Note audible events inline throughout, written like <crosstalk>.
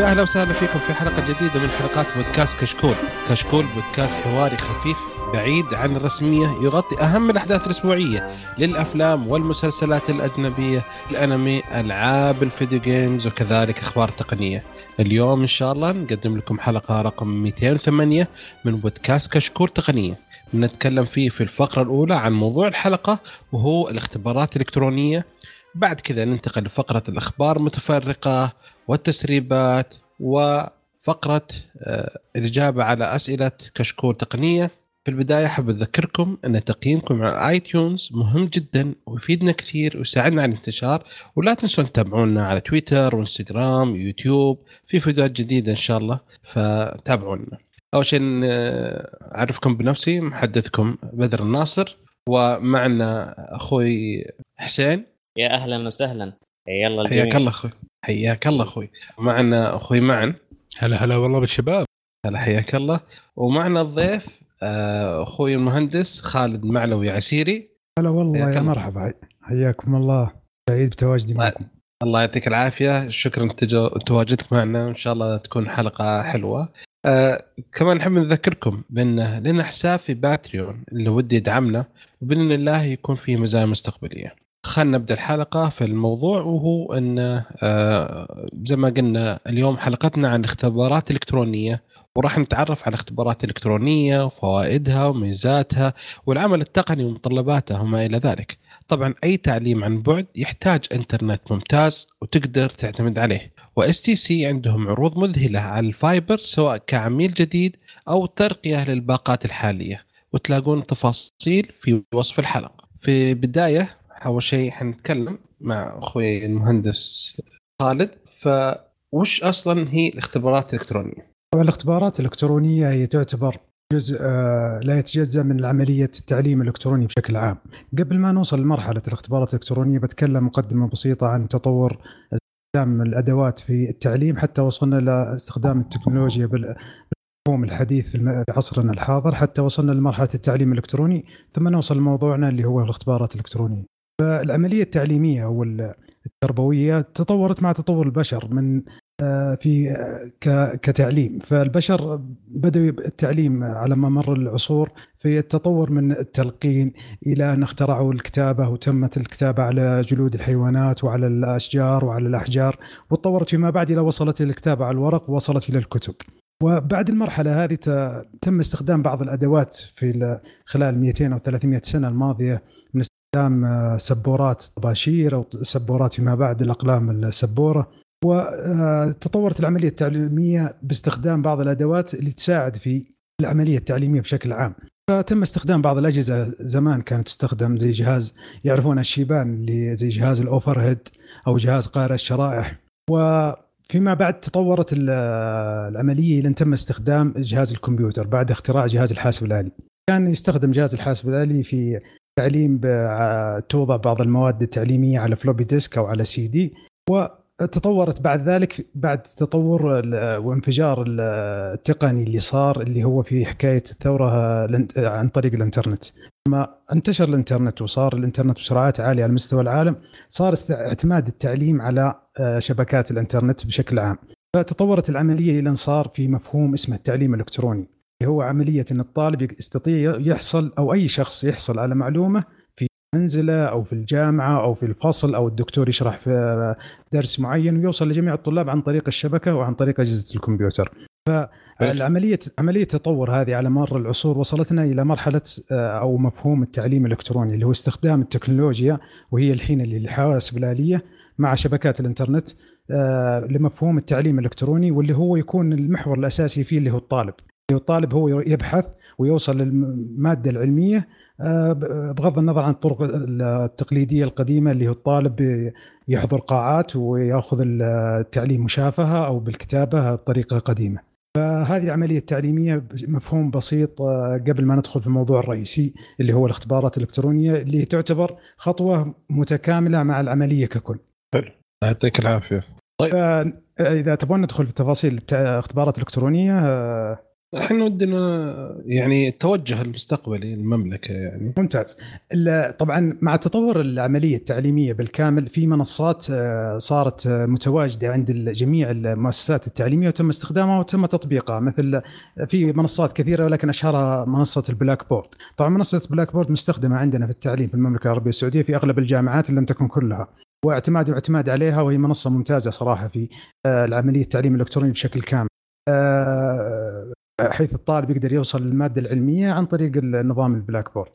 يا أهلا وسهلا فيكم في حلقة جديدة من حلقات بودكاست كشكول، كشكول بودكاست حواري خفيف بعيد عن الرسمية يغطي أهم الأحداث الأسبوعية للأفلام والمسلسلات الأجنبية، الأنمي، ألعاب الفيديو جيمز وكذلك أخبار تقنية. اليوم إن شاء الله نقدم لكم حلقة رقم 208 من بودكاست كشكول تقنية. نتكلم فيه في الفقرة الأولى عن موضوع الحلقة وهو الاختبارات الإلكترونية. بعد كذا ننتقل لفقرة الأخبار المتفرقه والتسريبات وفقرة آه، الإجابة على أسئلة كشكول تقنية. في البداية حاب أذكركم أن تقييمكم على iTunes مهم جدا ويفيدنا كثير ويساعدنا على الانتشار. ولا تنسون تتابعونا على تويتر وإنستغرام ويوتيوب في فيديوهات جديدة إن شاء الله فتابعونا. أول شيء أعرفكم بنفسي محدثكم بدر الناصر ومعنا أخوي حسين. يا أهلا وسهلا. يلا حياك الله أخوي. حياك الله أخوي. معنا أخوي معن. هلا هلا والله بالشباب. هلا حياك الله. ومعنا الضيف آه، أخوي المهندس خالد معلوي عسيري. هلا والله يا مرحبا. حياكم الله. سعيد بتواجدي معكم. الله يعطيك العافية. شكرا تواجدك معنا. وإن شاء الله تكون حلقة حلوة. آه كمان نحب نذكركم بأن لنا حساب في Patreon اللي ودي يدعمنا. وبإذن الله يكون فيه مزايا مستقبلية. خلينا نبدأ الحلقة في الموضوع وهو إن آه، زي ما قلنا اليوم حلقتنا عن الاختبارات الالكترونيه وراح نتعرف على الاختبارات الالكترونيه وفوائدها وميزاتها والعمل التقني ومتطلباته وما إلى ذلك. طبعا أي تعليم عن بعد يحتاج إنترنت ممتاز وتقدر تعتمد عليه. و STC عندهم عروض مذهلة على ال fiber سواء كعميل جديد أو ترقية للباقات الحالية وتلاقون تفاصيل في وصف الحلقة. في بدايه أول شيء حنتكلم مع أخوي المهندس خالد فوش أصلا هي الاختبارات الإلكترونية؟ طبعا الاختبارات الإلكترونية هي تعتبر جزء آه، لا يتجزأ من عملية التعليم الإلكتروني بشكل عام. قبل ما نوصل لمرحلة الاختبارات الإلكترونية بتكلم مقدمة بسيطة عن تطور استخدام الأدوات في التعليم حتى وصلنا لاستخدام التكنولوجيا بالمفهوم الحديث في عصرنا الحاضر حتى وصلنا لمرحلة التعليم الإلكتروني ثم نوصل لموضوعنا اللي هو الاختبارات الإلكترونية. فالعملية التعليمية أو التربوية تطورت مع تطور البشر من آه، في آه، كتعليم. فالبشر بدأوا التعليم على مر العصور في التطور من التلقين إلى أن اخترعوا الكتابة وتمت الكتابة على جلود الحيوانات وعلى الأشجار وعلى الأحجار وتطورت فيما بعد إلى وصلت إلى الكتابة على الورق ووصلت إلى الكتب. وبعد المرحلة هذه تم استخدام بعض الأدوات في خلال 200 أو 300 سنة الماضية من استخدام آه، سبورات طباشير أو سبورات فيما بعد الأقلام السبورة وتطورت آه، العملية التعليمية باستخدام بعض الأدوات اللي تساعد في العملية التعليمية بشكل عام. فتم استخدام بعض الأجهزة زمان كانت تستخدم زي جهاز يعرفون الشيبان اللي زي جهاز ال overhead أو جهاز قارئ الشرائح وفيما بعد تطورت العملية إلى تم استخدام جهاز الكمبيوتر بعد اختراع جهاز الحاسب الآلي. كان يستخدم جهاز الحاسب الآلي في تعليم توضع بعض المواد التعليمية على floppy disk أو على سي دي وتطورت بعد ذلك بعد تطور وانفجار التقني اللي صار اللي هو في حكاية الثورة عن طريق الإنترنت. لما انتشر الإنترنت وصار الإنترنت بسرعات عالية على مستوى العالم صار اعتماد التعليم على آه، شبكات الإنترنت بشكل عام. فتطورت العملية إلى أن صار في مفهوم اسمه التعليم الإلكتروني. هو عملية إن الطالب يستطيع يحصل أو أي شخص يحصل على معلومة في منزله أو في الجامعة أو في الفصل أو الدكتور يشرح في درس معين ويوصل لجميع الطلاب عن طريق الشبكة وعن طريق أجهزة الكمبيوتر. فالعملية عملية التطور هذه على مر العصور وصلتنا إلى مرحلة آه، أو مفهوم التعليم الإلكتروني اللي هو استخدام التكنولوجيا وهي الحين اللي الحواسب الاليه مع شبكات الإنترنت آه، لمفهوم التعليم الإلكتروني واللي هو يكون المحور الأساسي فيه اللي هو الطالب. الطالب هو يبحث ويوصل للمادة العلمية آه، بغض النظر عن الطرق التقليدية القديمة اللي هو الطالب يحضر قاعات ويأخذ التعليم مشافهة أو بالكتابة بطريقة قديمة. فهذه العملية التعليمية مفهوم بسيط آه، قبل ما ندخل في الموضوع الرئيسي اللي هو الاختبارات الإلكترونية اللي تعتبر خطوة متكاملة مع العملية ككل. حلو يعطيك العافية. طيب اذا تبغون ندخل في تفاصيل الاختبارات الإلكترونية إحنا ودنا يعني التوجه المستقبلي للمملكة يعني. ممتاز. طبعا مع تطور العملية التعليمية بالكامل في منصات آه، صارت آه، متواجدة عند جميع المؤسسات التعليمية وتم استخدامها وتم تطبيقها مثل في منصات كثيرة ولكن أشهرها منصة ال Blackboard طبعا منصة ال Blackboard مستخدمة عندنا في التعليم في المملكة العربية السعودية في أغلب الجامعات ان لم تكن كلها. واعتماد واعتماد عليها وهي منصة ممتازة صراحة في آه، العملية التعليم الالكتروني بشكل كامل. حيث الطالب يقدر يوصل للمادة العلمية عن طريق النظام ال Blackboard.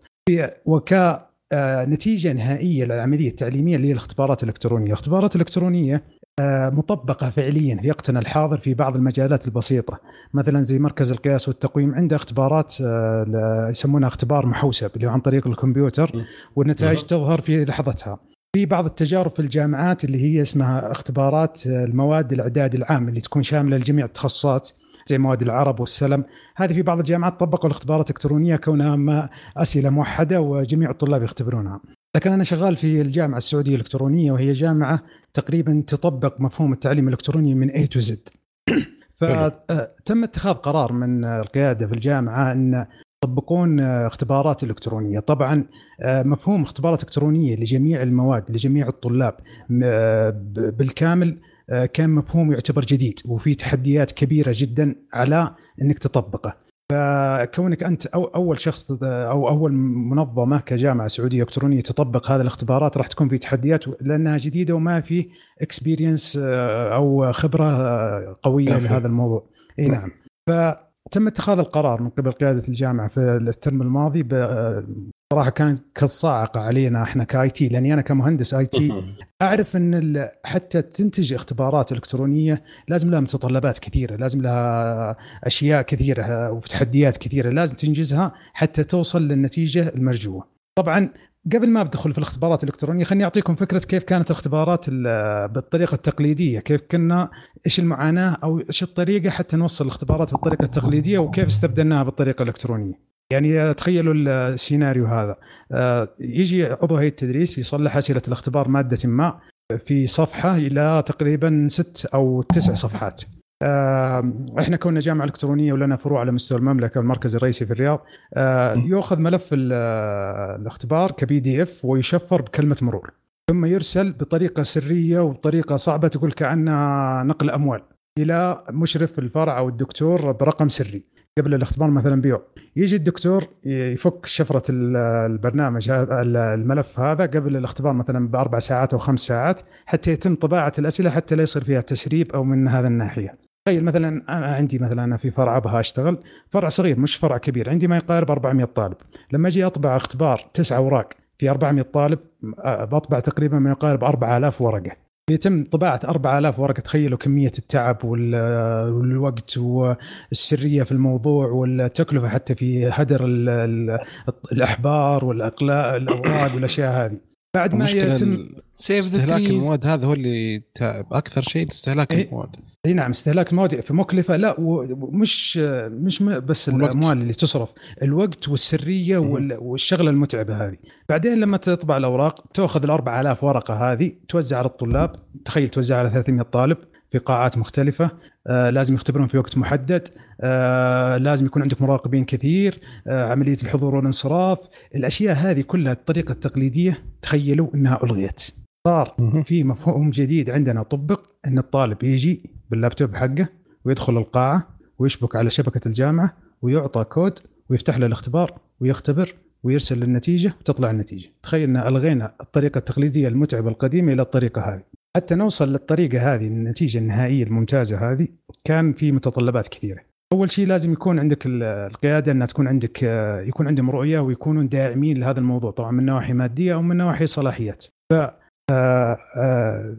وكنتيجة نهائية للعملية التعليمية اللي هي الاختبارات الإلكترونية، الاختبارات الإلكترونية آه، مطبقة فعليا في وقتنا الحاضر في بعض المجالات البسيطة، مثلا زي مركز القياس والتقويم عنده اختبارات آه، يسمونها اختبار محوسب اللي هو عن طريق الكمبيوتر والنتائج تظهر في لحظتها. في بعض التجارب في الجامعات اللي هي اسمها اختبارات المواد الإعداد العام اللي تكون شاملة لجميع التخصصات زي مواد العرب والسلم. هذه في بعض الجامعات طبقوا الاختبارات الإلكترونية كونها ما أسئلة موحدة وجميع الطلاب يختبرونها. لكن أنا شغال في الجامعة السعودية الإلكترونية وهي جامعة تقريبا تطبق مفهوم التعليم الإلكتروني من A تو Z. <coughs> فتم اتخاذ قرار من القيادة في الجامعة أن يطبقون اختبارات إلكترونية، طبعا مفهوم اختبارات إلكترونية لجميع المواد لجميع الطلاب بالكامل آه، كان مفهوم يعتبر جديد وفي تحديات كبيرة جدا على إنك تطبقه. فكونك أنت أو أول شخص أو أول منظمة كجامعة سعودية إلكترونية تطبق هذه الاختبارات راح تكون في تحديات لأنها جديدة وما في experience آه، أو خبرة آه، قوية لهذا الموضوع. إي نعم. فتم اتخاذ القرار من قبل قيادة الجامعة في ال term الماضي صراحة كانت كالصاعقة علينا إحنا ك IT لأني أنا كمهندس IT أعرف إن حتى تنتج اختبارات إلكترونية لازم لها متطلبات كثيرة، لازم لها أشياء كثيرة وتحديات كثيرة لازم تنجزها حتى توصل للنتيجة المرجوة. طبعا قبل ما بدخل في الاختبارات الإلكترونية خليني أعطيكم فكرة كيف كانت الاختبارات بالطريقة التقليدية، كيف كنا إيش المعاناة أو إيش الطريقة حتى نوصل الاختبارات بالطريقة التقليدية وكيف استبدلناها بالطريقة الإلكترونية. يعني تخيلوا السيناريو هذا آه، يجي عضو هيئة التدريس يصلح أسئلة الاختبار مادة ما في صفحة إلى تقريبا ست أو تسع صفحات إحنا كنا جامعة إلكترونية ولنا فروع على مستوى المملكة والمركز الرئيسي في الرياض آه، يؤخذ ملف الاختبار كبي دي اف ويشفر بكلمة مرور. ثم يرسل بطريقة سرية وبطريقه صعبة تقول كانها نقل أموال إلى مشرف الفرع أو الدكتور برقم سري قبل الاختبار مثلا بيوم. يجي الدكتور يفك شفرة البرنامج الملف هذا قبل الاختبار مثلا بأربع ساعات أو خمس ساعات حتى يتم طباعة الأسئلة حتى لا يصير فيها تسريب أو من هذا الناحية. تخيل مثلا أنا عندي مثلا أنا في فرع أبغى أشتغل فرع صغير مش فرع كبير عندي ما يقارب 400 طالب. لما أجي أطبع اختبار تسعة أوراق في 400 طالب بطبع تقريبا ما يقارب 4000 ورقة. يتم طباعة 4000 ورقة تخيلوا كمية التعب والوقت والسرية في الموضوع والتكلفة حتى في هدر الأحبار والأقلاء الأوراق والأشياء هذه. بعد ما يتم استهلاك المواد هذا هو اللي تعب أكثر شيء استهلاك إيه. المواد. إي نعم استهلاك المواد في مكلفة. لا ومش مش بس الوقت. الأموال اللي تصرف الوقت والسرية والشغلة المتعبة هذه. بعدين لما تطبع الأوراق تأخذ ال 4000 ورقة هذه توزع على الطلاب. تخيل توزع على 300 طالب في قاعات مختلفة. آه لازم يختبرون في وقت محدد. آه لازم يكون عندك مراقبين كثير. آه عملية الحضور والانصراف. الأشياء هذه كلها الطريقة التقليدية تخيلوا إنها ألغيت. صار في مفهوم جديد عندنا طبق إن الطالب يجي باللابتوب حقه ويدخل القاعة ويشبك على شبكة الجامعة ويعطى كود ويفتح له الاختبار ويختبر ويرسل النتيجه وتطلع النتيجة. تخيل إن ألغينا الطريقة التقليدية المتعبة القديمة إلى الطريقة هذه. حتى نوصل للطريقة هذه النتيجة النهائية الممتازة هذه كان في متطلبات كثيرة. أول شيء لازم يكون عندك القيادة إنها تكون عندك يكون عندهم رؤية ويكونوا داعمين لهذا الموضوع طبعا من نواحي مادية أو من نواحي صلاحيات. ف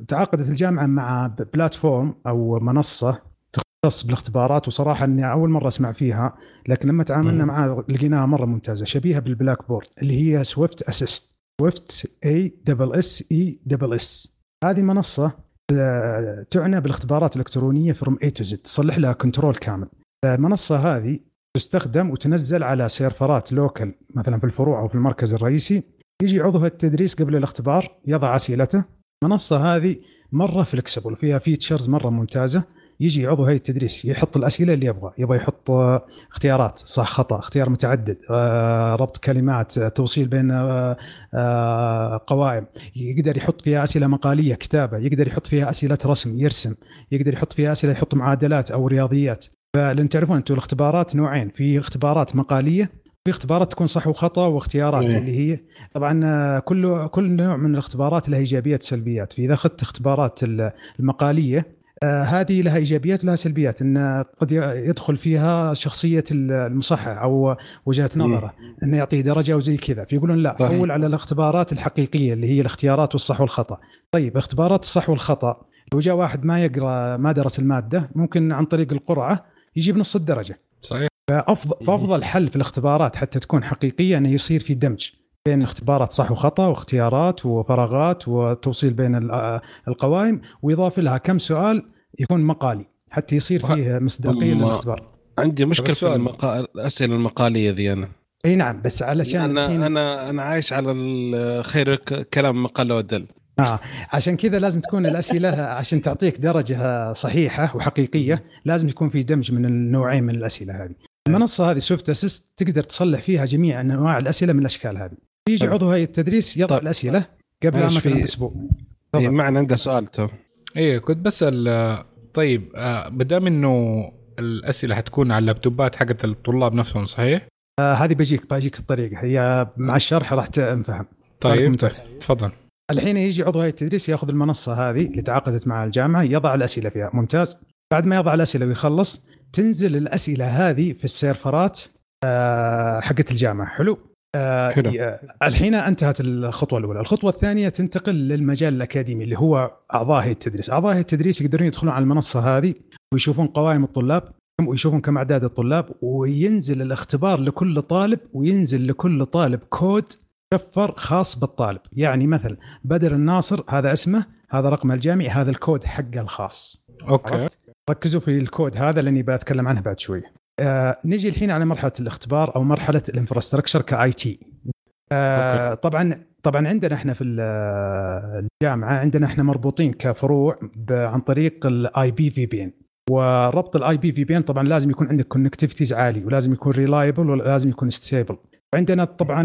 تعاقدت الجامعة مع platform أو منصة تختص بالاختبارات وصراحة إني أول مرة أسمع فيها لكن لما تعاملنا معها لقيناها مرة ممتازة شبيهة بال Blackboard اللي هي Swift Assess Swift A double S E double S هذه منصة آه، تعنى بالاختبارات الإلكترونية from A to Z تصلح لها control كامل. المنصه هذه تستخدم وتنزل على سيرفرات local مثلا في الفروع أو في المركز الرئيسي يجي عضو التدريس قبل الاختبار يضع أسئلته. المنصه هذه مرة فلكسبل فيها فيتشرز مرة ممتازة. يجي عضو هيئه التدريس يحط الأسئلة اللي يبغى. يبغى يحط آه، اختيارات صح خطأ اختيار متعدد آه، ربط كلمات آه، توصيل بين قوائم. يقدر يحط فيها أسئلة مقالية كتابة. يقدر يحط فيها أسئلة رسم يرسم. يقدر يحط فيها أسئلة يحط معادلات أو رياضيات. فلان تعرفون أنتم الاختبارات نوعين. في اختبارات مقالية في اختبارات تكون صح وخطأ واختيارات إيه. اللي هي طبعا آه، كل كل نوع من الاختبارات له إيجابيات وسلبيات. فإذا أخذت اختبارات ال- المقالية آه، هذه لها إيجابيات ولها سلبيات إن قد يدخل فيها شخصية ال- المصحح أو وجهة نظره إنه يعطيه درجة أو زي كذا. فيقولون لا. حول على الاختبارات الحقيقية اللي هي الاختيارات والصح والخطأ. طيب اختبارات الصح والخطأ. لو جاء واحد ما يقرأ ما درس المادة ممكن عن طريق القرعة يجيب نص الدرجة. صحيح. فافضل فأفضل حل في الاختبارات حتى تكون حقيقية إنه يصير في دمج بين اختبارات صح وخطأ واختيارات وفراغات وتوصيل بين ال- آه، القوائم ويضاف لها كم سؤال يكون مقالي حتى يصير فيه مصداقية للاختبار عندي مشكلة في. المقا... الأسئلة المقالية ذي أنا إي نعم بس علشان أنا الحين- أنا أنا عايش على خير كلام مقال ودل آه. عشان كذا لازم تكون الأسئلة عشان تعطيك درجة صحيحة وحقيقية لازم يكون في دمج من النوعين من الأسئلة هذه. المنصة هذه Swift Assess تقدر تصلح فيها جميع أنواع الأسئلة من الأشكال هذه. يجي طيب. عضو هيئة التدريس يضع طيب. الأسئلة قبل مثلا في- أسبوع. إيه تفضل. معنا عنده سؤال تو إيه كنت بسأل طيب آه، بدام إنه الأسئلة حتكون على اللابتوبات حقت الطلاب نفسهم صحيح؟ آه هذه بجيك بجيك الطريقة هي مع الشرح راح تنفهم. طيب ممتاز. تفضل الحين يجي عضو هيئة التدريس ياخذ المنصة هذه اللي تعاقدت مع الجامعة يضع الأسئلة فيها ممتاز بعد ما يضع الأسئلة ويخلص تنزل الأسئلة هذه في السيرفرات آه، حقت الجامعة. حلو؟ آه، حلو. الحين انتهت الخطوة الأولى. الخطوة الثانية تنتقل للمجال الأكاديمي اللي هو أعضاء هيئة التدريس. أعضاء هيئة التدريس يقدرون يدخلون على المنصة هذه ويشوفون قوائم الطلاب ويشوفون كم أعداد الطلاب وينزل الاختبار لكل طالب وينزل لكل طالب كود شفر خاص بالطالب. يعني مثلا بدر الناصر هذا اسمه هذا رقمه الجامعي هذا الكود حقه الخاص. okay. عرفت؟ ركزوا في الكود هذا لأني بتكلم عنه بعد شوي. آه نجي الحين على مرحلة الاختبار أو مرحلة ال infrastructure ك IT آه طبعا طبعا عندنا إحنا في ال- الجامعة عندنا إحنا مربوطين كفروع عن طريق الاي بي في بي ان وربط الاي بي في بي ان طبعا لازم يكون عندك connectivities عالي ولازم يكون reliable ولازم يكون stable عندنا طبعا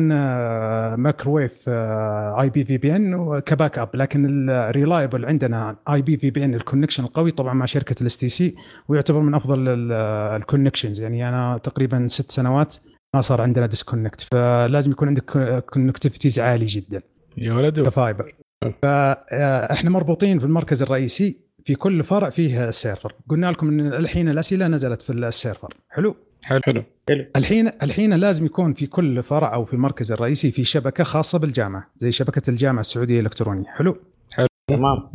microwave IP VPN ك backup لكن ال reliable عندنا IP VPN ال connection القوي طبعا مع شركة ال STC ويعتبر من أفضل ال connections يعني أنا تقريبا ست سنوات ما صار عندنا disconnect فلازم يكون عندك connectivities عالي جدا. يا ولد. ك fiber فاحنا مربوطين في المركز الرئيسي في كل فرع فيه server قلنا لكم إن الحين الأسئلة نزلت في ال server حلو؟ حلو. حلو. الحين الحين لازم يكون في كل فرع أو في المركز الرئيسي في شبكة خاصة بالجامعة زي شبكة الجامعة السعودية الإلكترونية. حلو؟ تمام.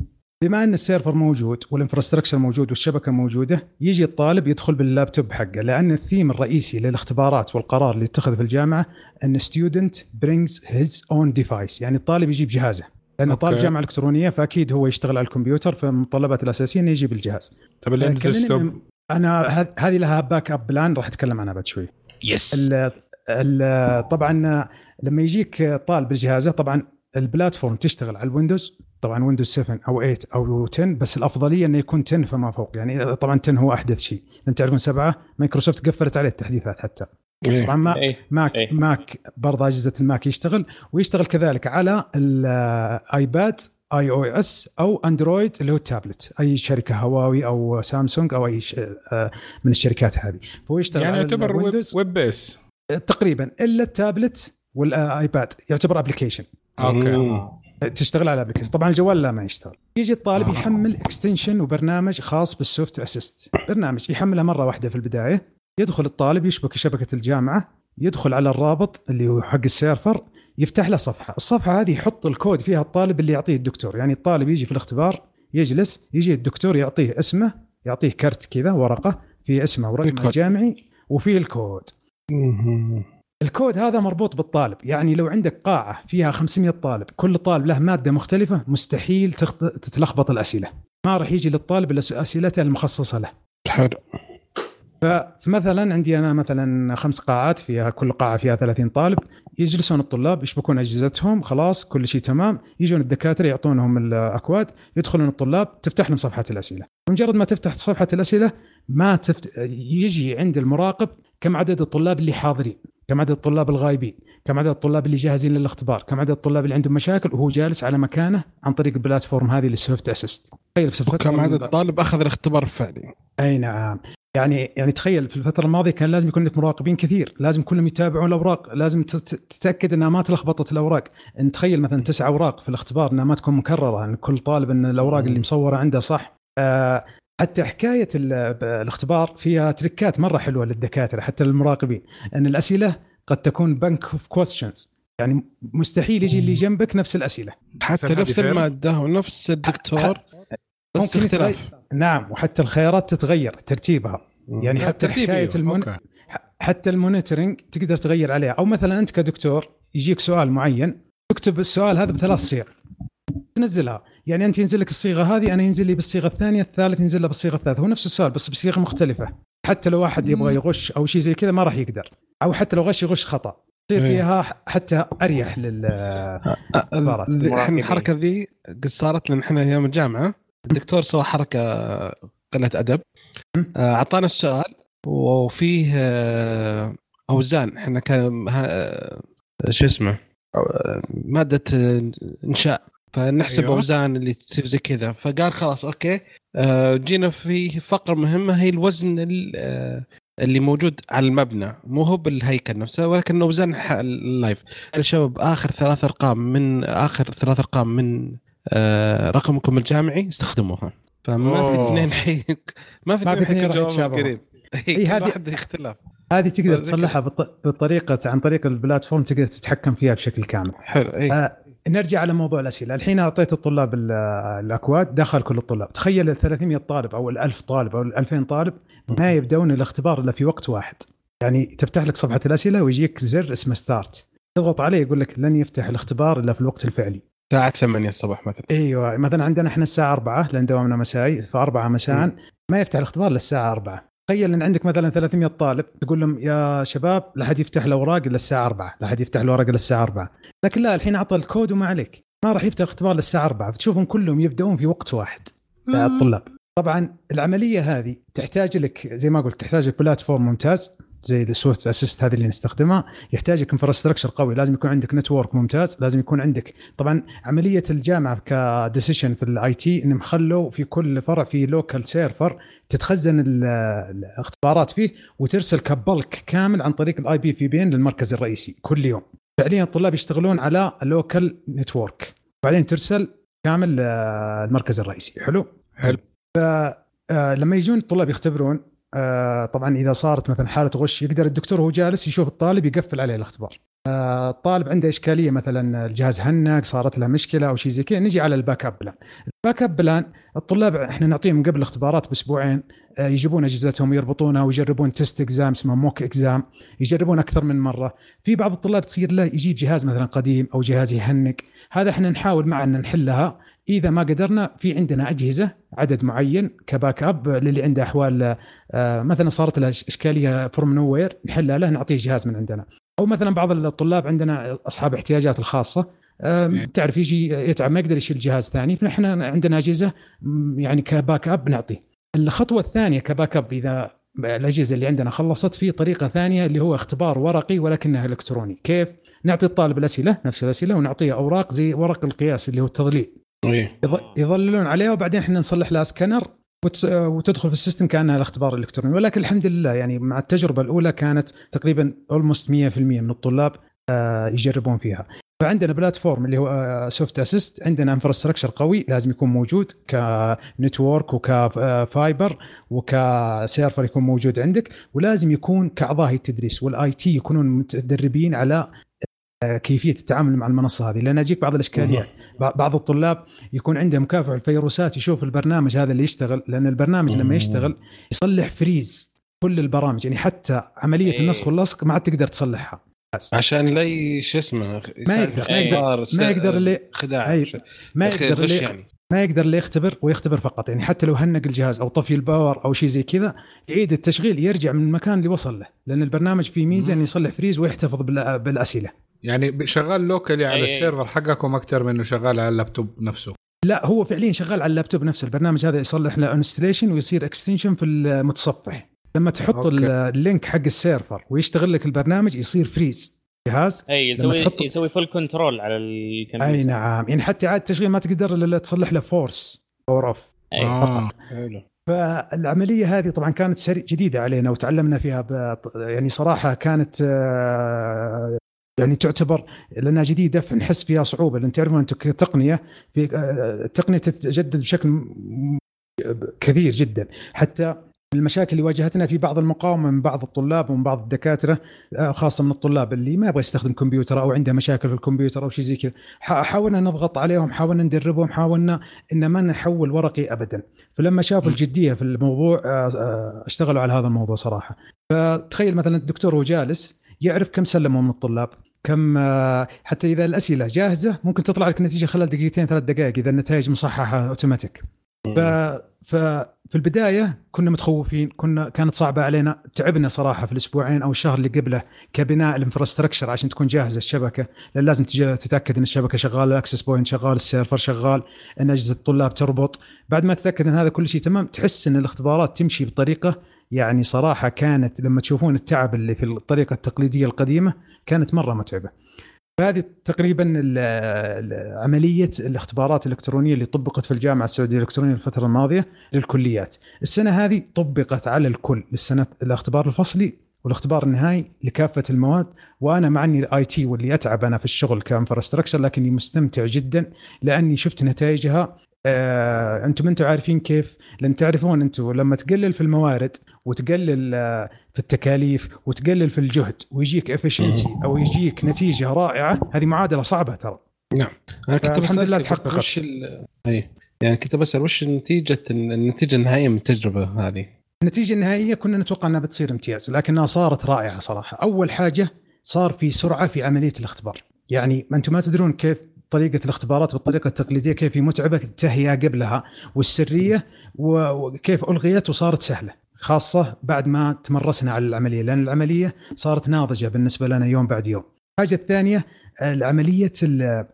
بما أن ال server موجود وال infrastructure موجود والشبكة موجودة يجي الطالب يدخل باللابتوب حقه لأن الثيم الرئيسي للإختبارات والقرار اللي يتخذ في الجامعة أن student brings his own device يعني الطالب يجيب جهازه. لأنه okay. طالب جامعة إلكترونية فأكيد هو يشتغل على الكمبيوتر فالمتطلبات الأساسية إنه يجيب الجهاز. كلمني- desktop أنا هذ- هذه لها backup plan راح أتكلم عنها بعد شوي. yes ال- ال- طبعا لما يجيك طالب بجهازه طبعا ال platform تشتغل على ال Windows طبعا Windows 7 أو 8 أو 10 بس الأفضلية إنه يكون 10 فما فوق. يعني طبعا 10 هو أحدث شيء. لأن تعرفون سبعة مايكروسوفت قفلت عليه التحديثات حتى. إيه. طبعا ما Mac إيه. Mac برضه أجهزة ال Mac يشتغل ويشتغل كذلك على ال iPad iOS أو Android اللي هو التابلت أي شركة هواوي أو سامسونج أو أي ش... آه، من الشركات هذه. فهو يشتغل يعني على يعتبر web, web base تقريبا إلا ال tablet وال iPad يعتبر application okay. تشتغل على application طبعا الجوال لا ما يشتغل. يجي الطالب آه. يحمل extension وبرنامج خاص بال Swift Assess برنامج يحملها مرة واحدة في البداية. يدخل الطالب يشبك شبكة الجامعة. يدخل على الرابط اللي هو حق ال server. يفتح له صفحة الصفحة هذه يحط الكود فيها الطالب اللي يعطيه الدكتور يعني الطالب يجي في الاختبار يجلس يجي الدكتور يعطيه اسمه يعطيه كرت كذا ورقة في اسمه الكود. الجامعي وفيه الكود. الكود هذا مربوط بالطالب يعني لو عندك قاعة فيها 500 طالب كل طالب له مادة مختلفة مستحيل. تتلخبط الأسئلة ما راح يجي للطالب إلا أسئلته المخصصة له حلو فمثلا عندي أنا مثلا خمس قاعات فيها كل قاعة فيها 30 طالب يجلسون الطلاب يشبكون أجهزتهم خلاص كل شيء تمام يجون الدكاترة يعطونهم الأكواد يدخلون الطلاب تفتح لهم صفحة الأسئلة. مجرد ما تفتح صفحة الأسئلة ما تفت... يجي عند المراقب كم عدد الطلاب اللي حاضرين كم عدد الطلاب الغايبين كم عدد الطلاب اللي جاهزين للاختبار كم عدد الطلاب اللي عندهم مشاكل وهو جالس على مكانه عن طريق ال platform هذه لل SoftAssist. تخيل في كم عدد الطالب أخذ الاختبار الفعلي؟ أي نعم. يعني يعني تخيل في الفترة الماضية كان لازم يكون لك مراقبين كثير لازم كلهم يتابعون الأوراق لازم تتأكد إنها ما تلخبطت الأوراق. إنه تخيل مثلا تسع أوراق في الاختبار إنها ما تكون مكررة إن كل طالب إن الأوراق اللي مصورة عنده صح. آه حتى حكاية الاختبار فيها tricks ات مرة حلوة للدكاترة حتى للمراقبين. إن الأسئلة قد تكون bank of questions يعني مستحيل يجي اللي جنبك نفس الأسئلة. حتى نفس المادة ونفس الدكتور بس اختلاف. نعم وحتى الخيارات تتغير ترتيبها. يعني حتى حكاية المن... حتى المونيتورنج تقدر تغير عليها أو مثلا أنت كدكتور يجيك سؤال معين تكتب السؤال هذا بثلاث صيغ. تنزلها. يعني أنت ينزل لك الصيغة هذه أنا ينزل لي بالصيغة الثانية الثالث ينزل له بالصيغة الثالثة. هو نفس السؤال بس بصيغة مختلفة. حتى لو واحد يبغى يغش أو شيء زي كذا ما راح يقدر. أو حتى لو غش يغش خطأ. تصير إيه. فيها حتى أريح لل إحنا الحركة ذي قد صارت لنا إحنا أيام الجامعة. الدكتور سوى حركة قلة أدب. أعطانا السؤال. وفيه آه، أوزان. إحنا كان آه، شو اسمه؟ مادة إنشاء. فنحسب أيوة. أوزان اللي زي كذا. فقال خلاص okay. جينا في فقرة مهمة هي الوزن اللي موجود على المبنى. مو هو بالهيكل نفسه ولكن أوزان ال live. الشباب آخر ثلاث أرقام من آخر ثلاث أرقام من رقمكم الجامعي استخدموها. فما في اثنين حي ما في اثنين حي جواب قريب. اي هذه واحد اختلاف هذه تقدر تصلحها بطريقه عن طريق ال platform تقدر تتحكم فيها بشكل كامل. حلو اي آه نرجع على موضوع الأسئلة، الحين أعطيت الطلاب الأكواد دخل كل الطلاب، تخيل ال 300 طالب أو ال 1000 طالب أو ال 2000 طالب ما يبدون الاختبار إلا في وقت واحد. يعني تفتح لك صفحة الأسئلة ويجيك زر اسمه start، تضغط عليه يقول لك لن يفتح الاختبار إلا في الوقت الفعلي. الساعة 8 الصباح مثلا. إيوه مثلا عندنا إحنا الساعة 4 لأن دوامنا مسائي ف 4 مساء ما يفتح الاختبار للساعة 4 تخيل إن عندك مثلا 300 طالب تقول لهم يا شباب لا حد يفتح الاوراق إلا الساعة 4 لا حد يفتح الاوراق إلا الساعة 4 لكن لا الحين اعطى الكود وما عليك. ما راح يفتح الاختبار للساعة 4 فتشوفهم كلهم يبدأون في وقت واحد. الطلاب. طبعا العملية هذه تحتاج لك زي ما قلت تحتاج لك بلاتفورم ممتاز. زي ال SoftAssist هذه اللي نستخدمها يحتاج لك infrastructure قوي لازم يكون عندك network ممتاز لازم يكون عندك طبعا عملية الجامعة ك decision في ال IT إنهم خلوا في كل فرع في local server تتخزن الاختبارات فيه وترسل كباك كامل عن طريق ال IP VPN للمركز الرئيسي كل يوم. فعليا الطلاب يشتغلون على local network بعدين ترسل كامل آه، المركز الرئيسي. حلو؟ حلو. فلما آه، يجون الطلاب يختبرون طبعا إذا صارت مثلا حالة غش يقدر الدكتور وهو جالس يشوف الطالب يقفل عليه الاختبار آه، الطالب عنده إشكالية مثلا الجهاز هنك صارت له مشكلة أو شيء زي كذا نجي على ال backup plan. ال backup plan الطلاب إحنا نعطيهم قبل الاختبارات بأسبوعين آه، يجيبون أجهزتهم يربطونها ويجربون test exam اسمه mock exam يجربون أكثر من مرة. في بعض الطلاب تصير له يجيب جهاز مثلا قديم أو جهاز يهنك. هذا إحنا نحاول معا ان نحلها. إذا ما قدرنا في عندنا أجهزة عدد معين ك backup للي عنده أحوال آه، مثلا صارت له إشكالية from nowhere نحلها له نعطيه جهاز من عندنا. أو مثلا بعض الطلاب عندنا أصحاب احتياجات الخاصة تعرف يجي يتعب ما يقدر يشيل جهاز ثاني فنحن عندنا أجهزة يعني ك backup نعطيه الخطوة الثانية ك backup إذا الأجهزة اللي عندنا خلصت في طريقة ثانية اللي هو اختبار ورقي ولكنه إلكتروني. كيف؟ نعطي الطالب الأسئلة نفس الأسئلة ونعطيه أوراق زي ورق القياس اللي هو التضليل. إيه. يظللون عليها وبعدين إحنا نصلح لها سكانر وتدخل في ال system كأنها الاختبار الإلكتروني ولكن الحمد لله يعني مع التجربة الأولى كانت تقريبا almost 100% من الطلاب آه، يجربون فيها فعندنا platform اللي هو SoftAssist عندنا infrastructure قوي لازم يكون موجود ك network وك fiber وك server يكون موجود عندك ولازم يكون كأعضاء التدريس وال IT يكونون متدربين على كيفية التعامل مع المنصة هذه لأن أجيك بعض الإشكاليات. بعض الطلاب يكون عنده مكافح الفيروسات يشوف البرنامج هذا اللي يشتغل لأن البرنامج لما يشتغل يصلح freeze كل البرامج يعني حتى عملية إيه. النسخ واللصق ما عاد تقدر تصلحها. عشان لا شو اسمه ما يقدر ما يقدر ما يقدر اللي خداع ما يقدر اللي يعني. ما يقدر اللي يختبر ويختبر فقط. يعني حتى لو هنق الجهاز أو طفي ال power أو شيء زي كذا يعيد التشغيل يرجع من المكان اللي وصل له. لأن البرنامج فيه ميزة إنه يصلح freeze ويحتفظ بال- بالأسئلة. يعني شغال locally على. ال server حقكم أكثر من إنه شغال على اللابتوب نفسه. لا هو فعليا شغال على اللابتوب نفسه. البرنامج هذا يصلح له installation ويصير extension في المتصفح. لما تحط okay. ال- ال link حق ال server ويشتغل لك البرنامج يصير freeze جهاز؟ اي يسوي تحط- يسوي full control على الكمبيوتر. أي نعم. يعني حتى عاد التشغيل ما تقدر إلا تصلح له force power off. آه. حلو. فالعملية هذه طبعا كانت سري جديدة علينا وتعلمنا فيها ب... يعني صراحة كانت آه، يعني تعتبر لأنها جديدة فنحس فيها صعوبة. لأن تعرفون أنتم كتقنية في آه، التقنية تتجدد بشكل كثير جدا. حتى المشاكل اللي واجهتنا في بعض المقاومة من بعض الطلاب ومن بعض الدكاترة آه، خاصة من الطلاب اللي ما يبغى يستخدم كمبيوتر أو عنده مشاكل في الكمبيوتر أو شيء زي كذا. حاولنا نضغط عليهم حاولنا ندربهم حاولنا إن ما نحول ورقي ابدا. فلما شافوا الجدية في الموضوع آه، اشتغلوا على هذا الموضوع صراحة. فتخيل مثلا الدكتور وهو جالس يعرف كم سلموا من الطلاب. كم آه، حتى إذا الأسئلة جاهزة ممكن تطلع لك النتيجة خلال دقيقتين ثلاث دقائق إذا النتائج مصححة أوتوماتيك. ف ففي البداية كنا متخوفين كنا كانت صعبة علينا تعبنا صراحة في الأسبوعين أو الشهر اللي قبله كبناء ال infrastructure عشان تكون جاهزة الشبكة. لأن لازم تتأكد إن الشبكة شغالة ال access point شغال ال server شغال إن أجهزة الطلاب تربط. بعد ما تتأكد إن هذا كل شيء تمام تحس إن الاختبارات تمشي بطريقة يعني صراحة كانت لما تشوفون التعب اللي في الطريقة التقليدية القديمة كانت مرة متعبة فهذه تقريبا عملية الاختبارات الإلكترونية اللي طبقت في الجامعة السعودية الإلكترونية الفترة الماضية للكليات. السنة هذه طبقت على الكل للسنة الاختبار الفصلي والاختبار النهائي لكافة المواد وأنا مع إني IT واللي أتعب أنا في الشغل ك infrastructure لكني مستمتع جدا لأني شفت نتائجها آه، أنتم أنتم عارفين كيف؟ لأن تعرفون أنتم لما تقلل في الموارد وتقلل آه، في التكاليف وتقلل في الجهد ويجيك افشنسي أو يجيك نتيجة رائعة هذه معادلة صعبة ترى. أنا كنت بسألك لله وش تحققت. ال... أي. يعني كنت بسأل وش نتيجة النتيجة النهائية من التجربة هذه؟ النتيجة النهائية كنا نتوقع أنها بتصير امتياز لكنها صارت رائعة صراحة. أول حاجة صار في سرعة في عملية الاختبار. يعني ما أنتم ما تدرون كيف طريقة الاختبارات بالطريقة التقليدية كيف هي متعبة التهيئه قبلها والسرية وكيف ألغيت وصارت سهلة خاصة بعد ما تمرسنا على العملية لأن العملية صارت ناضجة بالنسبة لنا يوم بعد يوم. الحاجة الثانية العملية ال-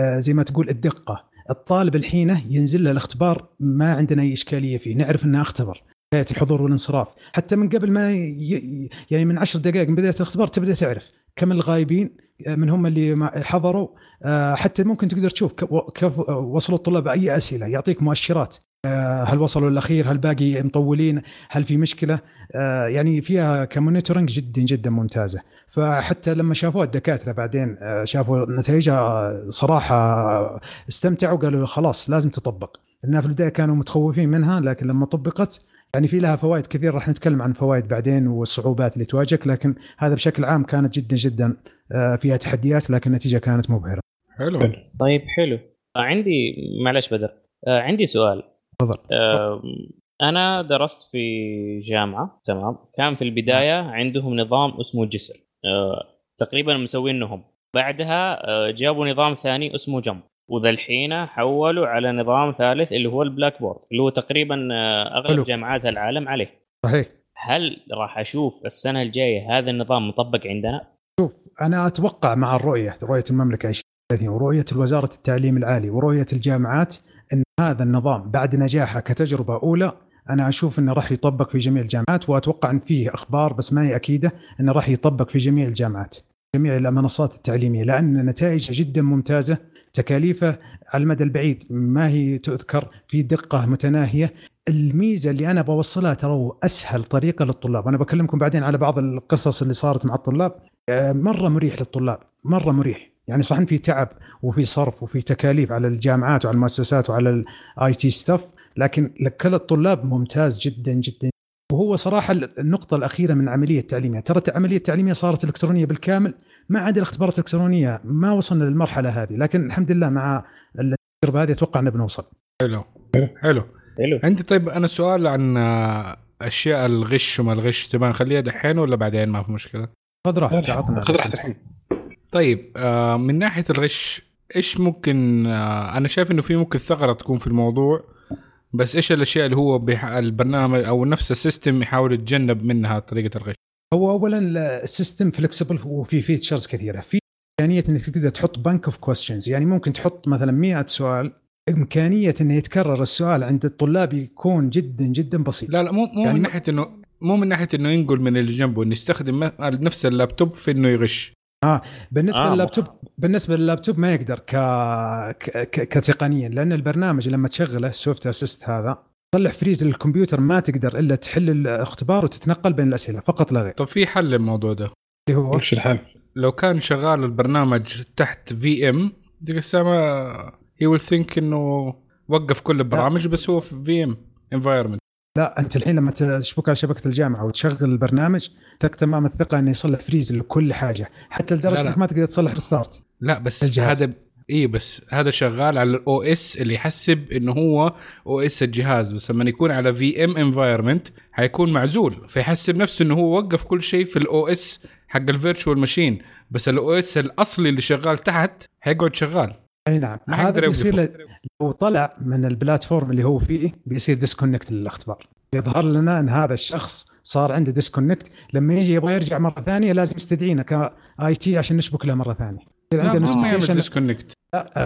ال- زي ما تقول الدقة. الطالب الحين ينزل له الاختبار ما عندنا أي إشكالية فيه نعرف إنه أختبر. بداية الحضور والانصراف. حتى من قبل ما ي... يعني من عشر دقائق من بداية الاختبار تبدأ تعرف. كم الغايبين من هم اللي حضروا. آه، حتى ممكن تقدر تشوف كيف وصلوا الطلاب أي أسئلة يعطيك مؤشرات. آه، هل وصلوا الاخير هل باقي مطولين؟ هل في مشكلة؟ آه، يعني فيها كمونيتورنج جدا جدا ممتازة. فحتى لما شافوها الدكاترة بعدين شافوا نتائجها صراحة استمتعوا قالوا خلاص لازم تطبق. لانها في البداية كانوا متخوفين منها لكن لما طبقت يعني في لها فوائد كثير راح نتكلم عن فوائد بعدين والصعوبات اللي تواجهك لكن هذا بشكل عام كانت جدا جدا آه، فيها تحديات لكن النتيجة كانت مبهرة. حلو. طيب حلو. آه، عندي معلش بدر. آه، عندي سؤال. تفضل. أنا درست في جامعة تمام؟ كان في البداية عندهم نظام اسمه جسر. تقريبا مسوينهم. بعدها جابوا نظام ثاني اسمه جمب وذا الحين حولوا على نظام ثالث اللي هو ال Blackboard اللي هو تقريبا آه، حلو. اغلب جامعات العالم عليه صحيح هل راح أشوف السنة الجاية هذا النظام مطبق عندنا؟ أنا أتوقع مع الرؤية رؤية المملكة 2030 ورؤية وزارة التعليم العالي ورؤية الجامعات إن هذا النظام بعد نجاحه كتجربة أولى أنا أشوف إنه راح يطبق في جميع الجامعات وأتوقع إن فيه أخبار بس ما هي أكيدة إنه راح يطبق في جميع الجامعات جميع المنصات التعليمية لأن نتائجه جدا ممتازة تكاليفه على المدى البعيد. ما هي تذكر في دقة متناهية. الميزة اللي أنا بوصلها ترى أسهل طريقة للطلاب. أنا بكلمكم بعدين على بعض القصص اللي صارت مع الطلاب. آه، مرة مريح للطلاب. مرة مريح. يعني صحيح في تعب وفي صرف وفي تكاليف على الجامعات وعلى المؤسسات وعلى ال IT staff لكن لكل الطلاب ممتاز جدا جدا. وهو صراحة النقطة الأخيرة من العملية التعليمية. ترى العملية التعليمية صارت إلكترونية بالكامل ما عدا الاختبارات الإلكترونية ما وصلنا للمرحلة هذه. لكن الحمد لله مع التجربة هذه أتوقع أنه بنوصل. حلو. حلو. حلو. عندي طيب أنا سؤال عن أشياء الغش وما الغش. تبغى نخليها دحين ولا بعدين؟ ما في مشكلة. خذ راحتك عطنا خذ راحتك. الحين طيب آه، من ناحية الغش إيش ممكن آه، أنا شايف إنه في ممكن ثغرة تكون في الموضوع. بس إيش الأشياء اللي هو بيح... البرنامج أو نفس ال system يحاول يتجنب منها طريقة الغش؟ هو اولا ال system flexible وفي features كثيرة. في إمكانية إنك تقدر تحط bank of questions يعني ممكن تحط مثلا 100 سؤال. إمكانية إنه يتكرر السؤال عند الطلاب يكون جدا جدا بسيط. لا لا مو مو يعني من ناحية إنه مو من ناحية إنه ينقل من اللي جنبه إنه يستخدم نفس اللابتوب في إنه يغش. بالنسبة آه، لللابتوب بالنسبة لللابتوب ما يقدر ك... ك... ك... كتقنيا لأن البرنامج لما تشغله ال Swift Assess هذا طلع freeze للكمبيوتر ما تقدر إلا تحل الاختبار وتتنقل بين الأسئلة فقط لا غير. طب في حل للموضوع ده؟ اللي هو؟ وش الحل؟ لو كان شغال البرنامج تحت VM ديك الساعة he will think إنه وقف كل البرامج بس هو في VM environment لا أنت الحين لما تشبك على شبكة الجامعة وتشغل البرنامج ثق تمام الثقة إنه يصلح freeze لكل حاجة. حتى لدرجة. إنك ما تقدر تصلح restart لا بس الجهاز. هذا إي بس هذا شغال على ال OS اللي يحسب إنه هو OS الجهاز. بس لما يكون على VM environment حيكون معزول. فيحسب نفسه إنه هو وقف كل شيء في ال OS حق ال virtual machine بس ال OS الأصلي اللي شغال تحت حيقعد شغال. أي نعم. ما هذا بيصير لو طلع من ال platform اللي هو فيه بيصير disconnect للاختبار. يظهر لنا إن هذا الشخص صار عنده disconnect لما يجي يبغى يرجع مرة ثانية لازم يستدعينا ك IT عشان نشبك له مرة ثانية. يصير notification disconnect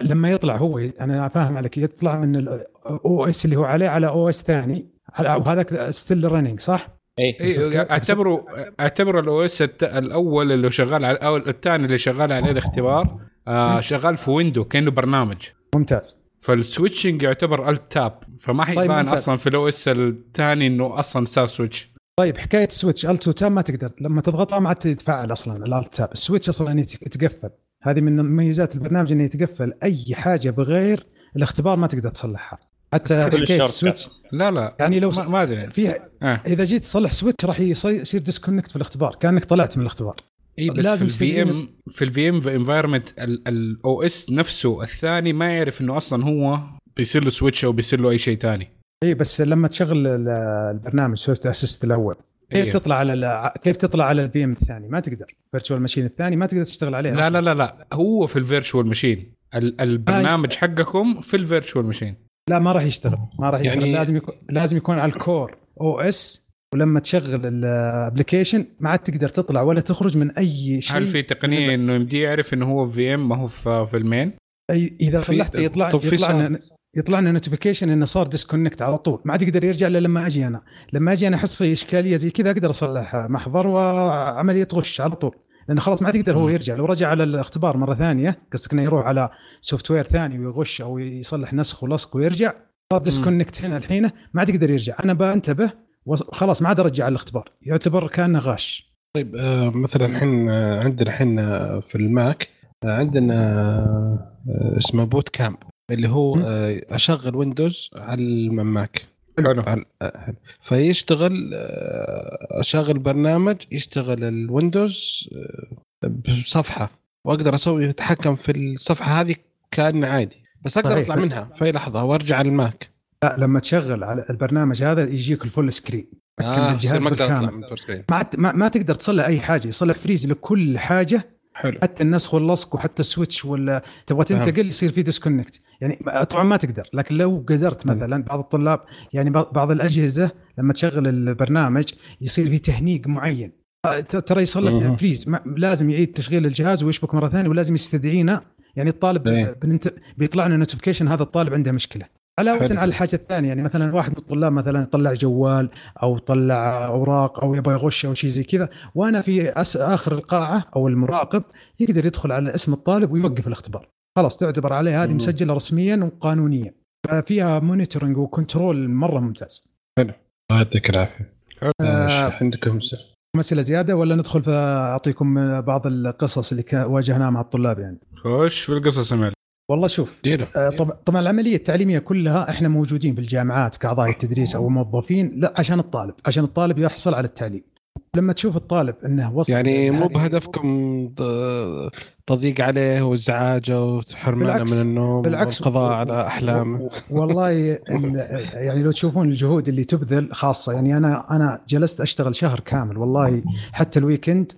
لما يطلع هو أنا فاهم عليك يطلع من ال OS اللي هو عليه على OS ثاني. وهذاك still running صح؟ اي بت- اعتبروا اعتبروا ال OS الأول اللي شغال على ال OS الثاني اللي شغال عليه الاختبار. آه شغال في window كأنه برنامج. ممتاز. فال switching يعتبر Alt Tab فما حيبان طيب، ممتاز. أصلا في ال OS الثاني إنه أصلا صار switch طيب حكاية switch Alt و Tab ما تقدر لما تضغطها ما عاد تتفعل أصلا ال Alt Tab ال switch أصلا يت- يتقفل. هذه من مميزات البرنامج إنه يتقفل. أي حاجة بغير الاختبار ما تقدر تصلحها. حتى حكاية ال switch لا لا. يعني لو ما, أدري. في آه. إذا جيت تصلح switch راح يصير يصير disconnect في الاختبار كأنك طلعت من الاختبار. اي بس لازم في الفي ام في الفي إم انفايرمنت الاو اس نفسه الثاني ما يعرف إنه أصلا هو بيصير له switch أو بيصير له أي شيء ثاني. اي بس لما تشغل ال- البرنامج Swift Assess الأول. كيف إيه. تطلع على كيف تطلع على ال VM الثاني؟ ما تقدر. virtual machine الثاني ما تقدر تشتغل عليه لا أصلاً. لا لا لا. هو في ال virtual machine البرنامج حقكم في ال virtual machine لا ما راح يشتغل. ما راح يشتغل. يعني لازم يكون لازم يكون على ال core OS ولما تشغل ال application ما عاد تقدر تطلع ولا تخرج من أي شيء. هل في تقنية إنه يمديه يعرف إنه هو VM ما هو في, في المين؟ أي- إذا صلحت يطلع يطلع يطلع لنا notification إنه صار disconnect على طول. ما عاد يقدر يرجع إلا لما أجي أنا. لما أجي أنا أحس في إشكالية زي كذا أقدر أصلح محضر وعملية غش على طول. لأنه خلاص ما عاد يقدر هو يرجع. لو رجع على الاختبار مرة ثانية قصدك إنه يروح على software ثاني ويغش أو يصلح نسخ ولصق ويرجع صار disconnect هنا الحين ما عاد يقدر يرجع. أنا بنتبه وخلاص ما عاد أرجع على الاختبار يعتبر كأنه غش طيب آه مثلا الحين آه، عندنا الحين آه، في ال Mac عندنا اسمه Boot Camp اللي هو أشغل Windows على ال Mac. فيشتغل أشغل برنامج يشتغل ال Windows بصفحة وأقدر أسوي اتحكم في الصفحة هذه كان عادي بس أقدر. أطلع منها في أي لحظة وأرجع على ال Mac. لا لما تشغل على البرنامج هذا يجيك ال full screen. آه الجهاز ما بالكامل. ما ما, ما تقدر تصلح أي حاجة يصلح freeze لكل حاجة. حلو. حتى النسخ واللصق وحتى ال switch ولا تبغى. تنتقل يصير في disconnect يعني طبعا ما تقدر لكن لو قدرت مثلا بعض الطلاب يعني بعض الأجهزة لما تشغل البرنامج يصير في تهنيج معين. ت- ترى يصلح. freeze. لازم يعيد تشغيل الجهاز ويشبك مرة ثانية ولازم يستدعينا يعني الطالب إيه. بننت... بيطلع لنا notification هذا الطالب عنده مشكلة. علاوه حلو. على الحاجة الثانية يعني مثلا واحد من الطلاب مثلا يطلع جوال أو طلع أوراق أو يبغى يغش أو شيء زي كذا وأنا في أس... آخر القاعة أو المراقب يقدر يدخل على اسم الطالب ويوقف الاختبار خلاص تعتبر عليه هذه مم. مسجلة رسميا وقانونيا ففيها monitoring و control مرة ممتاز الله يعطيك العافية آه. إيش عندكم؟ مسألة زيادة ولا ندخل فأعطيكم بعض القصص اللي واجهناها مع الطلاب يعني خش في القصص يا والله شوف آه، طبعا طبعا العملية التعليمية كلها إحنا موجودين في الجامعات كاعضاء التدريس أو موظفين لا عشان الطالب عشان الطالب يحصل على التعليم. لما تشوف الطالب إنه وصل يعني مو بهدفكم تضييق عليه وازعاجه وحرمانه من النوم بالعكس والقضاء على أحلامه؟ والله ال- <laughs> يعني لو تشوفون الجهود اللي تبذل خاصة يعني أنا أنا جلست أشتغل شهر كامل والله حتى الويكند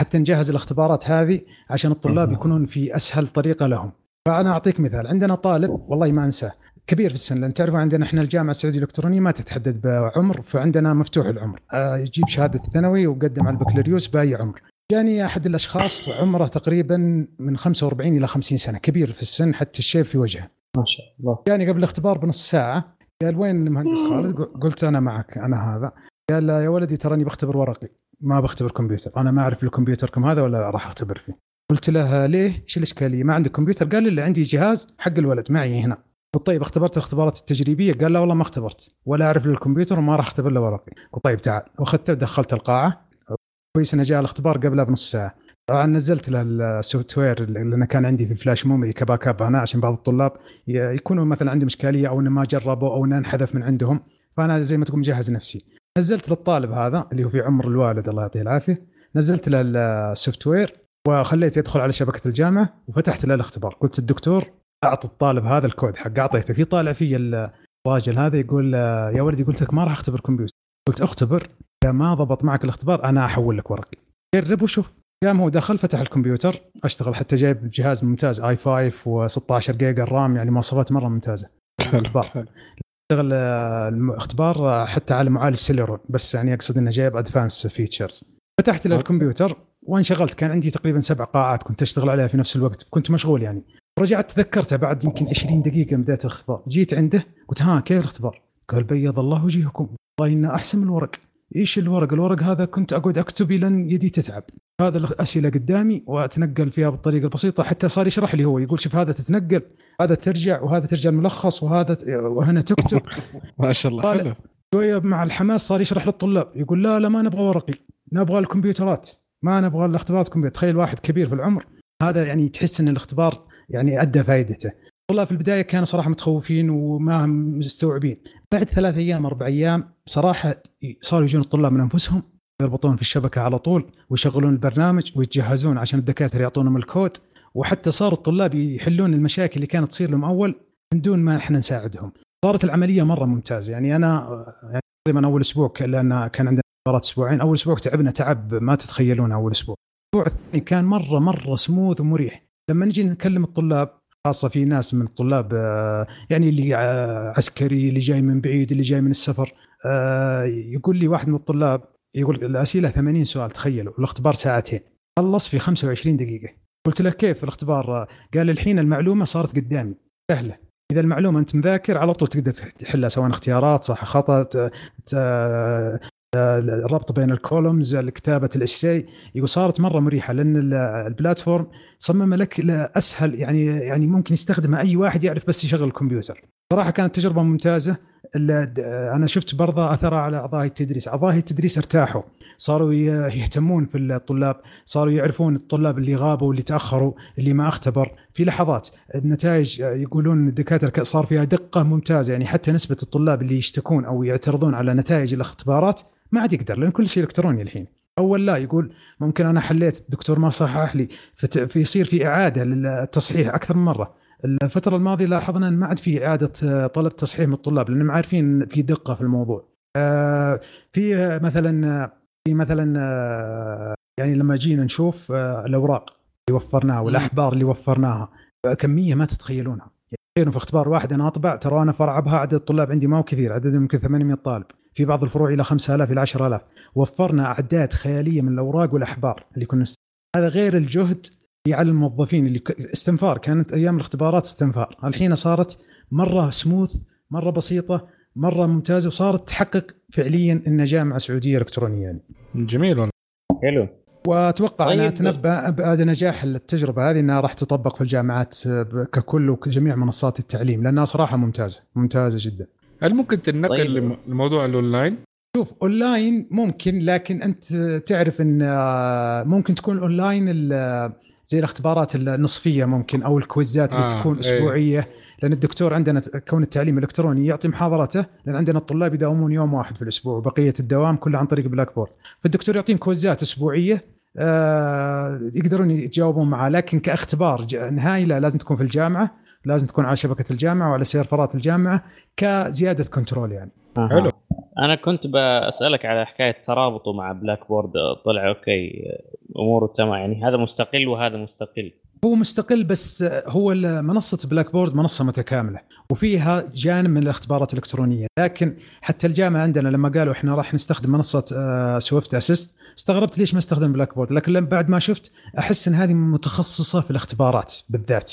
حتى نجهز الاختبارات هذه عشان الطلاب. يكونون في أسهل طريقة لهم. فأنا أعطيك مثال. عندنا طالب والله ما أنساه كبير في السن. لأن تعرفوا عندنا إحنا الجامعة السعودية الإلكترونية ما تتحدد بعمر فعندنا مفتوح العمر. آه، يجيب شهادة الثانوي وقدم على البكالوريوس بأي عمر. جاني أحد الأشخاص عمره تقريبا من 45 إلى 50 سنة. كبير في السن حتى الشيب في وجهه. ما شاء الله. جاني قبل الاختبار بنص ساعة قال وين المهندس خالد؟ قلت أنا معك أنا هذا. قال يا ولدي تراني بختبر ورقي. ما بختبر كمبيوتر أنا ما أعرف الكمبيوتركم هذا ولا راح أختبر فيه. قلت له ليه؟ إيش الاشكاليه ما عندك كمبيوتر؟ قال لي عندي جهاز حق الولد معي هنا. قلت طيب اختبرت الاختبارات التجريبية؟ قال لا والله ما اختبرت ولا أعرف الكمبيوتر وما راح أختبر له ورقي. قلت طيب تعال. واخذته ودخلت القاعة. كويس انه جاء الاختبار قبلها بنص ساعة. طبعا نزلت له ال software اللي أنا كان عندي في ال flash memory ك backup أنا عشان بعض الطلاب يكونوا مثلا عندهم إشكالية أو انه ما جربوا أو انه انحذف من عندهم. فأنا زي ما تقول مجهز نفسي. نزلت للطالب هذا اللي هو في عمر الوالد الله يعطيه العافية. نزلت له ال software وخليته يدخل على شبكة الجامعة وفتحت له الاختبار. قلت الدكتور أعطي الطالب هذا الكود حق أعطيته. في طالع في الراجل هذا يقول يا ولدي قلت لك ما راح أختبر كمبيوتر. قلت أختبر؟ إذا ما ضبط معك الاختبار أنا أحول لك ورقي. جرب وشوف قام هو دخل فتح الكمبيوتر أشتغل حتى جايب جهاز ممتاز i5 و16 جيجا ال RAM يعني مواصفات مرة ممتازة. الاختبار اشتغل الاختبار حتى على معالج Celeron بس يعني أقصد إنه جايب advanced features فتحت له الكمبيوتر وانشغلت. كان عندي تقريبا سبع قاعات كنت أشتغل عليها في نفس الوقت. كنت مشغول يعني. رجعت تذكرته بعد يمكن 20 دقيقة من بدايه الاختبار. جيت عنده قلت ها كيف الاختبار؟ قال بيض الله وجهكم. والله إنه أحسن من الورق. إيش الورق؟ الورق هذا كنت أقعد أكتب لين يدي تتعب. هذا الأسئلة قدامي وأتنقل فيها بالطريقة البسيطة. حتى صار يشرح لي هو يقول شوف هذا تتنقل هذا ترجع وهذا ترجع الملخص وهذا وهنا تكتب. <laughs> ما شاء الله حلو. شوية مع الحماس صار يشرح للطلاب. يقول لا لا ما نبغى ورقي نبغى الكمبيوترات. ما نبغى الاختبارات كمبيوتر تخيل واحد كبير في العمر. هذا يعني تحس إن الاختبار يعني أدى فائدته والله في البداية كانوا صراحة متخوفين وما هم مستوعبين. بعد ثلاث أيام أربع أيام صراحة صاروا يجون الطلاب من أنفسهم يربطون في الشبكة على طول ويشغلون البرنامج ويتجهزون عشان الدكاترة يعطونهم الكود. وحتى صاروا الطلاب يحلون المشاكل اللي كانت تصير لهم أول من دون ما إحنا نساعدهم. صارت العملية مرة ممتازة. يعني أنا يعني تقريبا أول أسبوع لأن كان عندنا مباراة أسبوعين أول أسبوع تعبنا تعب ما تتخيلونه أول أسبوع. الأسبوع الثاني كان مرة مرة سموث ومريح. لما نجي نكلم الطلاب خاصة في ناس من الطلاب آه، يعني اللي آه، عسكري اللي جاي من بعيد اللي جاي من السفر آه، يقول لي واحد من الطلاب يقول الأسئلة 80 سؤال تخيلوا الاختبار ساعتين. خلص في 25 دقيقة. قلت له كيف الاختبار؟ قال الحين المعلومة صارت قدامي. سهلة. إذا المعلومة أنت مذاكر على طول تقدر تحلها سواء اختيارات صح خطأ الربط بين ال columns كتابه ال essay يقول صارت مرة مريحة لأن ال platform صمم لك اسهل يعني يعني ممكن يستخدمها أي واحد يعرف بس يشغل الكمبيوتر. صراحة كانت تجربة ممتازة. أنا شفت برضه اثرها على اعضاء التدريس. اعضاء التدريس ارتاحوا. صاروا يهتمون في الطلاب صاروا يعرفون الطلاب اللي غابوا واللي تأخروا اللي ما أختبر. في لحظات النتائج يقولون الدكاترة صار فيها دقة ممتازة. يعني حتى نسبة الطلاب اللي يشتكون أو يعترضون على نتائج الأختبارات ما عاد يقدر لأن كل شيء إلكتروني الحين. أول لا يقول ممكن أنا حليت الدكتور ما صحح لي فيصير في إعادة للتصحيح أكثر من مرة. الفترة الماضية لاحظنا إن ما عاد في إعادة طلب تصحيح من الطلاب لانهم عارفين في دقة في الموضوع. آه، في مثلا في مثلا آه، يعني لما جينا نشوف آه، الأوراق اللي وفرناها والأحبار اللي وفرناها كمية ما تتخيلونها. يعني في اختبار واحد أنا أطبع ترى أنا فرع بها عدد الطلاب عندي ما هو كثير عددهم يمكن 800 طالب. في بعض الفروع إلى 5000 إلى 10000 وفرنا أعداد خيالية من الأوراق والأحبار اللي كنا هذا غير الجهد اللي على الموظفين اللي استنفار كانت أيام الاختبارات استنفار الحين صارت مرة سموث مرة بسيطة مرة ممتازة وصارت تحقق فعليا انها جامعه سعودية الكترونيه يعني. جميل والله حلو وأتوقع طيب. أنا أتنبأ بعد نجاح التجربة هذه إنها راح تطبق في الجامعات ككل وجميع منصات التعليم لأنها صراحة ممتازة ممتازة جدا. هل ممكن تنقل طيب. لموضوع الأونلاين؟ شوف أونلاين ممكن لكن أنت تعرف إن آه، ممكن تكون أونلاين زي الاختبارات النصفية ممكن أو ال quizzes اللي آه تكون إيه. أسبوعية إيه. لأن الدكتور عندنا كون التعليم الإلكتروني يعطي محاضرته لأن عندنا الطلاب يداومون يوم واحد في الأسبوع وبقيه الدوام كله عن طريق Blackboard فالدكتور يعطيهم كويزات أسبوعية آه يقدرون يتجاوبون معاه لكن كاختبار نهائي لا لازم تكون في الجامعة لازم تكون على شبكة الجامعة وعلى سيرفرات الجامعة كزيادة control يعني. آه. حلو. أنا كنت بسالك على حكاية ترابطه مع Blackboard طلع okay اموره تمام. يعني هذا مستقل وهذا مستقل. هو مستقل بس هو منصة Blackboard منصة متكاملة وفيها جانب من الاختبارات الإلكترونية. لكن حتى الجامعة عندنا لما قالوا إحنا راح نستخدم منصة Swift Assess استغربت ليش ما استخدم Blackboard لكن بعد ما شفت أحس إن هذه متخصصة في الاختبارات بالذات.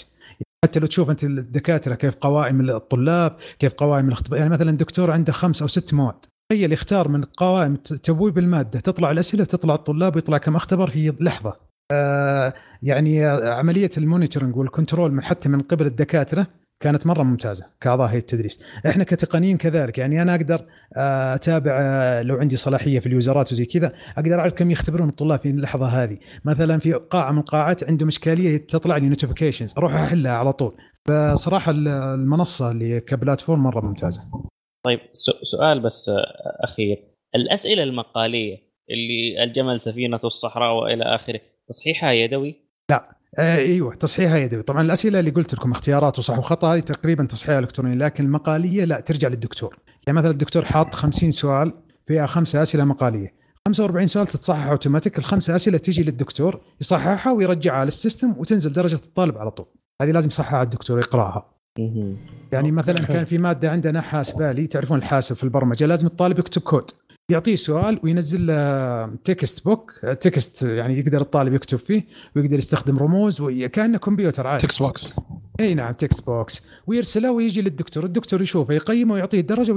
حتى لو تشوف انت الدكاترة كيف قوائم الطلاب كيف قوائم الاختبار يعني مثلا دكتور عنده خمس أو ست مواد تخيل يختار من قوائم تبويب الماده تطلع الأسئلة تطلع الطلاب ويطلع كم اختبر في لحظة. آه يعني عملية ال monitoring وال control من حتى من قبل الدكاترة كانت مرة ممتازة كأعضاء هيئة التدريس. إحنا كتقنيين كذلك يعني أنا أقدر آه، أتابع آه، لو عندي صلاحية في اليوزرات وزي كذا أقدر أعرف كم يختبرون الطلاب في اللحظة هذه. مثلا في قاعة من القاعات عندهم اشكاليه تطلع لي نوتيفيكيشنز أروح أحلها على طول. فصراحة المنصة اللي كبلاتفورم مرة ممتازة. طيب سؤال بس آه، أخير. الأسئلة المقالية اللي الجمل سفينة الصحراء وإلى آخره تصحيحها يدوي؟ لا. آه إيوه تصحيحها يدوي طبعا الأسئلة اللي قلت لكم اختيارات وصح وخطا هذه تقريبا تصحيح إلكتروني لكن المقالية لا ترجع للدكتور. يعني مثلا الدكتور حاط 50 سؤال فيها خمسه أسئلة مقالية. 45 سؤال تتصحح أوتوماتيك الخمسة أسئلة تجي للدكتور يصححها ويرجعها لل system وتنزل درجة الطالب على طول. هذه لازم يصححها الدكتور يقراها. يعني مثلا كان في مادة عندنا حاسب آلي تعرفون الحاسب في البرمجة لازم الطالب يكتب كود. يعطيه سؤال وينزل له text box text يعني يقدر الطالب يكتب فيه ويقدر يستخدم رموز وكانه كمبيوتر عادي. text box إي نعم text box ويرسله ويجي للدكتور الدكتور يشوفه يقيمه ويعطيه الدرجة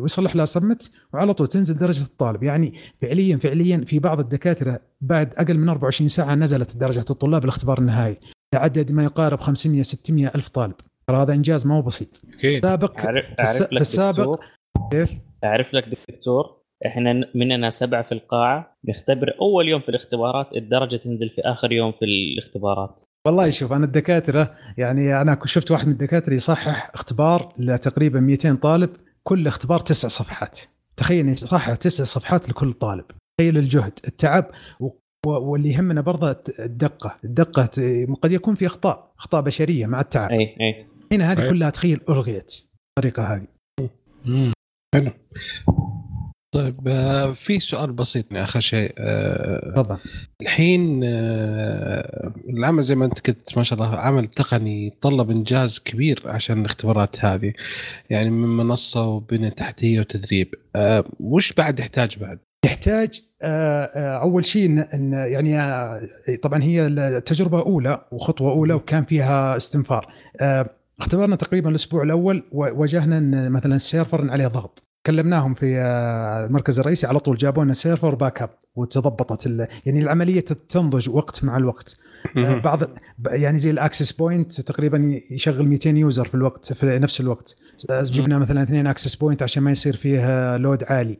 ويصلح له سبمت وعلى طول تنزل درجة الطالب. يعني فعليا فعليا في بعض الدكاترة بعد أقل من 24 ساعة نزلت درجه الطلاب الاختبار النهائي. تعدد ما يقارب 500 600 ألف طالب. ترى هذا إنجاز ما هو بسيط. أكيد سابق في السابق كيف؟ اعرف لك دكتور إحنا مننا سبعة في القاعة نختبر أول يوم في الاختبارات الدرجة تنزل في آخر يوم في الاختبارات. والله شوف أنا الدكاترة يعني أنا شفت واحد من الدكاترة يصحح اختبار لتقريبا 200 طالب كل اختبار تسع صفحات. تخيل يصحح تسع صفحات لكل طالب. تخيل الجهد التعب واللي يهمنا برضه الدقة. الدقة قد يكون في إخطاء إخطاء بشرية مع التعب. أي أي. هنا هذه كلها تخيل ألغيت الطريقة هذه. حلو. طيب آه، في سؤال بسيط اخر شيء آه، تفضل. الحين آه، العمل زي ما أنت قلت ما شاء الله عمل تقني يتطلب إنجاز كبير عشان الاختبارات هذه يعني من منصة وبنيه تحتية وتدريب. وش بعد يحتاج بعد؟ يحتاج أول شيء إن يعني طبعا هي تجربة أولى وخطوة أولى وكان فيها استنفار. اختبرنا تقريبا الأسبوع الأول وواجهنا إن مثلا ال server عليه ضغط. كلمناهم في آه، المركز الرئيسي على طول جابوا لنا server backup وتضبطت يعني العملية تنضج وقت مع الوقت. آه، بعض يعني زي ال access point تقريبا يشغل 200 user في الوقت في نفس الوقت. آه، جبنا مثلا اثنين access point عشان ما يصير فيه load عالي.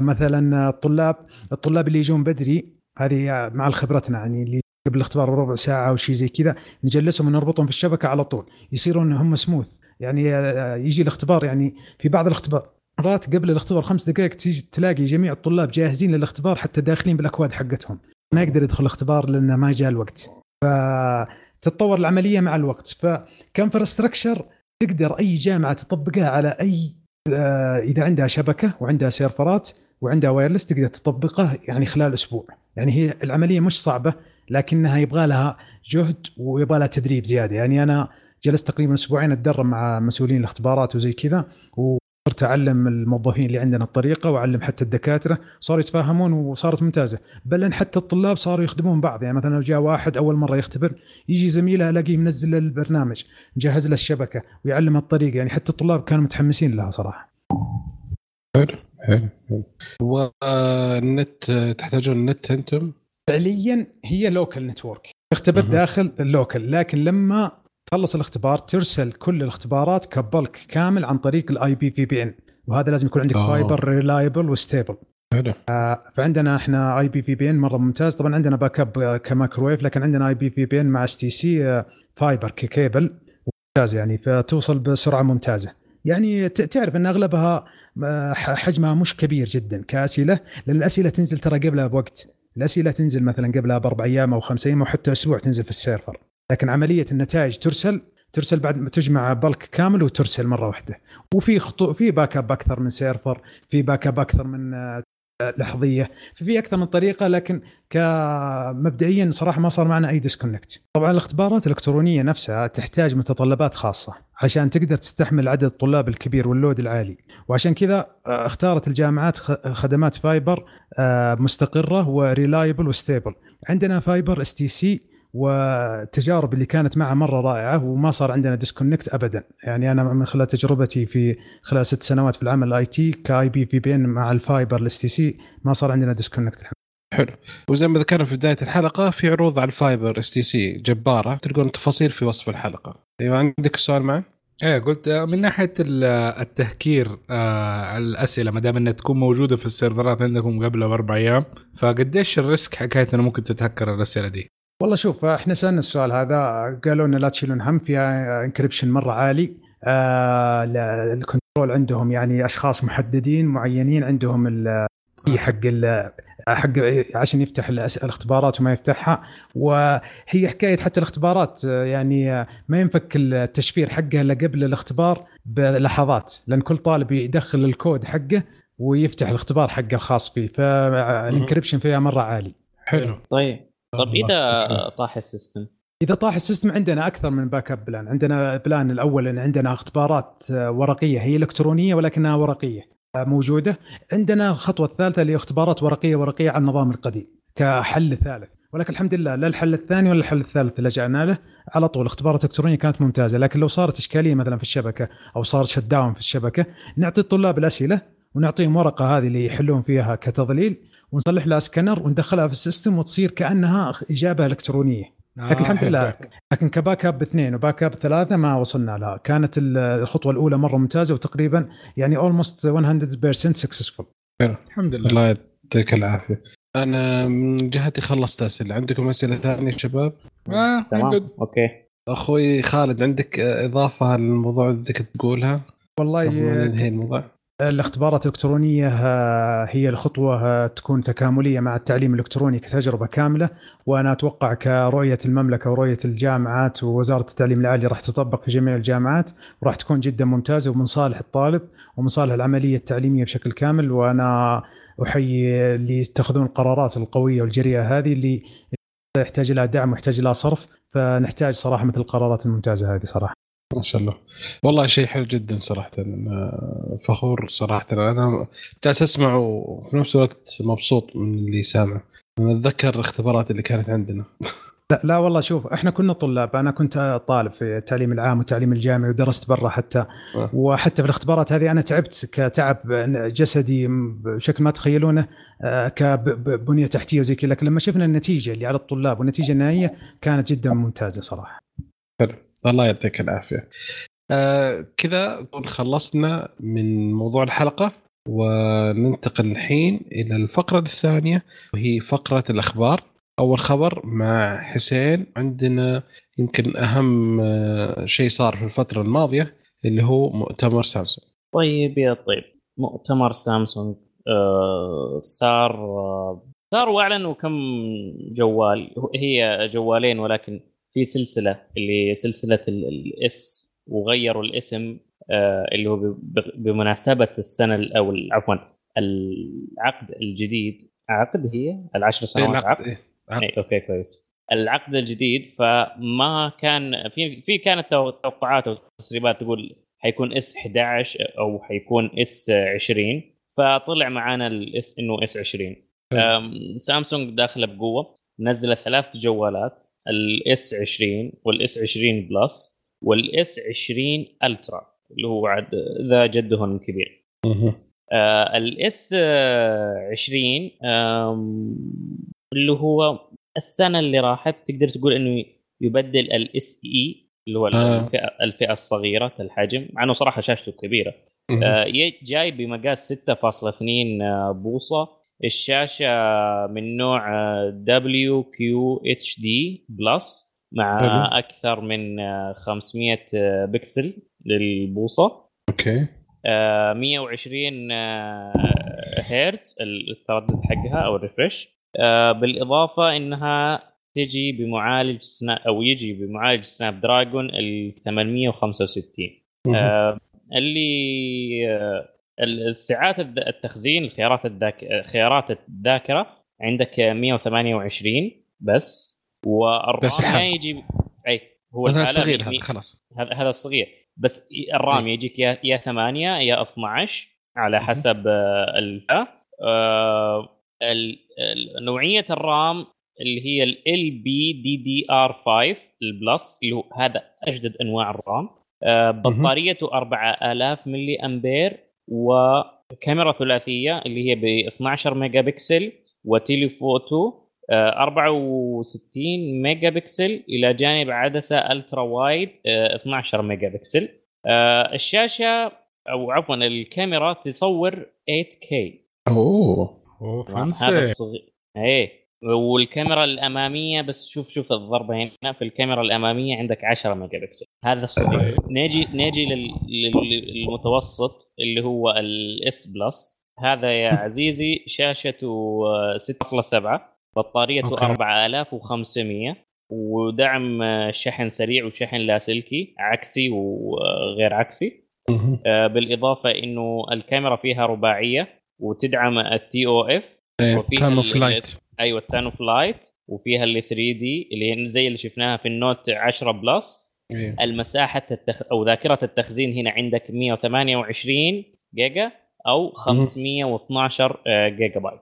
مثلا الطلاب الطلاب اللي يجون بدري هذه مع خبرتنا يعني اللي قبل الاختبار بربع ساعة أو شيء زي كذا نجلسهم ونربطهم في الشبكة على طول. يصيرون هم سموث يعني يجي الاختبار يعني في بعض الاختبار مرات قبل الاختبار خمس دقائق تيجي تلاقي جميع الطلاب جاهزين للاختبار حتى داخلين بالأكواد حقتهم. ما يقدر يدخل الاختبار لأنه ما جاء الوقت. فتتطور العملية مع الوقت. فك infrastructure تقدر أي جامعة تطبقها على أي آه، إذا عندها شبكة وعندها سيرفرات وعندها wireless تقدر تطبقه يعني خلال أسبوع. يعني هي العملية مش صعبة لكنها يبغى لها جهد ويبغى لها تدريب زيادة. يعني أنا جلست تقريبا أسبوعين أتدرب مع مسؤولين الاختبارات وزي كذا صرت أعلم الموظفين اللي عندنا الطريقة وأعلم حتى الدكاترة صاروا يتفاهمون وصارت ممتازة. بل ان حتى الطلاب صاروا يخدمون بعض. يعني مثلا لو جاء واحد أول مرة يختبر يجي زميله ألاقيه منزل البرنامج مجهز له الشبكة ويعلم الطريقة. يعني حتى الطلاب كانوا متحمسين لها صراحة. حلو حلو والنت تحتاجون النت أنتم؟ فعليا هي local network تختبر داخل ال local لكن لما تخلص الاختبار ترسل كل الاختبارات ك bulk كامل عن طريق ال IP VPN وهذا لازم يكون عندك fiber reliable و stable حلو. آه فعندنا إحنا IP VPN مرة ممتاز. طبعا عندنا backup ك microwave لكن عندنا اي بي في بي ان مع اس تي سي فايبر ككيبل ممتاز يعني فتوصل بسرعة ممتازة. يعني تعرف إن أغلبها آه، حجمها مش كبير جدا كأسئلة لأن الأسئلة تنزل ترى قبلها بوقت. الاسئله تنزل مثلا قبلها بأربع أيام أو خمس أيام أو حتى أسبوع تنزل في ال server. لكن عملية النتائج ترسل ترسل بعد ما تجمع bulk كامل وترسل مرة واحدة. وفي خطو في backup أكثر من server في backup أكثر من لحظية ففي أكثر من طريقة لكن كمبدئيا صراحة ما صار معنا أي disconnect طبعا الاختبارات الإلكترونية نفسها تحتاج متطلبات خاصة. عشان تقدر تستحمل عدد الطلاب الكبير وال load العالي. وعشان كذا آه، اختارت الجامعات خدمات fiber آه، مستقرة و reliable و stable. عندنا fiber STC والتجارب اللي كانت معه مرة رائعة وما صار عندنا disconnect ابدا. يعني أنا من خلال تجربتي في خلال ست سنوات في العمل ال IT ك IP VPN مع ال fiber ال STC ما صار عندنا disconnect الحمد حلو وزي ما ذكرنا في بداية الحلقة في عروض على الفايبر اس تي سي جبارة تلقون التفاصيل في وصف الحلقة أيوه عندك سؤال معي؟ إيه قلت آه، من ناحية التهكير آه، على الأسئلة ما دام إنها تكون موجودة في ال serverات عندكم قبل بأربع أيام فقديش ال risk حكايه إنه ممكن تتهكر الأسئلة دي؟ والله شوف إحنا سألنا السؤال هذا قالوا لنا لا تشيلون هم فيها encryption مرة عالي آه ال control عندهم يعني أشخاص محددين معينين عندهم في حق حق عشان يفتح الاختبارات وما يفتحها. وهي حكاية حتى الاختبارات يعني ما ينفك التشفير حقها إلا قبل الاختبار بلحظات لأن كل طالب يدخل الكود حقه ويفتح الاختبار حقه الخاص فيه فال encryption فيها مرة عالي. حلو. طيب. طيب إذا طاح ال system؟ إذا طاح ال system عندنا أكثر من backup plan عندنا plan الأول إن عندنا اختبارات ورقية هي إلكترونية ولكنها ورقية. موجودة. عندنا الخطوة الثالثة اللي اختبارات ورقية ورقية على النظام القديم كحل ثالث. ولكن الحمد لله لا الحل الثاني ولا الحل الثالث لجأنا له. على طول اختبارات إلكترونية كانت ممتازة لكن لو صارت إشكالية مثلا في الشبكة أو صار shutdown في الشبكة نعطي الطلاب الأسئلة ونعطيهم ورقة هذه اللي يحلون فيها كتضليل ونصلح لها سكانر وندخلها في ال system وتصير كأنها إجابة إلكترونية. لكن الحمد لله لكن ك backup اثنين و backup ثلاثة ما وصلنا لها. كانت الخطوة الأولى مرة ممتازة وتقريبا يعني almost 100% successful الحمد لله. الله يعطيك العافية. أنا من جهتي خلصت أسئلة. عندكم أسئلة ثانية شباب؟ آه تمام أوكي. أخوي خالد عندك إضافة للموضوع بدك تقولها؟ والله ننهي الموضوع. الاختبارات الإلكترونية آه، هي الخطوة آه، تكون تكاملية مع التعليم الإلكتروني كتجربة كاملة. وأنا أتوقع كرؤية المملكة ورؤية الجامعات ووزارة التعليم العالي راح تطبق في جميع الجامعات وراح تكون جدا ممتازة ومن صالح الطالب ومن صالح العملية التعليمية بشكل كامل. وأنا أحيي اللي يتخذون القرارات القوية والجريئة هذه اللي يحتاج لها دعم ويحتاج لها صرف. فنحتاج صراحة مثل القرارات الممتازة هذه صراحة. ما شاء الله. والله شيء حلو جدا صراحة فخور صراحة. أنا جالس أسمع وفي نفس الوقت مبسوط من اللي سامع أنا أتذكر الاختبارات اللي كانت عندنا. <laughs> لا لا والله شوف إحنا كنا طلاب. أنا كنت طالب في التعليم العام والتعليم الجامعي ودرست برا حتى. أه. وحتى في الاختبارات هذه أنا تعبت كتعب جسدي بشكل ما تخيلونه آه، كبنية تحتية وزي كذا. لكن لما شفنا النتيجة اللي على الطلاب والنتيجه النهائيه كانت جدا ممتازة صراحة. حلو. الله يعطيك العافية. آه كذا خلصنا من موضوع الحلقة وننتقل الحين إلى الفقرة الثانية وهي فقرة الأخبار. أول خبر مع حسين عندنا يمكن أهم آه، شيء صار في الفترة الماضية اللي هو مؤتمر سامسونج. طيب يا طيب. مؤتمر سامسونج آه صار آه صار واعلنوا كم جوال هي جوالين ولكن في سلسلة اللي سلسلة ال S وغيروا الاسم آه، اللي هو بمناسبة السنة أو عفوا العقد الجديد عقد هي العشر سنوات عقد, عقد. إيه؟ عقد. إيه okay كويس العقد الجديد فما كان في في كانت توقعات أو تسريبات تقول حيكون S 11 أو حيكون S 20 فطلع معانا ال S إنه S 20 سامسونج داخلة بقوة نزلت ثلاث جوالات ال S 20 وال S 20 Plus وال S 20 Ultra اللي هو عاد ذا جدهم كبير. آه ال S 20 اللي هو السنة اللي راحت تقدر تقول إنه يبدل ال S e اللي هو آه. الفئه, الفئة الصغيرة الحجم مع إنه صراحة شاشته كبيرة. آه جاي بمقاس 6.2 آه، بوصة. الشاشة من نوع WQHD Plus مع أكثر من 500 بكسل للبوصة. okay. 120 هرتز التردد حقها أو ال refresh. بالإضافة إنها تجي بمعالج سنا أو يجي بمعالج Snapdragon ال 865 اللي ال- ساعات الذ- التخزين الخيارات الذاك خيارات الذاكرة عندك 128 بس والرام بس ما. يجي أي هو هو الحالة صغير مي- هذا خلاص هذا هذا الصغير بس الرام إيه. يجيك يا يا 8 يا 12 على. حسب آه، الفئه آه، ال- ال- نوعية الرام اللي هي ال بي دي دي ار 5 ال plus اللي هو هذا أجدد أنواع ال RAM آه، بطاريته 4000 ملي أمبير وكاميرا ثلاثية اللي هي ب 12 megapixel و telephoto آه، 64 ميجا بكسل إلى جانب عدسة ultra wide آه، 12 ميجا بكسل آه، الشاشة أو عفوا الكاميرا تصور 8K أوه. أوه هذا fancy الصغير إيه. والكاميرا الأمامية بس شوف شوف الضربه هنا في الكاميرا الأمامية عندك 10 ميجا بكسل. هذا الصغير لل- لل- للمتوسط اللي هو ال S Plus هذا يا <laughs> عزيزي شاشته آه، 6.7 بطاريته okay. 4500 ودعم شحن سريع وشحن لاسلكي عكسي وغير عكسي. آه، بالإضافة إنه الكاميرا فيها رباعية وتدعم ال TOF وفيها time of flight أيوه ال time of flight وفيها ال 3D اللي هي زي اللي شفناها في ال Note 10 Plus إيه. المساحة التخ... أو ذاكرة التخزين هنا عندك 128 جيجا أو 512 آه، جيجا بايت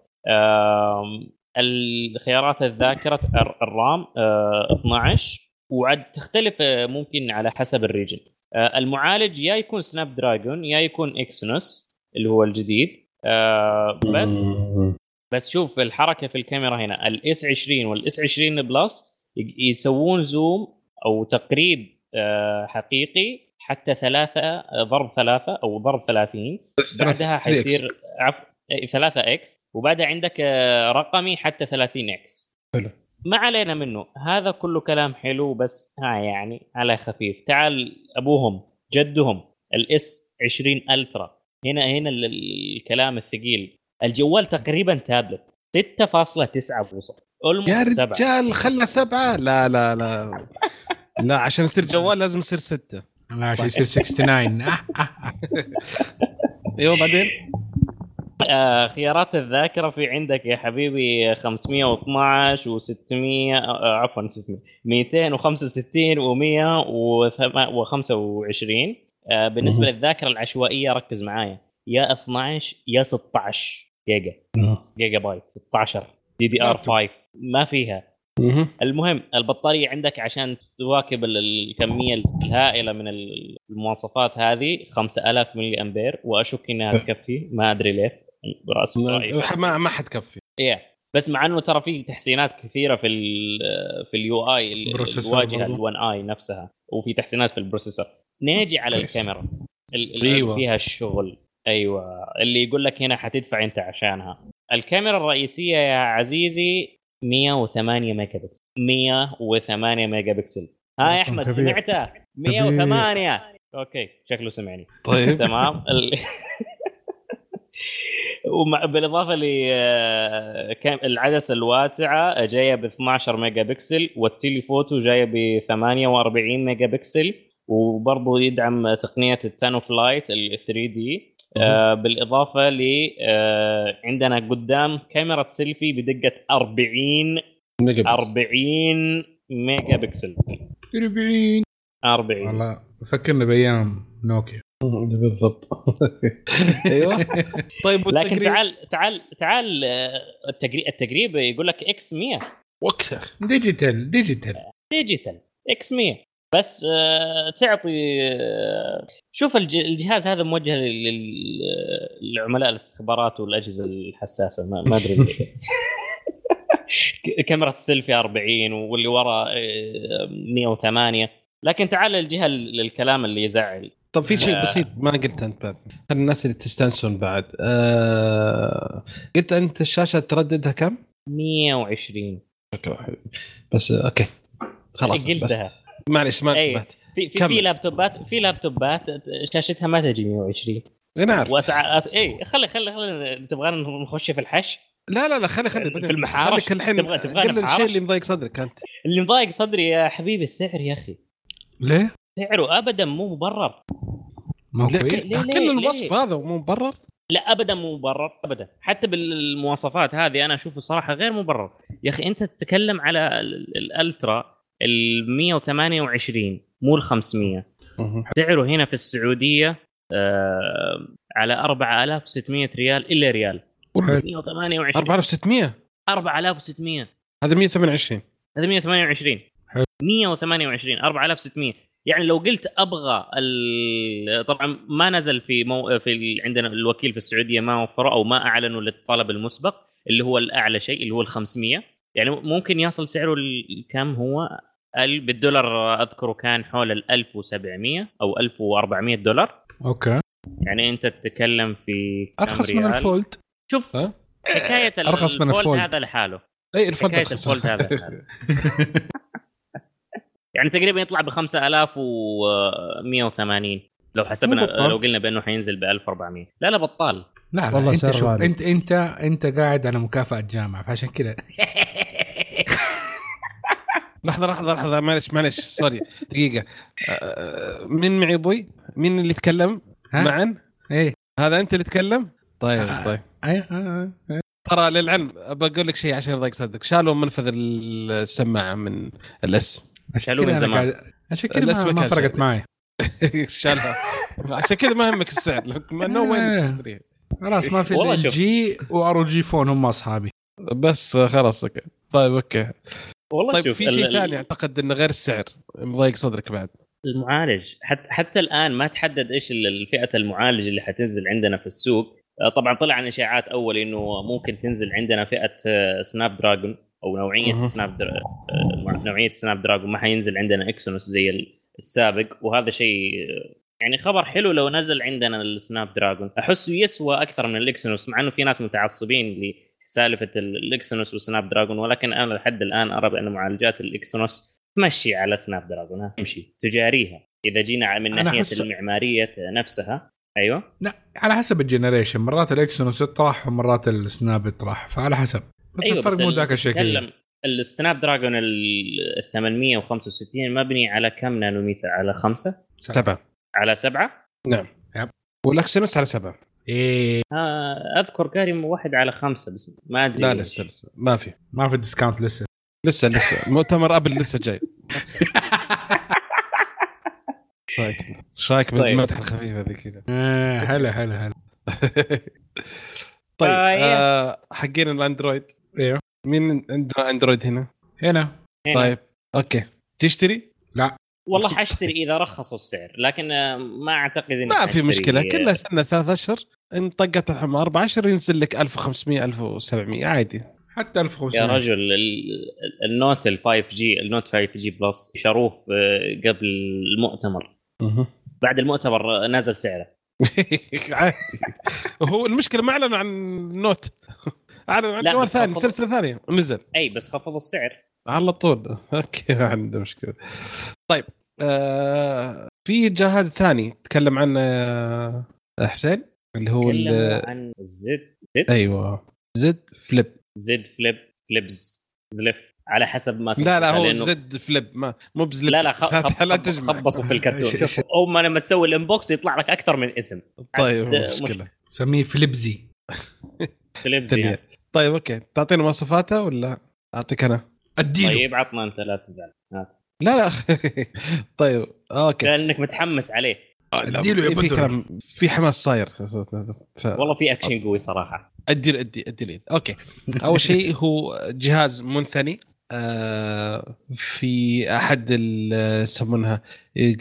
الخيارات الذاكرة الر- ال RAM آه، 12 وعد تختلف آه، ممكن على حسب ال region. آه، المعالج يا يكون Snapdragon يا يكون Exynos اللي هو الجديد. آه، بس. بس شوف الحركة في الكاميرا هنا. ال S 20 وال S 20 Plus يسوون zoom أو تقريب آه، حقيقي حتى ثلاثة آه، ضرب ثلاثة أو ضرب 30 بعدها 3X. حيصير عفوا 3 X. وبعدها عندك آه، رقمي حتى 30 X. حلو. ما علينا منه. هذا كله كلام حلو بس ها يعني على خفيف. تعال أبوهم جدهم ال S 20 Ultra هنا هنا ال- ال- الكلام الثقيل. الجوال تقريبا تابلت. 6.9 بوصة. يا almost 7 رجال خلى سبعة. لا لا لا. لا عشان يصير جوال لازم يصير ستة. لا عشان يصير 69 آه، آه، آه. أيوه بعدين؟ آه خيارات الذاكرة في عندك يا حبيبي 512 و600 آه عفوا 600 265 و125 آه بالنسبة. للذاكرة العشوائية ركز معايا. يا 12 يا 16 جيجا. جيجا بايت 16 DDR laptop. 5 ما فيها. مهم. المهم البطارية عندك عشان تواكب ال- الكمية الهائلة من ال- المواصفات هذه 5000 ملي أمبير. وأشك إنها تكفي. ما أدري ليه رأيي. ما ما, حتكفي إيه. بس مع إنه ترى في تحسينات كثيرة في ال في ال UI الواجهة برضو. ال1 اي نفسها. وفي تحسينات في ال processor. نيجي على. الكاميرا. ال- اللي أيوة. فيها الشغل. أيوه. اللي يقول لك هنا حتدفع أنت عشانها. الكاميرا الرئيسية يا عزيزي 108 ميجا بكسل 108 ميجا بكسل ها يا أحمد كبير. سمعته 108 okay شكله سمعني. طيب. <laughs> تمام. ال- <laughs> ومع بالإضافة ل كام- العدسة الواسعة جاية ب 12 ميجا بكسل وال telephoto جاية ب 48 ميجا بكسل وبرضه يدعم تقنية ال time of flight ال 3D آه بالإضافة ل آه عندنا قدام كاميرا سيلفي بدقة 40 ميجا بكسل. 40 ميجا بكسل 40 40 والله فكرنا بأيام نوكيا. <laughs> بالضبط. <laughs> أيوه. طيب لكن تعال تعال تعال آه، التقريب التقريب يقول لك X 100 وقتها digital digital. digital X 100 بس آه، تعطي آه، شوف الج- الجهاز هذا موجه لل- لل- للعملاء الاستخبارات والأجهزة الحساسة ما, أدري. <laughs> كاميرا السيلفي 40 واللي ورا آه، 108 لكن تعال للجهة للكلام اللي يزعل. طب في شيء آه. بسيط ما قلت أنت بعد. الناس اللي تستانسون بعد. آه... قلت أنت الشاشة ترددها كم؟ 120 شكرا حبيبي. بس آه، أوكي. خلاص بس قلتها. معلش ما أي. انتبهت في في. في لابتوبات في لابتوبات شاشتها ما تجي 120 أنا عارف واسعار أس... اي خلي خلي خلي تبغانا نخش في الحش لا لا لا خلي خلي في. المحارش؟ خليك الحين تبغى- قل الشيء؟ اللي مضايق صدرك أنت اللي مضايق صدري يا حبيبي السعر يا أخي ليه؟ سعره ابدا مو مبرر ما هو ليه- كل الوصف ليه؟ هذا مو مبرر لا ابدا مو مبرر ابدا حتى بالمواصفات هذه أنا أشوفه صراحة غير مبرر يا أخي أنت تتكلم على ال- الألترا ال 128 مو ال 500 سعره هنا في السعودية آه على 4600 ريال إلا ريال. حلو. 128 4600 4600 هذا 128 هذا 128 حلو. 128 4600 يعني لو قلت أبغى ال- طبعا ما نزل في مو... في. عندنا الوكيل في السعودية ما وفره أو ما أعلنوا للطلب المسبق اللي هو الأعلى شيء اللي هو ال 500 يعني ممكن يصل سعره ال- كم هو ال- بالدولار أذكره كان حول ال 1700 أو 1400 دولار أوكي يعني أنت تتكلم في أرخص من؟ ال Fold شوف ها؟ حكاية أرخص من ال Fold. هذا لحاله أي ال Fold حكاية. ال Fold هذا لحاله <laughs> يعني تقريبا يطلع ب 5180 لو حسبنا. لو قلنا بأنه حينزل ب 1400 لا لا بطال لا لا والله أنت سعر شوف غالي. أنت أنت أنت قاعد على مكافأة جامعة فعشان كذا <laughs> لحظة لحظة لحظة معلش معلش sorry دقيقة آه، مين معي أبوي؟ مين اللي يتكلم ها؟ معا؟ إيه هذا أنت اللي تتكلم؟ طيب آه. طيب آه، آه. ترى للعلم بقول لك شيء عشان يضيق صدرك شالوا منفذ السماعة من الأس شالوه من زمان. عشان كذا ما, فرقت. معي <laughs> شالها. عشان كذا ما يهمك السعر. نو وين <laughs> تشتريها. خلاص ما في ال. جي وار جي فون هم أصحابي. بس خلاص أوكي. طيب okay. والله طيب شوف في شيء ثاني أعتقد إنه غير السعر. مضايق صدرك بعد. المعالج. حتى حتى الآن ما تحدد إيش ال- الفئة المعالج اللي حتنزل عندنا في السوق. آه، طبعا طلع عن إشاعات أول إنه ممكن تنزل عندنا فئة آه، Snapdragon أو نوعية. سناب در... آه، نوعية Snapdragon ما حينزل عندنا Exynos زي ال- السابق وهذا شيء يعني خبر حلو لو نزل عندنا ال Snapdragon. أحسه يسوى أكثر من ال Exynos مع إنه في ناس متعصبين لسالفة ال- ال Exynos وال Snapdragon ولكن أنا لحد الآن أرى بأن معالجات ال Exynos تمشي على Snapdragon. ها تمشي تجاريها. إذا جينا من ناحية أحس- المعمارية نفسها أيوه. لا على حسب ال generation. مرات ال Exynos يطرح ومرات ال Snap يطرح فعلى حسب. بس أيوه الفرق مو ذاك تتكلم ال Snapdragon ال 865 مبني على كم نانومتر على خمسة؟ سبعة. على سبعة؟ نعم. yep. وال Exynos على سبعة. إيه. آه أذكر قاري واحد على خمسة بس ما أدري لا لسه لسه. ما في. ما في discount لسه. لسه لسه. مؤتمر Apple لسه جاي. رايك <laughs> إيش رأيك طيب. بالمدح الخفيفه ذي كذا؟ آه هلا هلا هلا. <laughs> طيب آه،. آه حقين ال Android. إيوه. مين عنده Android هنا؟ هنا. طيب okay. تشتري؟ والله حاشتري إذا رخصوا السعر لكن ما أعتقد إني ما في. مشكلة كلها سنة ثلاث أشهر إن طقت الحين أربع أشهر ينزل لك 1500 1700 عادي. حتى 1500 يا رجل ال- ال- ال Note ال 5G ال Note 5G Plus شروه قبل المؤتمر. بعد المؤتمر نزل سعره. <laughs> عادي. هو المشكلة ما أعلنوا عن Note لا، جوال ثاني خفض- سلسلة ثانية ونزل أي بس خفضوا السعر. على طول <laughs> okay ما عنده مشكلة. طيب آه في جهاز ثاني تكلم عنه آه، حسين؟ اللي هو تكلموا عن زد زد؟ أيوه. Z Flip. Z Flip Flips. زلف على حسب ما لا لا هو لأنه- زد فليب ما مو بزلب لا لا خ... <laughs> لا, خ... لا. تجمع. خبصوا في الكرتون. <laughs> شوف أول ما لما تسوي ال unbox يطلع لك أكثر من اسم. طيب عاد مشكلة. سميه Flipzy. فليبز تلية. يعني. طيب أوكي. تعطينا مواصفاته ولا أعطيك أنا؟ أديله. طيب عطنا أنت لا تزعل. لا لا. <laughs> طيب أوكي. لانك متحمس عليه. أديله يا في كلام في حماس صاير. ف... والله في أكشن قوي صراحة. ادي أدي ادي اليد أوكي. أول شيء <laughs> هو جهاز منثني. آه، في أحد ال- يسمونها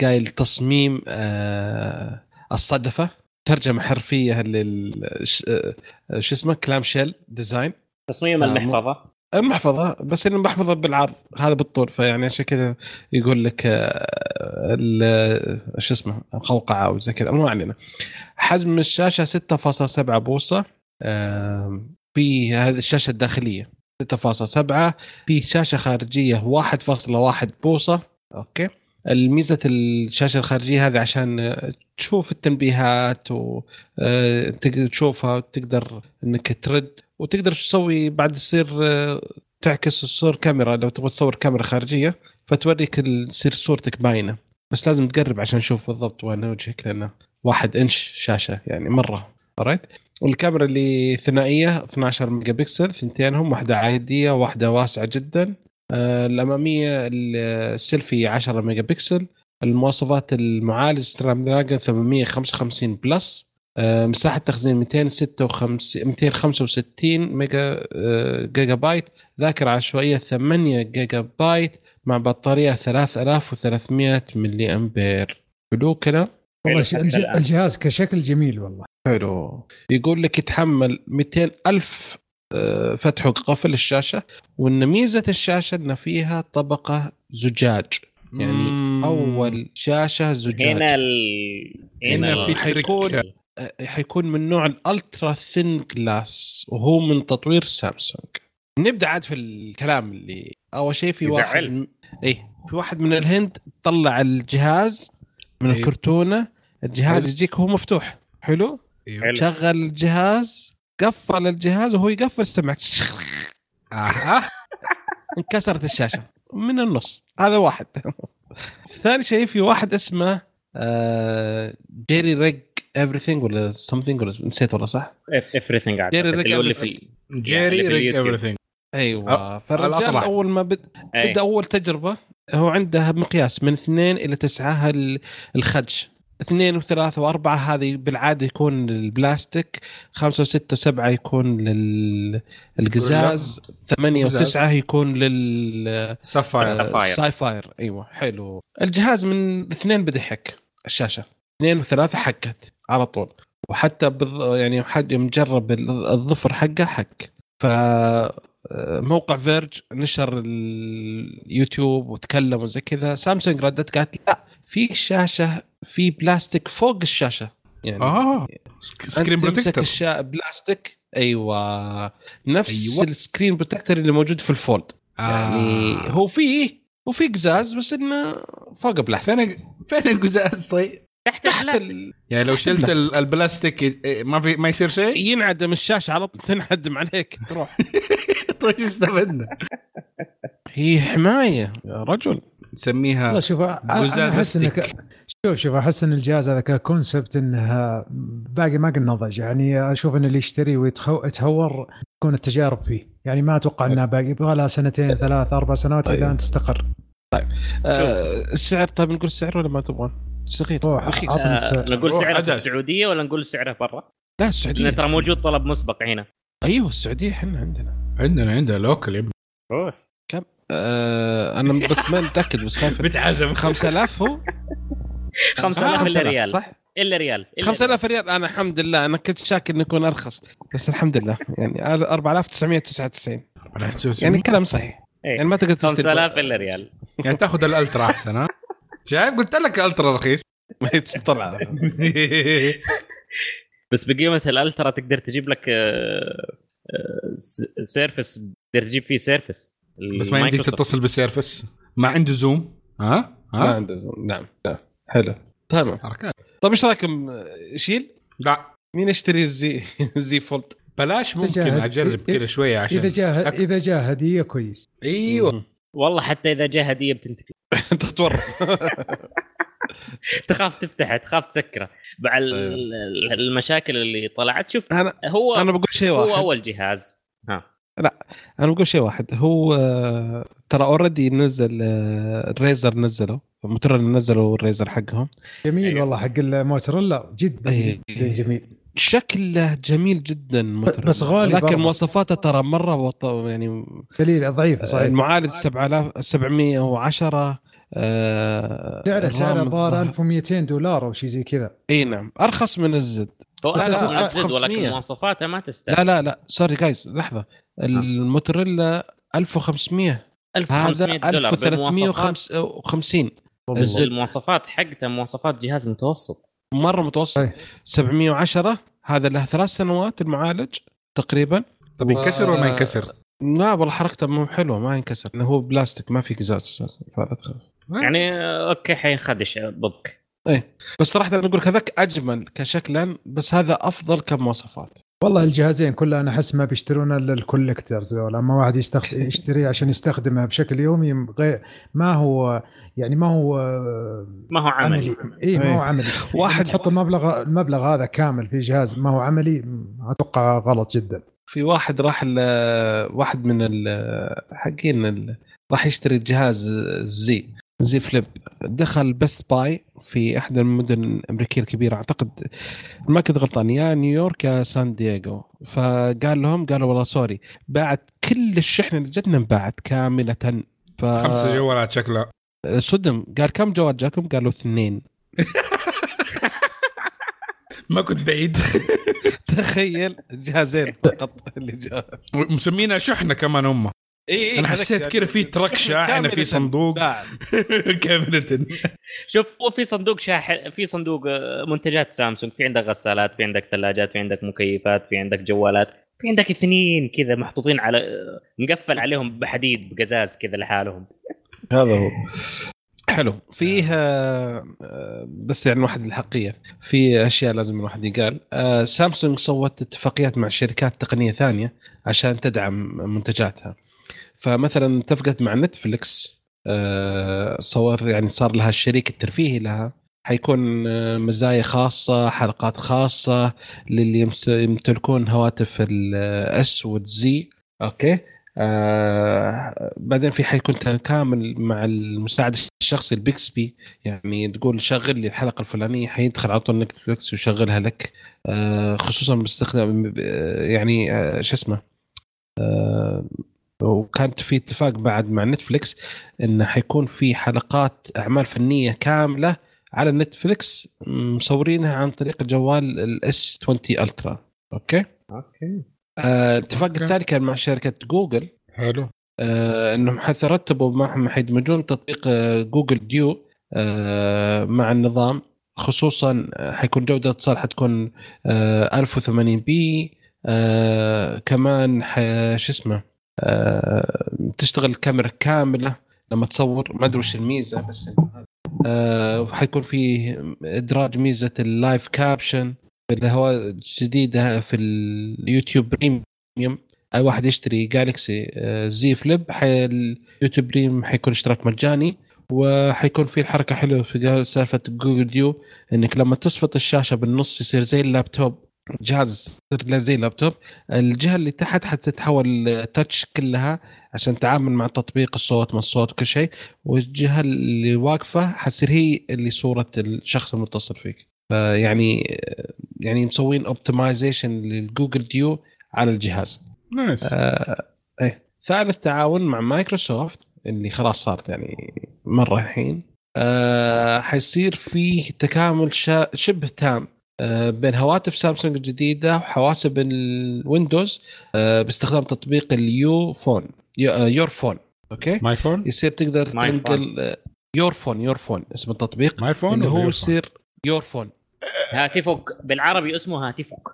قايل تصميم آه، الصدفة. ترجمة حرفية لل آه، شو اسمه؟ كلام شيل ديزاين تصميم آه، المحفظة. المحفظة بس إنه محفظة بالعرض. هذا بالطول فيعني عشان كذا يقول لك آه، ال- شو اسمه؟ القوقعه أو زي كذا مو علينا. حجم الشاشة 6.7 بوصة. في هذه الشاشة الداخلية 6.7 في شاشة خارجية 1.1 بوصة. okay. الميزة الشاشة الخارجية هذه عشان آه، تشوف التنبيهات وتقدر تشوفها وتقدر إنك ترد وتقدر تسوي بعد تصير آه، تعكس الصور كاميرا. لو تبغى تصور كاميرا خارجية فتوريك تصير صورتك باينة. بس لازم تقرب عشان نشوف بالضبط وين وجهك لأنه واحد إنش شاشة يعني مرة. right والكاميرا اللي ثنائية 12 ميجا بكسل ثنتينهم واحدة عادية واحدة واسعة جدا. آه، الأمامية السيلفي 10 ميجا بكسل المواصفات المعالج Snapdragon 855 Plus آه، مساحة تخزين 256 265 ميجا آه، جيجا بايت ذاكرة عشوائية 8 جيجا بايت مع بطارية 3300 ملي أمبير. حلو كده والله. الجهاز كشكل جميل والله. حلو. يقول لك يتحمل 200 ألف فتح وقفل الشاشة وإن ميزة الشاشة إن فيها طبقة زجاج يعني مم. أول شاشة زجاج هنا ال... هنا في حيكون- حيكون من نوع الألترا ثين جلاس وهو من تطوير سامسونج نبدأ عاد في الكلام اللي أول شيء في واحد. من... إيه في واحد من الهند طلع الجهاز من إيه. الكرتونة الجهاز. يجيك هو مفتوح حلو أيوه. حلو. شغل الجهاز قفل الجهاز وهو يقفل سمعك آه. انكسرت الشاشة من النص هذا واحد ثاني شيء في واحد اسمه آه Jerry Rig Everything ولا something ولا نسيت والله صح؟ everything اللي. في Jerry في Rig اليوتيوب. everything أيوه فالرجال. أول ما بد... بدا أول تجربة هو عنده مقياس من اثنين إلى تسعة ال- الخدش اثنين وثلاثة وأربعة هذه بالعادة يكون البلاستيك خمسة وستة وسبعة يكون للقزاز ثمانية. وتسعة يكون لل sapphire. آه. sapphire أيوه حلو. الجهاز من اثنين بدأ يحك الشاشة. اثنين وثلاثة حكت على طول. وحتى بالض... يعني حد يوم جرب ال- الظفر حقه حك. ف آه، موقع Verge نشر اليوتيوب وتكلم وزي كذا. سامسونج ردت قالت لا في شاشة في بلاستيك فوق الشاشة يعني آه screen protector الشا... بلاستيك أيوه نفس أيوة. ال screen protector اللي موجود في ال Fold يعني آه. هو فيه وفي قزاز بس إنه فوق بلاستيك فين فين القزاز طيب؟ تحت البلاستيك ال... يعني لو شلت البلاستيك. ال- البلاستيك إيه، ما في ما يصير شيء؟ <laughs> ينعدم الشاشة على طول تنعدم عليك تروح <laughs> طيب إيش استفدنا؟ هي حماية يا رجل والله نسميها شوف أنا- أنا أحس. انك شوف شوف أحس إن الجهاز هذا ككونسبت انه باقي ما قد نضج يعني أشوف إن اللي يشتري ويتهور تكون التجارب فيه. يعني ما أتوقع إنها باقي. يبغى لها سنتين ثلاث أربع سنوات إلى طيب. ان تستقر. آه السعر طيب نقول السعر ولا ما تبغون؟ صغير روح، رخيص. آه السعر. نقول سعره في. السعودية ولا نقول سعره برا؟ لا لأن السعوديه ترى موجود طلب مسبق هنا. أيوه السعودية إحنا عندنا. عندنا عندنا لوكل يا ابني. روح. آه أنا بس ما متأكد بس خايف <laughs> بتعزم. 5000 هو؟ <laughs> 5000 إلا 5000 ريال. صح؟ إلا ريال إلا 5000 ريال؟ أنا الحمد لله أنا كنت شاك انه يكون أرخص بس الحمد لله. يعني 4999 يعني كلام صحيح. إيه. يعني ما تقدر تشتري 5000 إلا ريال. يعني تاخذ الألترا أحسن ها؟ شايف؟ قلت لك الألترا رخيص. ما طلع <laughs> بس بقيمة الألترا تقدر تجيب لك آه، آه، service. تقدر تجيب فيه service. بس ما يمديك. تتصل بال service ما عنده zoom ها؟ ما ها عنده نعم نعم حلو. تمام. حركات. طيب إيش رأيكم؟ شيل؟ لا. مين يشتري ال Z Z Fold بلاش ممكن جاهد. أجرب كذا شوية عشان إذا جاء أك- إذا جاء هديه كويس. أيوه. والله حتى إذا جاء هديه بتنتقل. <laughs> تتورط. <laughs> تخاف تفتحه تخاف تسكره. مع. ال- المشاكل اللي طلعت شوف أنا هو أنا بقول شيء هو واحد. أول جهاز. أنا بقول شيء واحد هو آه، ترى already نزل آه، ال Razr نزلوا موتوريلا نزلوا ال Razr حقهم جميل أيوة. والله حق الموتوريلا جدا أيه. جدا جميل شكله جميل جدا موتوريلا. بس غالي لكن برضه. مواصفاته ترى مرة وط... يعني دليل ضعيف صحيح المعالج 7000 710 آه سعره سعره الظاهر الظاهر- 1200 دولار أو شيء زي كذا إي نعم أرخص من الزد هو لا، من الزد 500. ولكن مواصفاته ما تستاهل لا لا لا سوري جايز لحظة الموتوريلا 1500 هذا 1500 دولار بالمواصفات. 1350 بس الزد المواصفات حقته مواصفات جهاز متوسط. مرة متوسط. صحيح. 710 هذا له ثلاث سنوات المعالج تقريبا. طب ينكسر ولا ما ينكسر؟ لا والله حركته مو حلوة ما ينكسر. لأنه هو بلاستيك ما في قزاز أساسا فلا تخاف. يعني okay حينخدش ضدك بس صراحة أنا أقول لك هذاك أجمل كشكلا بس هذا أفضل كمواصفات. والله الجهازين كلها أنا أحس ما بيشترون إلا ال collectors أما واحد يستخد... <laughs> يشتريه عشان يستخدمها بشكل يومي غير ما هو يعني ما هو ما هو عملي. عملي. إي ما هو. عملي. <laughs> واحد- تحط المبلغ المبلغ هذا كامل في جهاز ما هو عملي أتوقع غلط جدا. في واحد راح ل- واحد من ال- حقين ال- راح يشتري جهاز زي Z Flip. دخل Best Buy في إحدى المدن الأمريكية الكبيرة. أعتقد ما كنت غلطان يا نيويورك يا سان دييغو. فقال لهم قالوا والله sorry باعت كل الشحنه اللي جتنا انباعت كاملة. ف خمسة جوالات شكلها صدم. قال كم جوال جاكم؟ قالوا اثنين. <laughs> ما كنت بعيد. <laughs> تخيل جهازين فقط اللي جاء. مسمينها شحنة كمان هم. إيه أنا حسيت كده في <laughs> ترك شاحنة في صندوق. <laughs> باع. كامله شوف هو في صندوق شاحن في صندوق آه، منتجات سامسونج. في عندك غسالات في عندك ثلاجات في عندك مكيفات في عندك جوالات. في عندك اثنين كذا محطوطين على آه، مقفل عليهم بحديد بقزاز كذا لحالهم. هذا هو. حلو. فيه آه، آه، بس يعني واحد الحقيقة في أشياء لازم الواحد يقال. سامسونج سوت اتفاقيات مع شركات تقنية ثانية عشان تدعم منتجاتها. فمثلا اتفقت مع Netflix آه، صور يعني صار لها الشريك الترفيهي لها. حيكون آه، مزايا خاصة حلقات خاصة للي يمتلكون هواتف ال S وال Z Okay؟ آه بعدين في حيكون تكامل مع المساعد الشخصي ال Bixby يعني تقول شغل لي الحلقة الفلانية حيدخل على طول Netflix ويشغلها لك. آه خصوصا باستخدام آه، يعني آه شو اسمه؟ آه وكانت في اتفاق بعد مع Netflix انه حيكون في حلقات أعمال فنية كاملة على Netflix مصورينها عن طريق الجوال ال S 20 Ultra Okay؟ Okay. آه، الاتفاق okay. الثاني كان مع شركة جوجل. حلو. آه، إنهم حيترتبوا معهم حيدمجون تطبيق آه، Google Duo آه، مع النظام. خصوصا آه، حيكون جودة الاتصال حتكون آه، 1080 p آه، كمان شو اسمه؟ آه، تشتغل الكاميرا كاملة لما تصور. ما أدري وش الميزة بس آه، حيكون في إدراج ميزة ال live caption. اللي هو جديده في ال YouTube Premium أي واحد يشتري Galaxy Z Flip حي ال YouTube Prem حيكون اشتراك مجاني. وحيكون في الحركه حلوة في سالفة Google Duo إنك لما تصفط الشاشة بالنص يصير زي اللابتوب. جهاز يصير له زي اللابتوب. الجهة اللي تحت حتتحول touch كلها عشان تتعامل مع تطبيق الصوت مع الصوت وكل شيء. والجهة اللي واقفة حتصير هي اللي صورة الشخص المتصل فيك. فيعني يعني مسوين optimization لل Google Duo على الجهاز. nice آه إيه. ثالث تعاون مع مايكروسوفت اللي خلاص صارت يعني مرة الحين. آه حيصير فيه تكامل شبه تام. بين هواتف سامسونج الجديدة وحواسب الويندوز آه باستخدام تطبيق ال Your Phone آه، Your Phone okay؟ My Phone؟ يصير تقدر تنقل آه، Your Phone Your Phone اسم التطبيق My Phone اللي هو؟ يصير Your Phone. هاتفك بالعربي اسمه هاتفك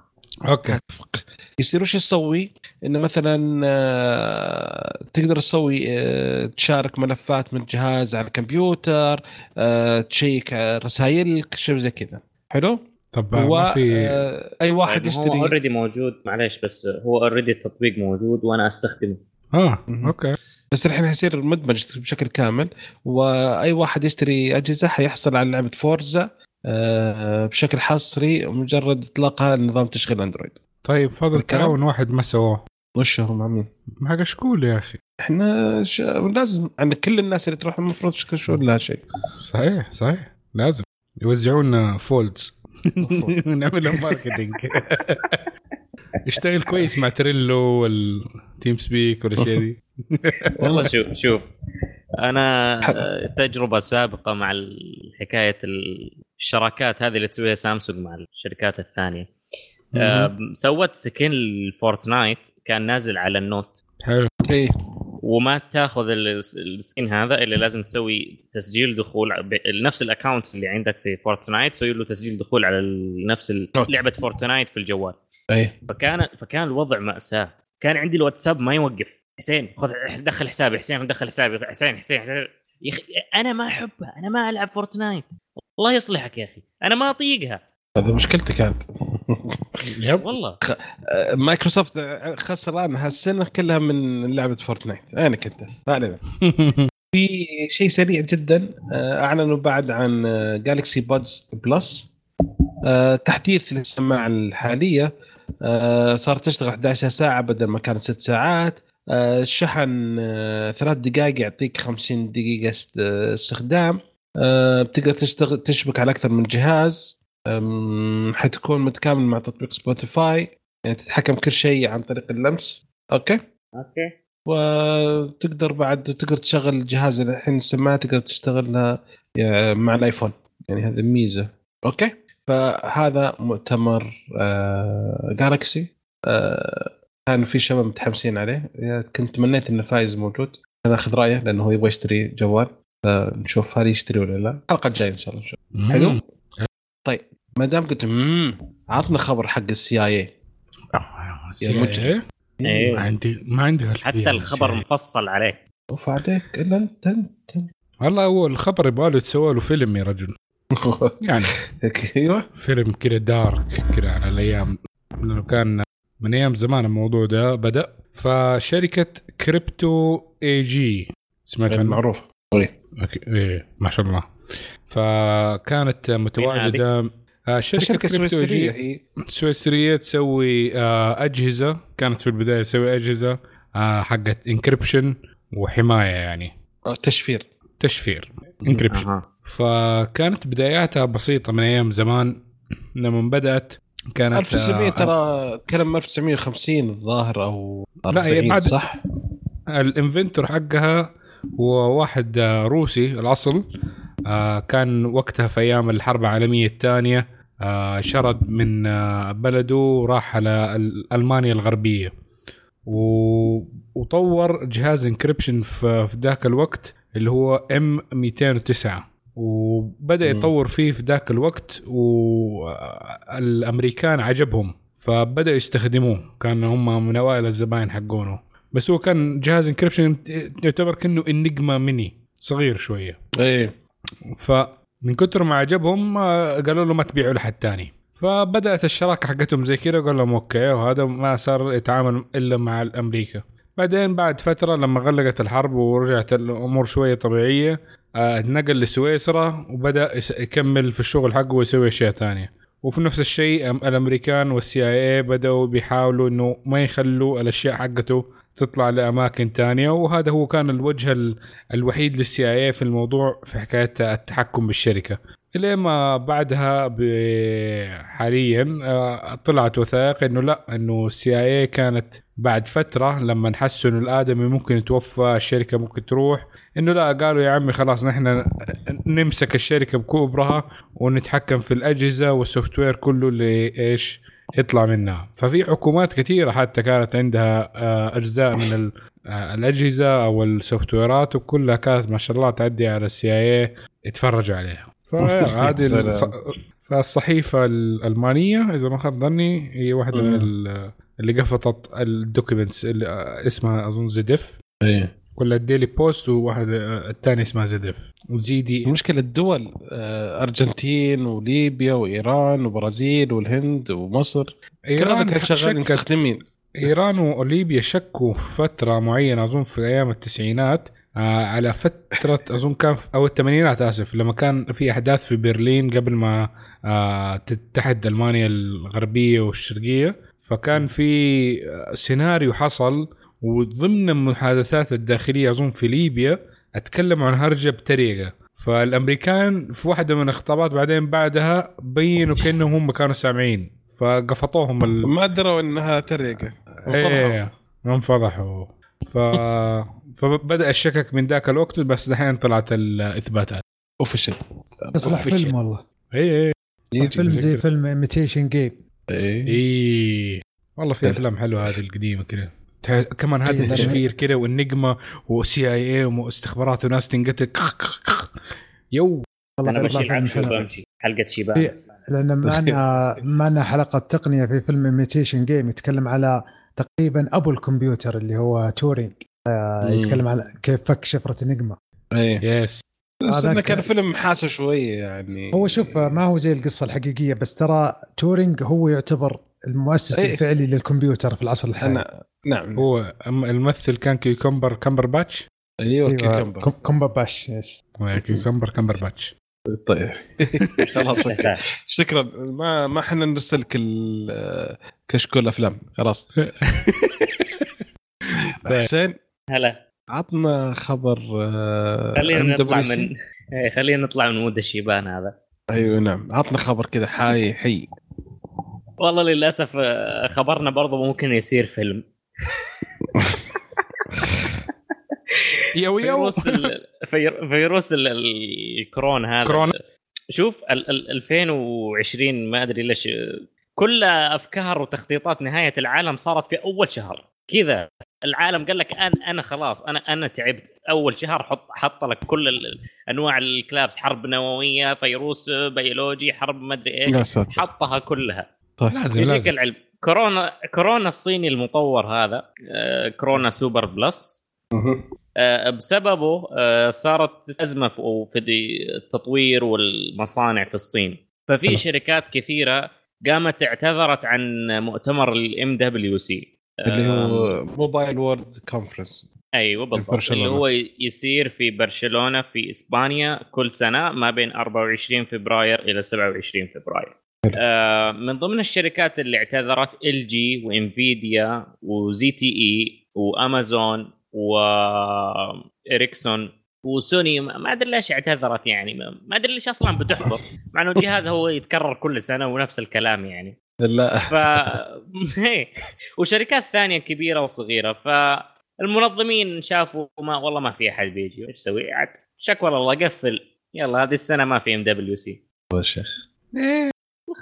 Okay. هاتفك يصير وش تسوي؟ إنه مثلا آه، تقدر تسوي آه، تشارك ملفات من الجهاز على الكمبيوتر آه، تشيك رسائلك شيء زي كذا. حلو؟ طب ما في آه، أي واحد طيب، هو يشتري already موجود معلش بس هو اوريدي التطبيق موجود وأنا أستخدمه. آه. أوكي. بس الحين حيصير مدمج بشكل كامل وأي واحد يشتري أجهزة حيحصل على لعبة فورزا آه، بشكل حصري مجرد إطلاقها نظام تشغيل أندرويد. طيب فضل؟ تعاون واحد ما سواه. وش هو مع مين؟ ما حق شكول يا أخي. إحنا ش... لازم عند كل الناس اللي تروح المفروض شو لها شيء. صحيح صحيح. لازم. يوزعونا فولدز. <laughs> نعمل لهم ماركتينج <laughs> يشتغل كويس مع تريلو والتيم سبيك والأشياء دي. <laughs> والله شوف شوف. أنا تجربة سابقة مع حكاية الشراكات هذه اللي تسويها سامسونج مع الشركات الثانية. آه، سوت سكين الفورتنايت كان نازل على النوت. حلو. إيه. وما تاخذ ال- السكين هذا إلا لازم تسوي تسجيل دخول نفس ال account اللي عندك في Fortnite تسوي له تسجيل دخول على نفس. لعبة Fortnite في الجوال. إيه فكان فكان الوضع مأساة. كان عندي الواتساب ما يوقف. حسين خذ دخل حسابي حسين دخل حسابي حسين حسين, حسين. يا أخي أنا ما أحبها. أنا ما ألعب Fortnite الله يصلحك يا أخي. أنا ما أطيقها. هذا مشكلتك أنت. Yep. والله. آه، مايكروسوفت خسران هالسنة كلها من لعبة Fortnite. عينك انت ما علينا. <laughs> في شيء سريع جدا آه، أعلنوا بعد عن Galaxy Buds Plus تحديث للسماعة الحالية. آه، صارت تشتغل 11 ساعة بدل ما كانت 6 ساعات. آه، الشحن آه، ثلاث دقائق يعطيك 50 دقيقة است- استخدام. آه، بتقدر تشتغل تشبك على أكثر من جهاز. حتكون متكامل مع تطبيق Spotify يعني تتحكم كل شيء عن طريق اللمس. Okay؟ Okay. وتقدر بعد تقدر تشغل الجهاز الحين السماعة تقدر تشتغلها مع الآيفون. يعني هذه ميزة. Okay؟ فهذا مؤتمر آه Galaxy آه كان في شباب متحمسين عليه. كنت تمنيت إن فايز موجود. أنا أخذ رأيه لأنه هو يبغى يشتري جوال. فنشوف هل يشتري ولا لا. الحلقة الجاية إن شاء الله نشوف. حلو. طيب. ما دام قلت مم، عطنا خبر حق ال CIA. إيه. ما عندي ما عندي حتى الخبر. مفصل عليه أوف عليك. إلا انت أنت. والله هو الخبر يبغى له يتسوى له فيلم يا رجل. <laughs> يعني أيوه. فيلم كده dark كده على الأيام. لأنه كان من أيام زمان الموضوع ده بدأ. فشركة Crypto AG. سمعت عنها؟ معروف. Okay. إيه ما شاء الله. فكانت متواجدة آه، A السويسريه G هي سويسرية تسوي آه، أجهزة كانت في البداية تسوي أجهزة آه، حقت انكربشن وحماية يعني. تشفير. تشفير encryption أها. فكانت بداياتها بسيطة من أيام زمان. لما بدأت كانت 1900 آه، ترى تكلم 1950 الظاهر أو لا، هي 40 بعد- صح؟ ال inventor حقها هو واحد روسي الأصل. آه، كان وقتها في أيام الحرب العالمية الثانية شرد من آه، بلده وراح على أل- ألمانيا الغربية. وطور جهاز encryption في ذاك الوقت اللي هو M 209 وبدأ. يطور فيه في ذاك الوقت والامريكان عجبهم فبداوا يستخدموه. كان هم من أوائل الزباين حقونه. بس هو كان جهاز encryption يعتبر كأنه Enigma mini صغير شوية. إيه. فمن كثر ما عجبهم آه، قالوا له ما تبيعوا لحد تاني. فبدأت الشراكة حقتهم زي كذا قال لهم okay وهذا ما صار يتعامل إلا مع الأمريكا. بعدين بعد فترة لما غلقت الحرب ورجعت الأمور شوية طبيعية آه، نقل لسويسرا وبدأ يكمل في الشغل حقه ويسوي أشياء ثانية وفي نفس الشيء الأمريكان وال CIA بدأوا بيحاولوا إنه ما يخلوا الأشياء حقته تطلع لأماكن تانية وهذا هو كان الوجه ال- الوحيد لل CI في الموضوع في حكاية التحكم بالشركة. إلى ما بعدها حاليا آه، طلعت وثائق إنه لا إنه ال CI كانت بعد فترة لما حسوا انه الآدمي ممكن يتوفى الشركة ممكن تروح إنه لا قالوا يا عمي خلاص نحن نمسك الشركة بكبرها ونتحكم في الأجهزة وال software كله اللي إيش يطلع منها. ففي حكومات كثيرة حتى كانت عندها آه، أجزاء من آه، الأجهزة أو ال software ات وكلها كانت ما شاء الله تعدي على ال CI يتفرجوا عليها. فهذه <laughs> فالصحيفة الالمانيه إذا ما خاب ظني هي واحدة من اللي قفطت ال documents اللي آه، اسمها أظن ZDF إيه. ولا ال Daily Post وواحد آه، الثاني اسمها ZDF وزي دي المشكلة الدول آه، أرجنتين وليبيا وإيران وبرازيل والهند ومصر إيران شغالين مستخدمين. إيران وليبيا شكوا فترة معينة أظن في أيام التسعينات آه على فترة <laughs> أظن كان أو الثمانينات آسف لما كان في أحداث في برلين قبل ما تتحد ألمانيا الغربية والشرقية. فكان في سيناريو حصل وضمن المحادثات الداخلية اظن في ليبيا اتكلموا عن هرجة بطريقه فالأمريكان في واحدة من الخطابات بعدين بعدها بينوا كأنهم هم كانوا سامعين. فقفطوهم ال... ما دروا إنها تريقة. إيه هم فضحوا ف... <laughs> فبدأ الشكك من ذاك الوقت بس دحين طلعت الإثباتات. official يصلح فيلم والله. اي اي فيلم زي فيلم Imitation Game إيه. اي والله في أفلام حلوة هذه القديمة كده. تح- كمان هذا إيه، تشفير كده و Enigma و CIA واستخبارات وناس تنقتل. كخ كخ كخ. يو. والله أنا بمشي العكس. وبمشي حلقة شيبان. في- لأن <laughs> معنا معنا حلقة تقنية في فيلم Imitation Game يتكلم على تقريبا أبو الكمبيوتر اللي هو تورينج آه،. يتكلم على كيف فك شفرة ال Enigma. إيه. yes بس إنه كان فيلم حاسه شوية يعني. هو شوف ما هو زي القصة الحقيقية بس ترى تورينج هو يعتبر المؤسس إيه. الفعلي للكمبيوتر في العصر الحالي. أنا نعم. هو أم- الممثل كان Cucumber Cumberbatch؟ أيوه أيوة، Cucumber Cum- Cumberbatch إيش. Cucumber Cumberbatch. طيب. <laughs> خلاص. <laughs> شكرا. ما ما إحنا نرسلك ال- كشكول أفلام. خلاص. <laughs> حسين. هلا. عطنا خبر آه، خلينا نطلع. من إيه، خلينا نطلع من mood الشيبان هذا. أيوه نعم. عطنا خبر كذا حي حي. والله للأسف آه، خبرنا برضه ممكن يصير فيلم. يو يو. فيروس ال... فير- فيروس ال... الكورونا هذا. كورونا. شوف ال... ال... 2020 ما أدري ليش كل أفكار وتخطيطات نهاية العالم صارت في أول شهر. كذا. العالم قال لك أنا أنا خلاص أنا أنا تعبت. أول شهر حط حط لك كل. أنواع ال collapse حرب نووية فيروس بيولوجي حرب ما أدري إيش. حطها كلها. لازم يجيك لازم. العلم. كورونا كورونا الصيني المطور هذا آه، كورونا super plus. آه، بسببه آه، صارت أزمة في في التطوير والمصانع في الصين. ففي. شركات كثيرة قامت اعتذرت عن مؤتمر ال MWC اللي هو Mobile World Conference أيوه بالضبط. اللي هو يصير في برشلونة في إسبانيا كل سنة ما بين 24 فبراير إلى 27 فبراير. آه من ضمن الشركات اللي اعتذرت LG و Nvidia و ZTE و Amazon و Ericsson و Sony ما أدري ليش اعتذرت يعني. ما أدري ليش أصلا بتحضر مع إنه الجهاز هو يتكرر كل سنة ونفس الكلام يعني. لا. ف هي. <laughs> وشركات ثانية كبيرة وصغيرة. فالمنظمين شافوا ما والله ما في أحد بيجي. إيش أسوي؟ عاد شكوى الله قفل. يلا هذه السنة ما في MWC يا شيخ.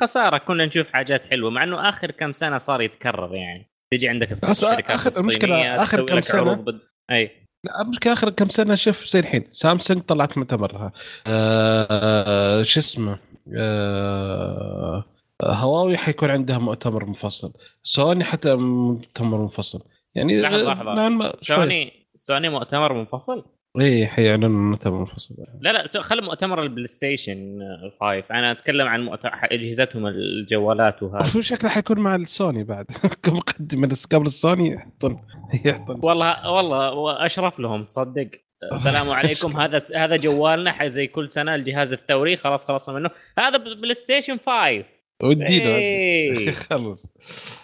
خسارة كنا نشوف حاجات حلوة مع إنه آخر كم سنة صار يتكرر يعني. تيجي عندك الشركات آخر- المشكلة آخر كم سنة؟ بد... أي. لا المشكلة آخر كم سنة شوف زي الحين سامسونج طلعت مؤتمرها. آه شو اسمه؟ آه هواوي حيكون عندها مؤتمر منفصل سوني حتى مؤتمر منفصل يعني لحظة آه، نوعاً لحظه ما سوني سوني مؤتمر منفصل؟ اي حيعلنون مؤتمر منفصل لا لا خلي مؤتمر البلاي ستيشن 5 أنا أتكلم عن مؤتمر أجهزتهم الجوالات وهذا. شو شكله حيكون مع السوني بعد؟ <laughs> مقدم بس قبل السوني يحطون يحطون والله والله أشرف لهم تصدق. السلام عليكم. <laughs> هذا هذا جوالنا ح- زي كل سنة الجهاز الثوري. خلاص خلصنا منه هذا بلاي ستيشن 5 ودينا إيه. <laughs> خلص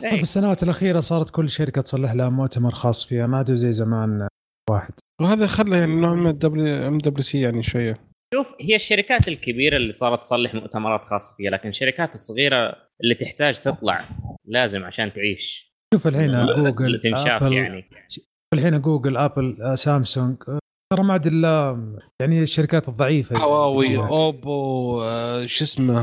طيب إيه. السنوات الأخيرة صارت كل شركة تصلح لها مؤتمر خاص فيها. ما زي زمان. واحد. وهذا خلى يعني نوع من ال W MWC يعني شوية. شوف هي الشركات الكبيرة اللي صارت تصلح مؤتمرات خاصة فيها لكن الشركات الصغيرة اللي تحتاج تطلع لازم عشان تعيش. شوف الحين جوجل تنشاف ابل يعني. الحين جوجل ابل آه، سامسونج آه، ترى ما عاد الا يعني الشركات الضعيفة. هواوي اوبو آه، شو اسمه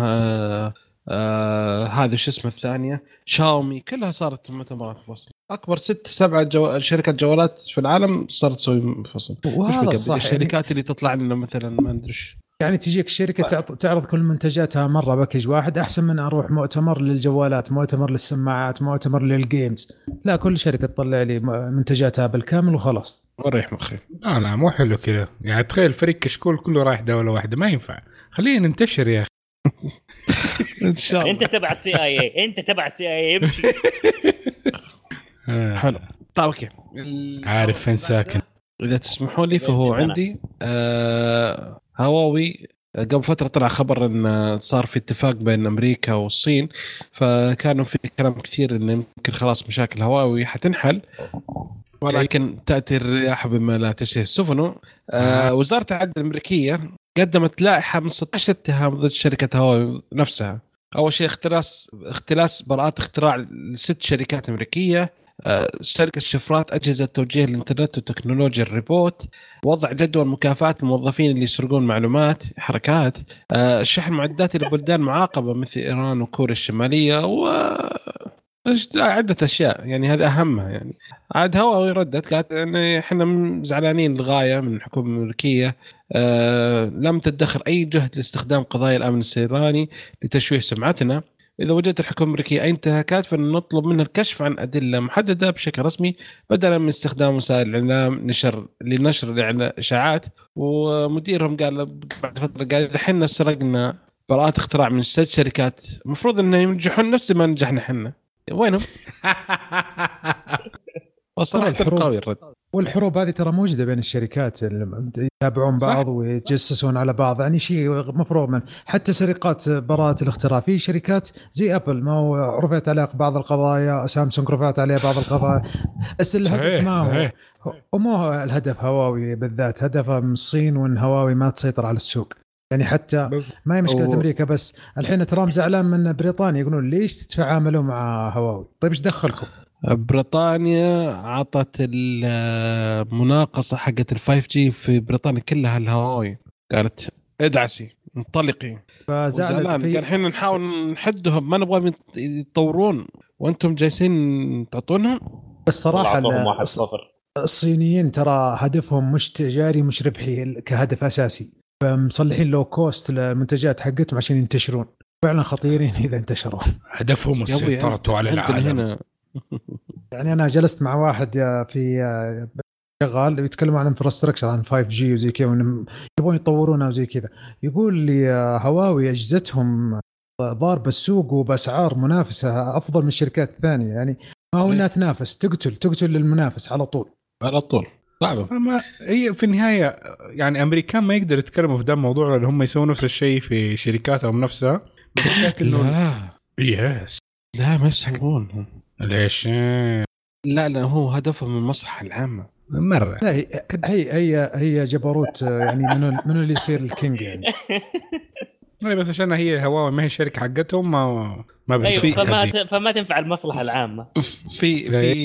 آه، هذا شو اسمه الثانية؟ شاومي كلها صارت مؤتمرات منفصله أكبر ست سبعة جو... شركات جوالات في العالم صارت تسوي مش وهذا بالقبل. الصح يعني, الشركات اللي تطلع لنا مثلا ما أدري إيش يعني تجيك الشركة تعط- تعرض كل منتجاتها مرة package واحد أحسن من أروح مؤتمر للجوالات مؤتمر للسماعات مؤتمر لل games. لا كل شركة تطلع لي منتجاتها بالكامل وخلاص. وريح مخي لا لا مو حلو كذا. يعني تخيل فريق كشكول كله رايح دولة واحدة ما ينفع. خلينا ننتشر يا أخي. <laughs> إن شاء الله. أنت تبع ال CI اي أنت تبع ال CIA امشي آه. حلو. طيب okay. عارف فين ساكن. إذا تسمحوا لي فهو. عندي. آه هواوي. قبل فترة طلع خبر إن صار في اتفاق بين أمريكا والصين فكانوا في كلام كثير إن يمكن خلاص مشاكل هواوي حتنحل. ولكن تأتي الرياح بما لا تشتهي السفن آه وزارة العدل الأمريكية قدمت لائحة من 16 اتهام ضد شركة هواوي نفسها. أول شيء اختلاس اختلاس براءات اختراع لست شركات أمريكية آه، شركه شفرات أجهزة توجيه الانترنت وتكنولوجيا الريبوت وضع جدول مكافآت للموظفين اللي يسرقون معلومات حركات آه، شحن معدات إلى بلدان معاقبة مثل إيران وكوريا الشمالية و عدة أشياء. يعني هذا أهمها يعني. عاد هواوي ردت قالت يعني إحنا زعلانين للغاية من الحكومة الأمريكية. آه لم تدخر أي جهد لاستخدام قضايا الأمن السيبراني لتشويه سمعتنا. إذا وجدت الحكومة الأمريكية أي انتهاكات فنطلب منها الكشف عن أدلة محددة بشكل رسمي بدلا من استخدام وسائل الإعلام نشر لنشر الاشاعات ومديرهم قال بعد فترة قال إحنا سرقنا براءات اختراع من ست شركات. المفروض إنهم ينجحون نفس ما نجحنا إحنا. وينهم؟ وصراحه <laughs> الحروب. قوي الرد والحروب هذه ترى موجودة بين الشركات اللي يتابعون. بعض ويتجسسون على بعض يعني شيء مفروغ منه حتى سرقات براءة الاختراع في شركات زي ابل ما هو رفعت عليها بعض القضايا سامسونج رفعت عليها بعض القضايا بس الهدف ما هو ومو الهدف هواوي بالذات هدفها من الصين وإن هواوي ما تسيطر على السوق يعني حتى ما هي مشكلة هو- أمريكا بس الحين ترامب زعلان من بريطانيا يقولون ليش تتعاملوا مع هواوي؟ طيب إيش دخلكم؟ بريطانيا عطت المناقصة حقت ال 5 جي في بريطانيا كلها الهواوي. قالت ادعسي انطلقي. فزعل زعلان قال في الحين نحاول نحدهم ما نبغاهم يت- يتطورون. وأنتم جالسين تعطونهم؟ بس صراحة 1 0 الصينيين ترى هدفهم مش تجاري مش ربحي كهدف أساسي. فمصلحين low cost للمنتجات حقتهم عشان ينتشرون. فعلا خطيرين إذا انتشروا. هدفهم يا أبوي، السيطرة على العالم. هنا يعني أنا جلست مع واحد يا- في آه، شغال يتكلم عن infrastructure عن 5 G وزي كذا يبغون يطورونها وزي كذا. يقول لي آه، هواوي أجهزتهم ضاربة السوق وبأسعار منافسة أفضل من الشركات الثانية. يعني ما هو انها تنافس تقتل تقتل المنافس على طول. على طول. صعبة. أما هي في النهاية يعني أمريكان ما يقدروا يتكلموا في ده الموضوع لأن هم يسووا نفس الشيء في شركاتهم نفسها. إنه لا. yes لا ما يسحبون. ليش؟ لا لا هو هدفهم المصلحه العامة. مرة. لا هي هي هي, هي جبروت يعني منو منو اللي يصير ال king يعني؟ <laughs> لا بس عشان هي هواوي ما هي شركة حقتهم ما ما بس أيوه في- فما فما تنفع المصلحة العامة. في في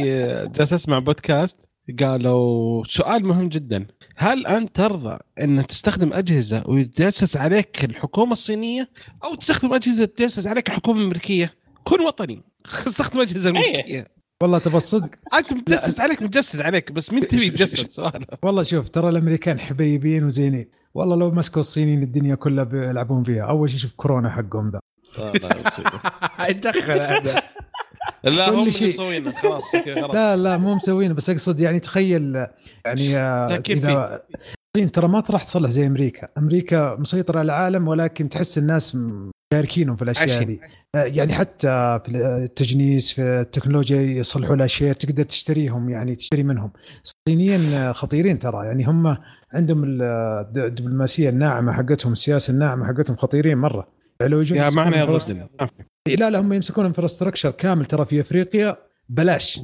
جالس أسمع بودكاست قالوا سؤال مهم جدا. هل أنت ترضى إن تستخدم أجهزة ويتجسس عليك الحكومة الصينية أو تستخدم أجهزة تجسس عليك الحكومة الأمريكية؟ كن وطني. <laughs> استخدم أجهزة أمريكية. والله تبى الصدق. أنت متجسس عليك متجسس عليك بس مين <laughs> تبي يتجسس؟ سؤال. والله شوف ترى الأمريكان حبيبين وزينين. والله لو مسكوا الصينيين الدنيا كلها بيلعبون فيها. أول شيء شوف كورونا حقهم ذا. <laughs> دخل لا هم شيء. مسوينه. خلاص okay <laughs> خلاص. لا لا مو مسوينه بس اقصد يعني تخيل يعني آه، إذا الصين ترى ما راح تصلح زي أمريكا، أمريكا مسيطرة على العالم ولكن تحس الناس م- شاركينهم في الأشياء. هذه. آه، يعني حتى في التجنيس في التكنولوجيا يصلحوا لها share تقدر تشتريهم يعني تشتري منهم. الصينيين آه، خطيرين ترى. يعني هم عندهم ال- الد- الدبلوماسيه الناعمة حقتهم السياسة الناعمة حقتهم خطيرين مرة. يعني لو يجون يا معنا يا لا لا هم يمسكون انفراستراكشر كامل ترى في أفريقيا بلاش.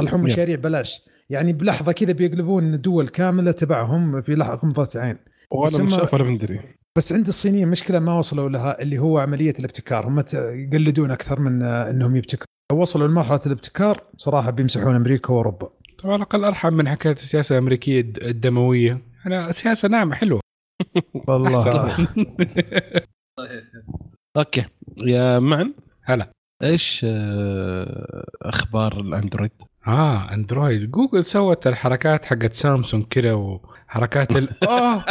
يصلحون. مشاريع بلاش. يعني بلحظة كذا بيقلبون دول كاملة تبعهم في لحظة غمضه عين. ولا مشاف ولا مدري بس عند الصينيين مشكلة ما وصلوا لها اللي هو عملية الابتكار. هم يقلدون أكثر من إنهم يبتكروا لو وصلوا لمرحلة الابتكار صراحة بيمسحون أمريكا وأوروبا. طبعا على الأقل أرحم من حكاية السياسة الأمريكية الد- الدموية. يعني سياسة ناعمة حلوة. والله. <laughs> <laughs> <laughs> okay. يا معن. هلا. إيش آه، أخبار الأندرويد؟ آه أندرويد. جوجل سوت الحركات حقت سامسونج كده وحركات ال <laughs> oh!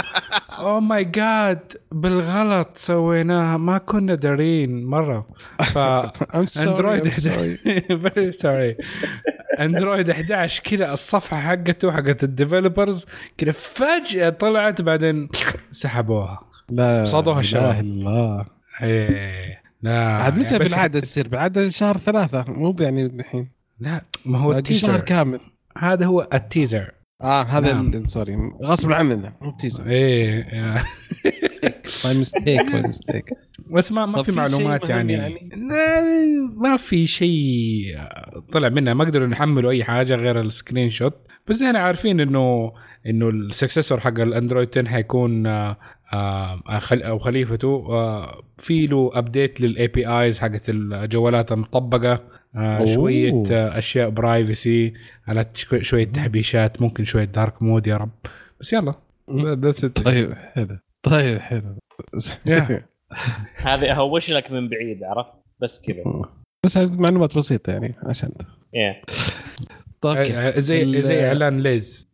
Oh my god! بالغلط سويناها. ما كنا دارين مرة. ف <laughs> أندرويد very sorry <laughs> أندرويد 11 كذا الصفحة حقته حقت ال developers كذا فجأة طلعت بعدين سحبوها. لا صادوها لا الشباب. إلا الله. إيه. لا عاد متى يعني بالعادة تصير؟ بالعادة شهر ثلاثة مو يعني الحين. لا ما هو باقي شهر ال teaser. كامل. هذا هو ال teaser. آه هذا نعم. sorry غصب عننا مو teaser إيه my mistake my mistake بس ما ما في معلومات يعني, يعني؟ لا، ما في شيء طلع منها. ما قدروا يحملوا أي حاجة غير ال screenshot بس إحنا عارفين إنه إنه ال successor حق الأندرويد 10 حيكون آه، آه، خل- أو خليفته آه، في له update لل APIs حقت الجوالات المطبقة آه،. شوية آه، أشياء privacy على شوي- شوية تحبيشات ممكن شوية dark mode يا رب. بس يلا. that's it. طيب حلو. طيب حلو. Yeah. <laughs> هذه أهوش لك من بعيد عرفت؟ بس كذا. بس هذه معلومات بسيطة يعني عشان. إيه. طيب. آه، زي زي إعلان ليز.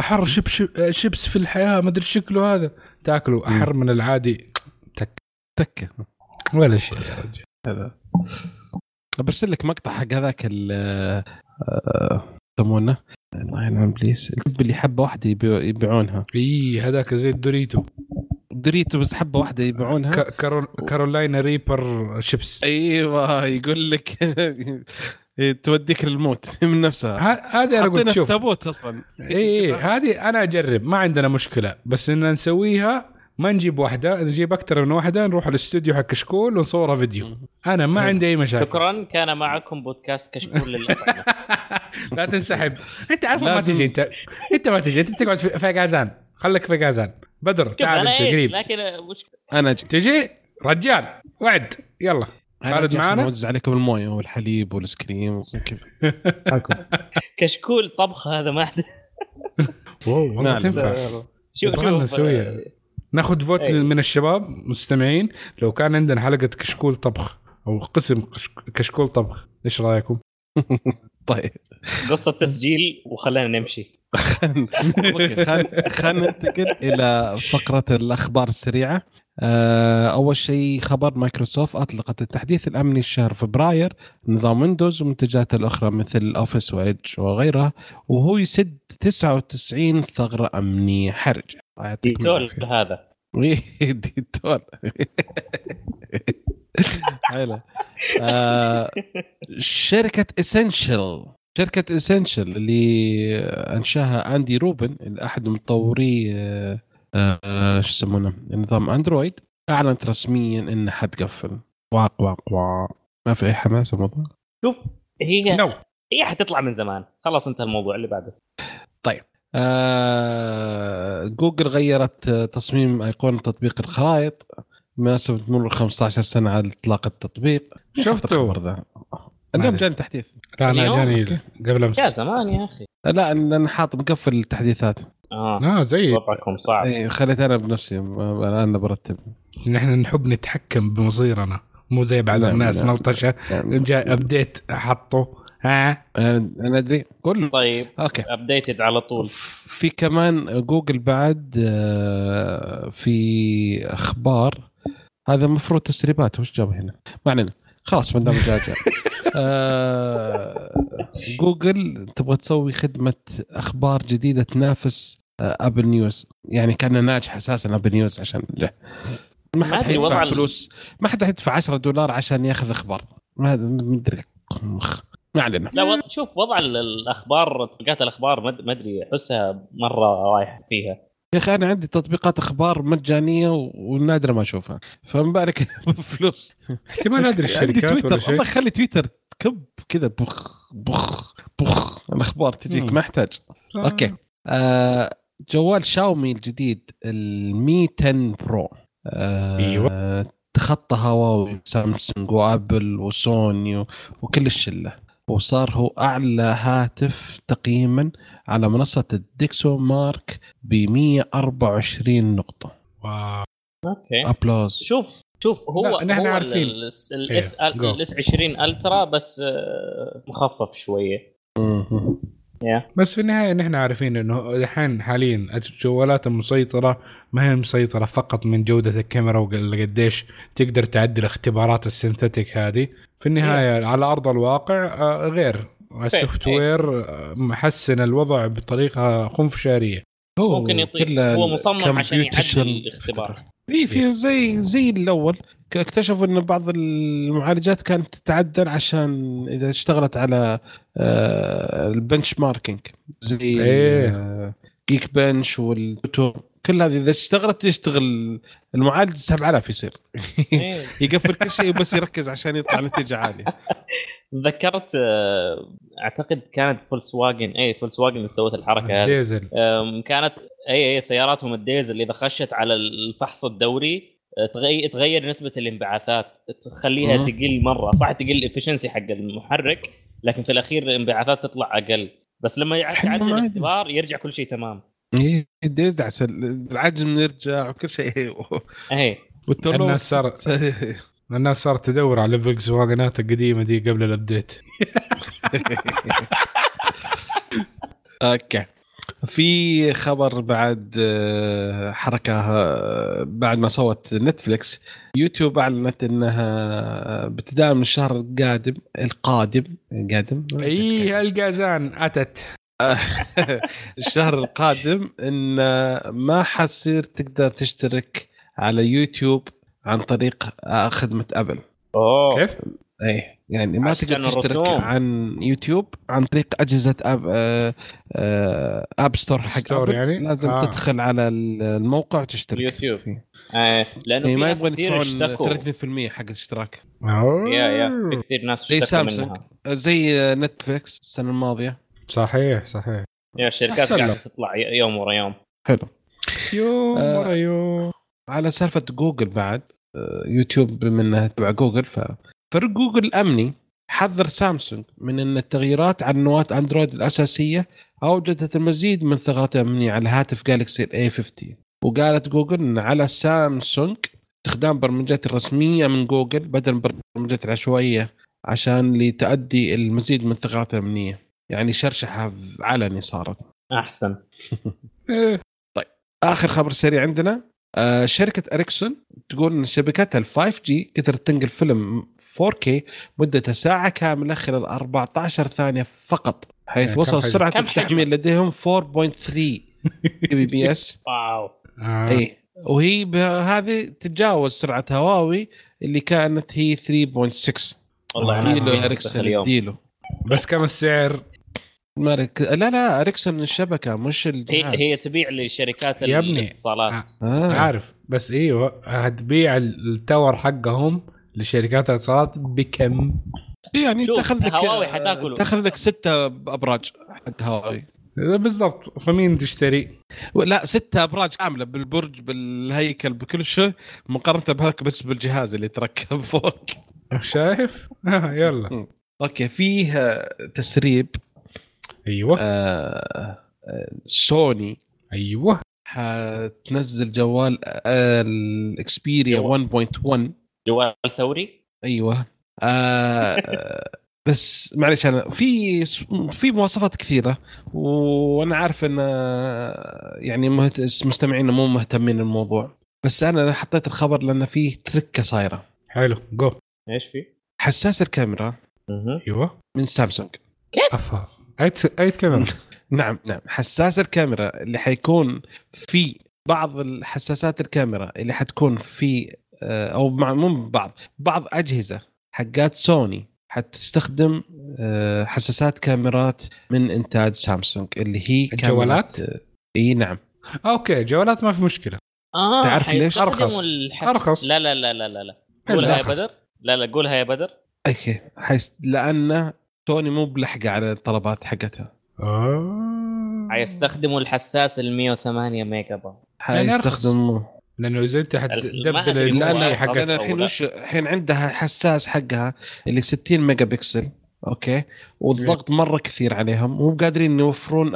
أحر شب شب شيبس في الحياة ما أدري شكله هذا. تاكله أحر من العادي. تك. تكة. ولا شيء يا رجل. هذا. برسل لك مقطع حق هذاك ال آه، يسمونه؟ الله ينعم ابليس الكب اللي حبه واحدة يبيع- يبيعونها. اي هذاك زي الدوريتو. دريتو بس حبه واحدة يبيعونها؟ كارول كارولاينا ريبر شيبس أيوه يقول لك <laughs> توديك للموت <laughs> من نفسها. هذه أنا قلت شوف. تابوت أصلا. اي إي، <laughs> هذه أنا أجرب ما عندنا مشكلة. بس إن نسويها ما نجيب واحدة نجيب أكثر من واحدة نروح الاستوديو حق كشكول ونصورها فيديو. أنا ما. عندي أي مشاكل. شكرا كان معكم بودكاست كشكول <laughs> لا تنسحب. أنت أصلا ما تجي أنت أنت ما تجي أنت تقعد في في غازان خليك في غازان بدر تعال أنت إيه قريب. لكن أنا أجي. تجي؟ رجال. وعد. يلا. خالد معانا؟ اوزع عليكم الموية والحليب والايس كريم وزي كذا معكم. <laughs> كشكول طبخ هذا ما حد واو <laughs> والله نعم. تنفع شوف شوف نسويها. ناخذ vote أي. من الشباب مستمعين لو كان عندنا حلقة كشكول طبخ أو قسم كش- كشكول طبخ إيش رأيكم؟ <laughs> طيب قصة تسجيل وخلينا نمشي okay خلينا ننتقل إلى فقرة الأخبار السريعة أول شيء خبر مايكروسوفت أطلقت التحديث الأمني شهر فبراير نظام ويندوز ومنتجاته الأخرى مثل أوفيس وإيدج وغيرها وهو يسد 99 ثغرة أمنية حرجة. يعطيكم ديتول. هذا <laughs> إيه، ديتول. <laughs> حلو. آه، شركة Essential شركة Essential اللي أنشاها Andy Rubin احد مطوري آه، آه، شو يسمونه؟ نظام أندرويد. أعلنت رسميا انها حتقفل. واق واق واق. ما في أي حماس الموضوع؟ شوف هي نو هي حتطلع من زمان. خلاص انتهى الموضوع اللي بعده. آه، جوجل غيرت آه، تصميم أيقونة تطبيق الخرائط. بمناسبة مرور 15 سنة على إطلاق التطبيق. شفته. اليوم. جاني تحديث. لا أنا؟ جاني قبل أمس. يا زمان يا أخي. لا أنا حاط مقفل التحديثات. آه. آه زي وضعكم صعب. اي خليت أنا بنفسي أنا برتب. نحن نحب نتحكم بمصيرنا مو زي بعض نعم، الناس نعم. ملطشة يعني جاء update حطه. ها؟ أنا أنا أدري. كله طيب okay. updated على طول. في كمان جوجل بعد آه، في أخبار. هذا المفروض تسريبات وش جاب هنا؟ ما علينا. خلاص ما دام جاء جاء. <laughs> آه، جوجل تبغى تسوي خدمة أخبار جديدة تنافس آه، Apple News يعني كان ناجح أساسا Apple News عشان له. ما حد حيدفع فلوس. ما حد حيدفع 10 دولار عشان ياخذ أخبار. ما أدري مخ. ما علينا. لا. شوف وضع ال- الأخبار تطبيقات الأخبار ما أدري احسها مرة رايح فيها. يا أخي أنا عندي تطبيقات أخبار مجانية و- ونادرة ما أشوفها. فما بالك <laughs> بفلوس احتمال ادري الشركات ولا تويتر. شيء؟ الله يخلي تويتر كب كذا بخ بخ بخ. الأخبار تجيك. ما يحتاج. أوكي. آه جوال شاومي الجديد المي 10 Pro آه أيوة. تخطى هواوي سامسونج وآبل وسوني و- وكل الشلة وصار هو أعلى هاتف تقييما على منصة ال DxOMark ب 124 نقطة wow. okay applause شوف شوف هو لا، نحن هو عارفين. ال S إيه، go. ال S 20 Ultra بس آه، مخفف شوية yeah بس في النهاية نحن عارفين إنه الحين حاليا الجوالات المسيطرة ما هي مسيطرة فقط من جودة الكاميرا وقديش تقدر تعدل اختبارات ال synthetic هذه. في النهاية على أرض الواقع آه، غير. ال software آه، محسن الوضع بطريقة خنفشارية. ممكن يطيق كله هو مصمم عشان يعدل الاختبار. في في Yes. زي زي الأول. اكتشفوا إن بعض المعالجات كانت تتعدل عشان إذا اشتغلت على آه، ال benchmarking زي إيه. Geekbench و AnTuTu كل هذه إذا اشتغلت يشتغل المعالج 7000 يصير. إيه. <laughs> يقفل كل شيء بس يركز عشان يطلع نتيجة عالية. <laughs> تذكرت آه، أعتقد كانت فولكس واجن اي فولكس واجن اللي سوت الحركة هذه. ديزل كانت اي اي سياراتهم الديزل إذا خشت على الفحص الدوري تغير تغير نسبة الانبعاثات تخليها مم. تقل مرة. صح تقل ال efficiency حق المحرك لكن في الأخير الانبعاثات تطلع أقل. بس لما يع- حلو تعدل عادي. الاختبار يرجع كل شيء تمام. إيه يدعس العجم يرجع وكل شيء. <laughs> اي والتلوث الناس صارت- <laughs> الناس صارت تدور على الفولكس واجنات القديمة دي قبل ال update <laughs> okay. في خبر بعد آه، حركة آه، بعد ما صوت نتفلكس يوتيوب أعلنت إنها ابتداء من الشهر القادم القادم قادم؟ إي القازان أتت. <laughs> الشهر القادم إن ما حصير تقدر تشترك على يوتيوب عن طريق آه، خدمة أبل. أوه. كيف؟ إي. يعني ما تقدر تشترك الرسوم. عن يوتيوب عن طريق أجهزة اب آه، آه، App Store حق ستور أبل. يعني؟ لازم آه. آه. تدخل على الموقع وتشترك اليوتيوب. فيه. آه لأنه إيه ما يبغون يدفعون 30% حق الاشتراك yeah yeah في كثير ناس زي سامسونج. زي نتفلكس السنة الماضية صحيح صحيح yeah الشركات قاعدة. تطلع يوم ورا يوم حلو يوم آه. ورا يوم على سالفة جوجل بعد آه، يوتيوب بما انها تبع جوجل ف فريق جوجل الامني حذر سامسونج من إن التغييرات على نواه أندرويد الأساسية أوجدت المزيد من ثغرات أمنية على هاتف جالكسي الاي 50 وقالت جوجل إن على سامسونج استخدام برمجات الرسميه من جوجل بدل البرمجات العشوائية عشان لتؤدي المزيد من الثغرات الامنيه يعني شرشحة علني صارت. أحسن. إيه. <laughs> آخر خبر سريع عندنا. آه شركة اريكسون تقول إن شبكتها ال 5 G قدرت تنقل فيلم 4K مدته ساعة كاملة خلال 14 ثانية فقط حيث كم وصل حجم؟ التحميل لديهم 4.3 Gbps wow آه. اي وهي هذه تتجاوز سرعة هواوي اللي كانت هي 3.6 والله. أنا اديله اريكسون اليوم اديله بس كم السعر؟ ما رك... لا لا اريكسون الشبكة مش الجهاز هي هي تبيع لشركات يا. الاتصالات آه. آه. عارف بس إيوه هتبيع ال tower حقهم لشركات الاتصالات بكم؟ يعني تاخذ لك هواوي حتاكله. تاخذ لك ستة أبراج حق هواوي بالضبط فمين تشتري؟ لا ستة أبراج كاملة بالبرج بالهيكل بكل شيء مقارنة بهاك بس بالجهاز اللي تركب فوق شايف؟ <laughs> آه يلا okay فيه تسريب أيوه. آه، سوني أيوه. حتنزل جوال آه، ال Xperia جوال. 1.1 جوال ثوري؟ أيوه. آه <laughs> بس معلش أنا في في مواصفات كثيرة وأنا عارف إن آه، يعني مهت... مستمعينا مو مهتمين الموضوع بس أنا حطيت الخبر لأن فيه تركة صايرة. حلو جو إيش في؟ حساس الكاميرا. أيوه. من سامسونج. أفا. ايت ايت كاميرا <laughs> نعم نعم حساس الكاميرا اللي حيكون في بعض الحساسات الكاميرا اللي حتكون في آه، أو مع مو بعض بعض أجهزة حقات سوني حتستخدم آه، حساسات كاميرات من إنتاج سامسونج اللي هي الجوالات؟ إي نعم أوكي جوالات ما في مشكلة آه تعرف ليش؟ أرخص. الحس... أرخص. لا لا لا لا لا لا قولها يا. بدر لا لا قولها يا بدر أوكي حيست... لأن سوني مو بلحقة على الطلبات حقتها. آه. حيستخدموا الحساس ال 108 ميجا بايت. حيستخدموا لأنه إذا أنت حتدبل أرخص. لأن الحين وش الحين عندها حساس حقها اللي 60 ميجا بكسل أوكي؟ والضغط مرة كثير عليهم. مو قادرين يوفرون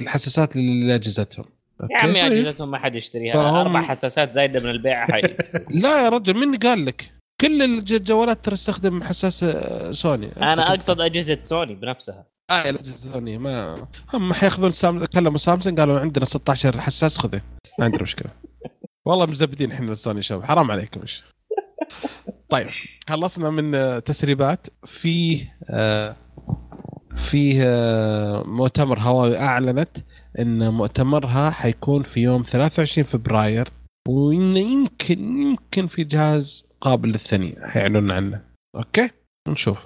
الحساسات لأجهزتهم. يا عمي طيب. أجهزتهم ما حد يشتريها. فهم- أربع حساسات زايدة من البيع حي. <laughs> لا يا رجل من قال لك؟ كل الج- الجوالات ترى تستخدم حساس آه، سوني. أنا أقصد أجهزة سوني بنفسها. آه الاجهزه السوني ما هم حياخذون سام... كلموا سامسونج قالوا عندنا 16 حساس خذه. ما عندنا مشكلة. <laughs> والله مزبدين إحنا السوني شباب. حرام عليكم إيش. طيب خلصنا من آه، تسريبات. في آه، في آه، مؤتمر هواوي أعلنت إن مؤتمرها حيكون في يوم 23 فبراير. وانه يمكن يمكن في جهاز قابل للثانية. حيعلنون عنه. أوكي نشوف.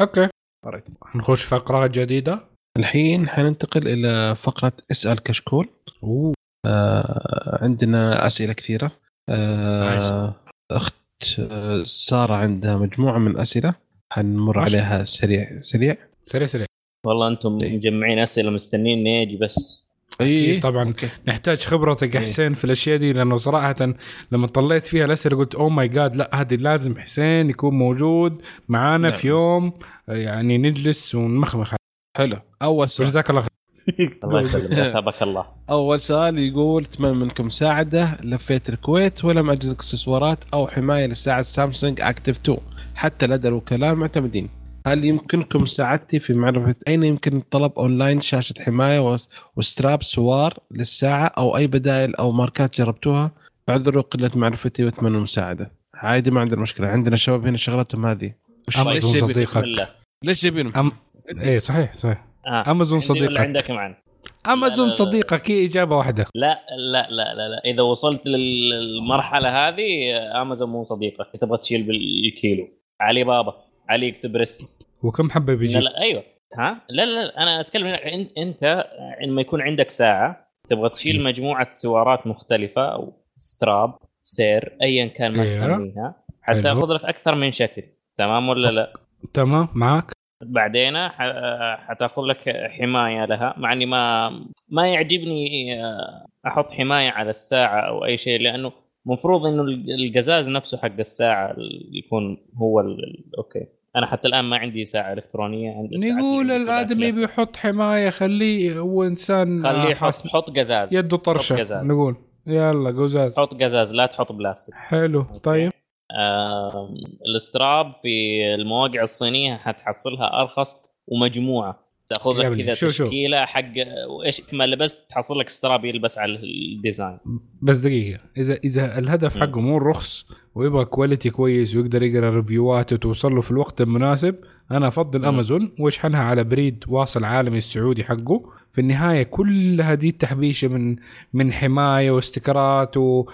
أوكي. Alright. نخش فقرة جديدة. الحين حننتقل إلى فقرة اسأل كشكول. أوه. آه عندنا أسئلة كثيرة. آه أخت آه، سارة عندها مجموعة من أسئلة. حنمر عليها سريع سريع. سريع سريع. والله أنتم إيه. مجمعين أسئلة مستنين اني أجي بس. اي طبعا. أوكي. نحتاج خبرتك يا إيه. حسين في الأشياء دي لأنه صراحة لما طلعت فيها الأسئلة قلت oh my God لا هذه لازم حسين يكون موجود معانا نعم. في يوم يعني نجلس ونمخمخ. حلو. أول سؤال. جزاك الله خير. <laughs> الله يسلمك. <laughs> اثابك الله. أول سؤال يقول أتمنى منكم مساعده لفيت الكويت ولم أجد إكسسوارات أو حماية لساعه سامسونج Active 2 حتى لدى الوكلاء المعتمدين هل يمكنكم مساعدتي في معرفة أين يمكن الطلب أونلاين شاشة حماية وس- وستراب سوار للساعة أو أي بدائل أو ماركات جربتوها؟ اعذروا قلة معرفتي وأتمنى المساعدة. عادي ما عندنا مشكلة. عندنا شباب هنا شغلتهم هذه. أمازون صديقك. ليش جايبينهم؟ أم... إيه صحيح صحيح. آه. امازون صديقك. عندك معنا امازون لا، لا، لا. صديقك هي إجابة واحدة. لا لا لا لا لا. إذا وصلت للمرحلة هذه امازون مو صديقك. تبغى تشيل بالكيلو. علي بابا علي إكسبريس. وكم حبة لا بيجي لا أيوه. ها؟ لا لا, لا أنا أتكلم أنت لما يكون عندك ساعة تبغى تشيل مجموعة سوارات مختلفة أو ستراب سير ايا كان ما أيوه. تسميها حلو. حتاخذ لك أكثر من شكل. تمام ولا لا؟ تمام معك بعدين حتأخذ لك حماية لها مع إني ما ما يعجبني آه، أحط حماية على الساعة أو أي شيء لأنه المفروض إنه القزاز نفسه حق الساعة يكون هو ال- أوكي. أنا حتى الآن ما عندي ساعة إلكترونية عندي نقول الآدمي. بيحط حماية خليه هو إنسان خليه يحط حط قزاز يده حط طرشة قزاز. نقول. يلا قزاز. حط قزاز لا تحط بلاستيك. حلو طيب. آه ال strap في المواقع الصينية حتحصلها أرخص ومجموعة. تاخذ لك كذا شو- شو. تشكيلة حق وإيش ما لبست تحصل لك strap يلبس على ال design بس دقيقة إذا إذا الهدف. حقه مو رخص ويبغى quality كويس ويقدر يقرأ review ات وتوصل له في الوقت المناسب أنا أفضل. امازون ويشحنها على بريد واصل عالمي السعودي حقه في النهاية كلها دي التحبيشة من من حماية و sticker ات و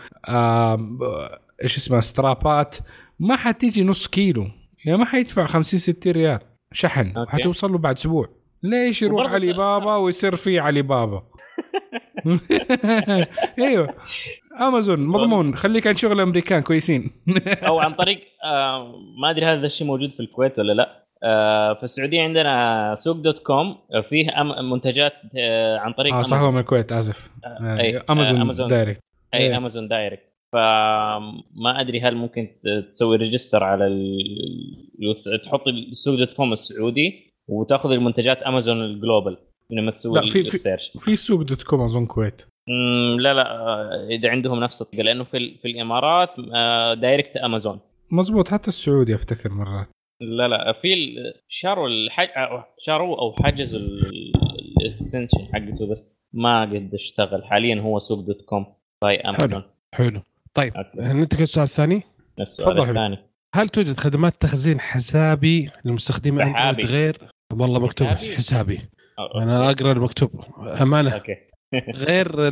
إيش اسمها strap ات ما حتيجي نص كيلو يعني ما حيدفع 50 60 ريال شحن. حتوصل له بعد أسبوع ليش يروح علي بابا ويصير في علي بابا؟ أيوه. أمازون مضمون. خليك عن شغل أمريكان كويسين. <laughs> أو عن طريق آه ما أدري هذا الشيء موجود في الكويت ولا لا. آه في السعودية عندنا سوق دوت كوم فيه أم- منتجات آه عن طريق آه صح هو. من الكويت آسف. آه، أي، آه، أمازون, آه، أمازون. direct أي إيه. أمازون direct فما أدري هل ممكن تسوي register على ال- تحط السوق دوت كوم السعودي. وتاخذ المنتجات امازون ال global لما تسوي لا، في- في- ال search في سوق دوت كوم أظن كويت. لا لا آه، إذا عندهم نفس الطريقة لأنه في ال- في الإمارات آه، direct امازون مزبوط حتى السعودي أفتكر مرات. لا لا في شاروا الحج أو شاروا أو حجزوا ال extension حقته بس ما قد اشتغل. حاليا هو سوق دوت كوم by امازون حلو. طيب أوكي. ننتقل للسؤال الثاني. السؤال. الثاني. هل توجد خدمات تخزين حسابي للمستخدمين. اندرويد غير. والله مكتوب حسابي؟ حسابي. أنا أقرأ المكتوب. أمانة. أوكي. <laughs> غير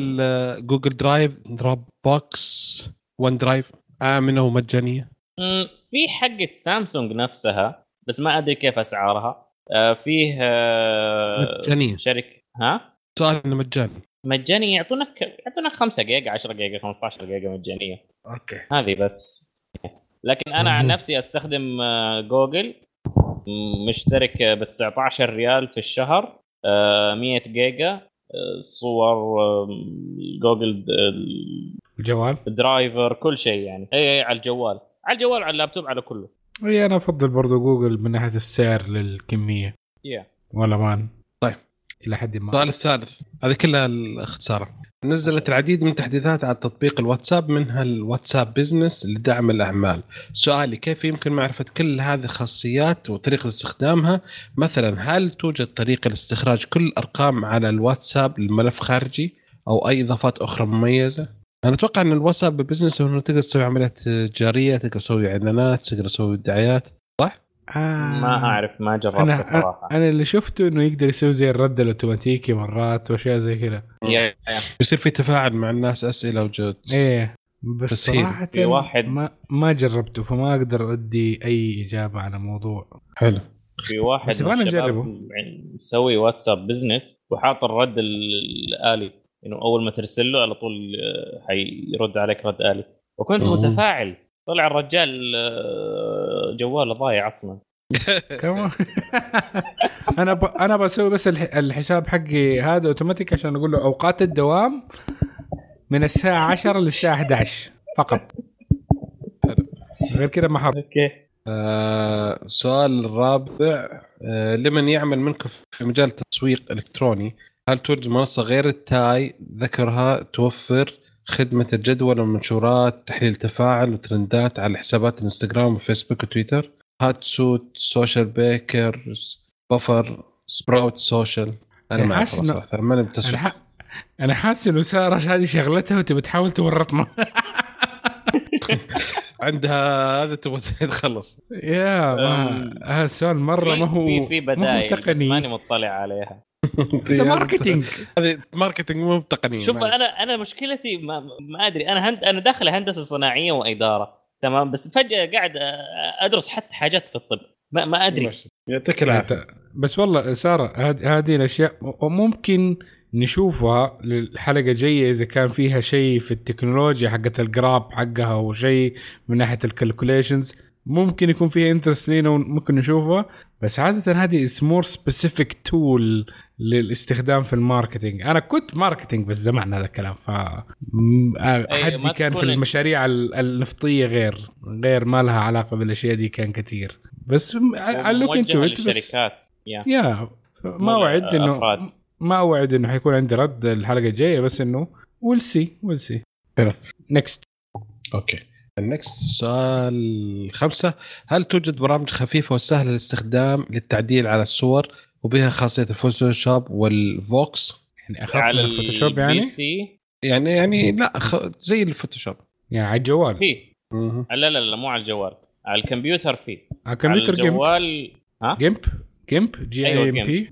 جوجل درايف دروب بوكس ون درايف آمنة ومجانية. في حقة سامسونج نفسها بس ما أدري كيف أسعارها. آه، فيه آه، مجانية. شركه ها؟ سؤال إنه مجاني. مجاني يعطونك يعطونك 5 جيجا 10 جيجا 15 جيجا مجانية. أوكي. هذه بس. لكن أنا عن. نفسي أستخدم آه، جوجل مشترك ب 19 ريال في الشهر آه، 100 جيجا آه، صور آه، جوجل الجوال driver كل شيء يعني اي اي على الجوال على الجوال على اللابتوب على كله اي أنا أفضل برضو جوجل من ناحية السعر للكمية yeah. ولا man. إلى حد ما. السؤال الثالث هذه كلها الاختصار. نزلت العديد من التحديثات على تطبيق الواتساب منها الواتساب بزنس لدعم الأعمال. سؤالي كيف يمكن معرفة كل هذه الخاصيات وطريقة استخدامها؟ مثلا هل توجد طريقة لاستخراج كل الأرقام على الواتساب لملف خارجي أو أي إضافات أخرى مميزة؟ أنا أتوقع أن الواتساب بزنس انه تقدر تسوي عمليات تجارية تقدر تسوي إعلانات تقدر تسوي دعايات. آه. ما أعرف ما جربت أنا صراحة أنا اللي شفته إنه يقدر يسوي زي الرد الأوتوماتيكي مرات وأشياء زي كذا. يصير في تفاعل مع الناس أسئلة وجود إيه بس تسهيل. صراحة في واحد- ما ما جربته فما أقدر أدي أي إجابة على الموضوع حلو في واحد بس من الشباب نجربه. مسوي واتساب بزنس وحاط الرد ال- الآلي إنه أول ما ترسل له على طول آه، حيرد عليك رد آلي وكنت. متفاعل طلع الرجال آه، جواله ضايع أصلا. <laughs> كمان. <laughs> أنا ب... أنا بسوي بس الح... الحساب حقي هذا أوتوماتيك عشان أقول له أوقات الدوام من الساعة 10 للساعة 11 فقط. غير كذا ما حط أوكي. آه، السؤال الرابع آه، لمن يعمل منكم في مجال التسويق الالكتروني هل توجد منصه غير التاي؟ ذكرها توفر خدمة الجدول والمنشورات تحليل تفاعل وترندات على حسابات الانستغرام وفيسبوك وتويتر. Hootsuite Socialbakers Buffer Sprout Social. أنا ما أعرف صراحة ماني ح... أنا حاسس إنه سارة هذه شغلتها وتبي تحاول تورطنا. <laughs> <laughs> عندها هذا تبغى تخلص. يا هذا السؤال مرة ما هو في في بدائل بس تقنيا ماني مطلع عليها. <laughs> ده marketing هذه marketing مو بتقنيه شوف. أنا أنا مشكلتي ما, ما أدري. أنا هند أنا داخل هندسة صناعية وإدارة تمام؟ بس فجأة قاعد أدرس حتى حاجات في الطب. ما, ما أدري. يعطيك العافية. بس والله سارة هذه الأشياء ممكن نشوفها للحلقة الجاية إذا كان فيها شيء في التكنولوجيا حقت الجراب حقها أو شيء من ناحية ال calculations ممكن يكون فيها interest لينا وممكن نشوفها. بس عادة هذه is more specific tool للاستخدام في ال marketing. أنا كنت marketing بس زمان هذا الكلام ف م- حدي ما كان في المشاريع ال- النفطية غير غير ما لها علاقة بالأشياء دي كان كثير. بس علوك انتو موجهة بس yeah yeah ما مو اوعد إنه. ما أوعد إنه حيكون عندي رد الحلقة الجاية بس إنه we'll see we'll see. next okay. ال next سؤال خمسة. هل توجد برامج خفيفة وسهلة الاستخدام للتعديل على الصور وبها خاصية الفوتوشوب والفوكس يعني أخاف من الفوتوشوب يعني؟ يعني يعني لا خ... زي الفوتوشوب. يعني على الجوال. في. لا لا لا مو على الجوال. على الكمبيوتر في على على الكمبيوتر GIMP. الجوال ها؟ GIMP؟ GIMP؟ G أيوة، I M P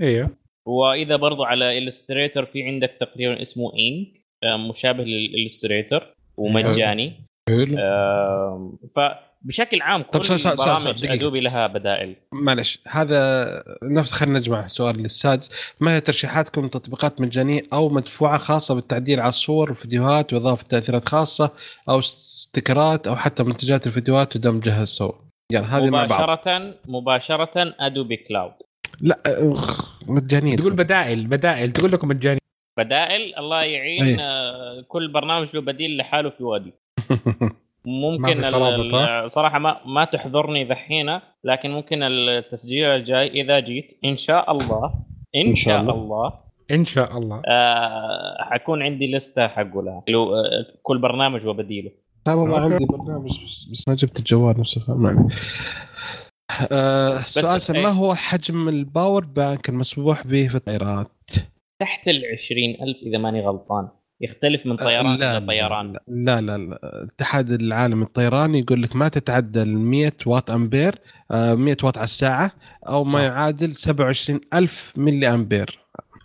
أيوه وإذا برضو على Illustrator في عندك تقريبا اسمه Ink مشابه لل Illustrator ومجاني. حلو. آم، فبشكل عام كل طب سؤال- سؤال- برامج. أدوبي لها بدائل. معلش هذا نفس خلينا نجمع سؤال للسادس. ما هي ترشيحاتكم لتطبيقات مجانية أو مدفوعة خاصة بالتعديل على الصور والفيديوهات وإضافة تأثيرات خاصة أو استكرات أو حتى منتجات الفيديوهات ودمجها سوا يعني هذه مع بعض. مباشرة مباشرة أدوبي كلاود. لا أخ، مجانية. تقول بدائل بدائل تقول لكم مجاني بدائل الله يعين أي. آه، كل برنامج له بديل لحاله في وادي. <laughs> ما ممكن صراحة ما ما تحضرني ذحين لكن ممكن التسجيل الجاي إذا جيت. إن شاء الله إن, إن شاء الله. الله. إن شاء الله. آه حكون عندي لستة حقه لها لو آه، كل برنامج وبديله. لا والله okay. عندي برنامج بس, بس ما جبت الجوال نفسه ما عليه. آه سؤال سم- إيه. ما هو حجم ال power bank المسموح به في الطائرات؟ تحت ال 20000 إذا ماني غلطان يختلف من طيران آه، لا إلى طيران لا لا لا الاتحاد العالمي الطيراني يقول لك ما تتعدى ال 100 واط أمبير آه 100 واط على الساعة أو ما صح. يعادل 27 ألف ملي أمبير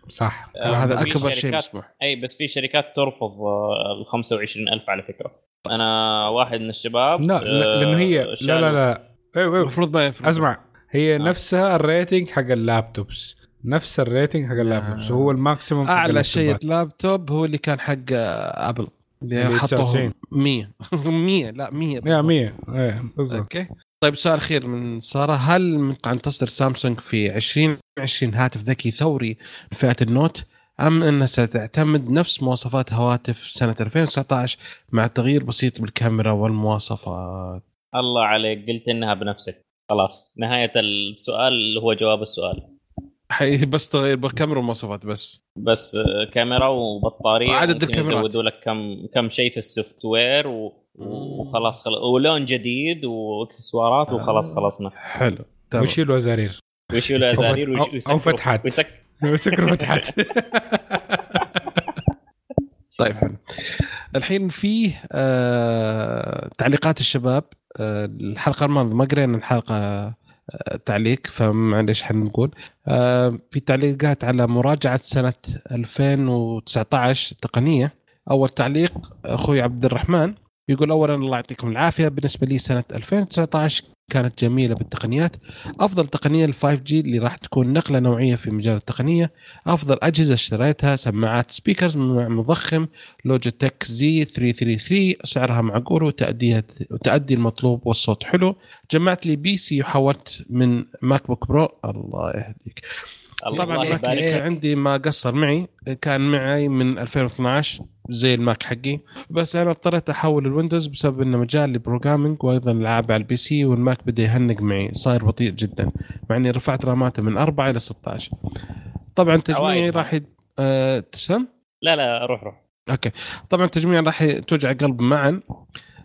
صح آه، هذا أكبر شيء مسموح أي بس في شركات ترفض آه، ال 25000 على فكرة أنا واحد من الشباب لا لا- لأنه هي آه، لا لا لا أيوه أيوه المفروض ما يفرق. أسمع هي آه. نفسها ال rating حق ال laptops. نفس ال rating حق ال laptops. آه. هو ال maximum أعلى شيء. لابتوب هو اللي كان حق أبل. اللي حطوه 99. 100 100 لا 100 yeah 100 إيه بالضبط. okay. طيب سؤال أخير من سارة. هل سوف تصدر سامسونج في 2020 هاتف ذكي ثوري من فئه النوت أم انها ستعتمد نفس مواصفات هواتف سنة 2019 مع تغيير بسيط بالكاميرا والمواصفات؟ الله عليك قلت إنها بنفسك. خلاص نهاية السؤال اللي هو جواب السؤال. حي بس تغيير بالكاميرا والمواصفات بس. بس آه، كاميرا وبطارية وعدد ممكن الكاميرات. يزودوا لك كم كم شيء في ال software و... وخلاص خلاص ولون جديد واكسسوارات وخلاص خلصنا. حلو. تمام. ويشيلوا أزارير؟ ويشيلوا أزارير؟ ويسكروا فتحات. ويسك... <laughs> ويسكروا فتحات. <laughs> طيب حلو. الحين في آه تعليقات الشباب. آه الحلقة الماضية ما قرينا الحلقة آه تعليق فمعليش حنقول آه في تعليقات على مراجعة سنة 2019 تقنية. أول تعليق أخوي عبد الرحمن يقول اولا الله يعطيكم العافية. بالنسبة لي سنة 2019 كانت جميلة بالتقنيات. أفضل تقنية ال 5G اللي راح تكون نقلة نوعية في مجال التقنية. أفضل أجهزة اشتريتها سماعات speakers مع مضخم لوجيتك Z333 سعرها معقول وتأدية وتأدي المطلوب والصوت حلو. جمعت لي PC وحولت من ماك بوك برو الله يهديك. الله طبعا الماك يبارك كان عندي ما قصر معي. كان معي من 2012 زي الماك حقي. بس أنا اضطريت أحول الويندوز بسبب إنه مجال لل programming وأيضا العاب على ال PC والماك بدا يهنق معي. صاير بطيء جدا. مع إني رفعت راماته من 4 إلى 16 طبعا تجميعي راح يد... أه... تسلم؟ لا لا روح روح. okay. طبعا تجميع راح توجع قلب معا.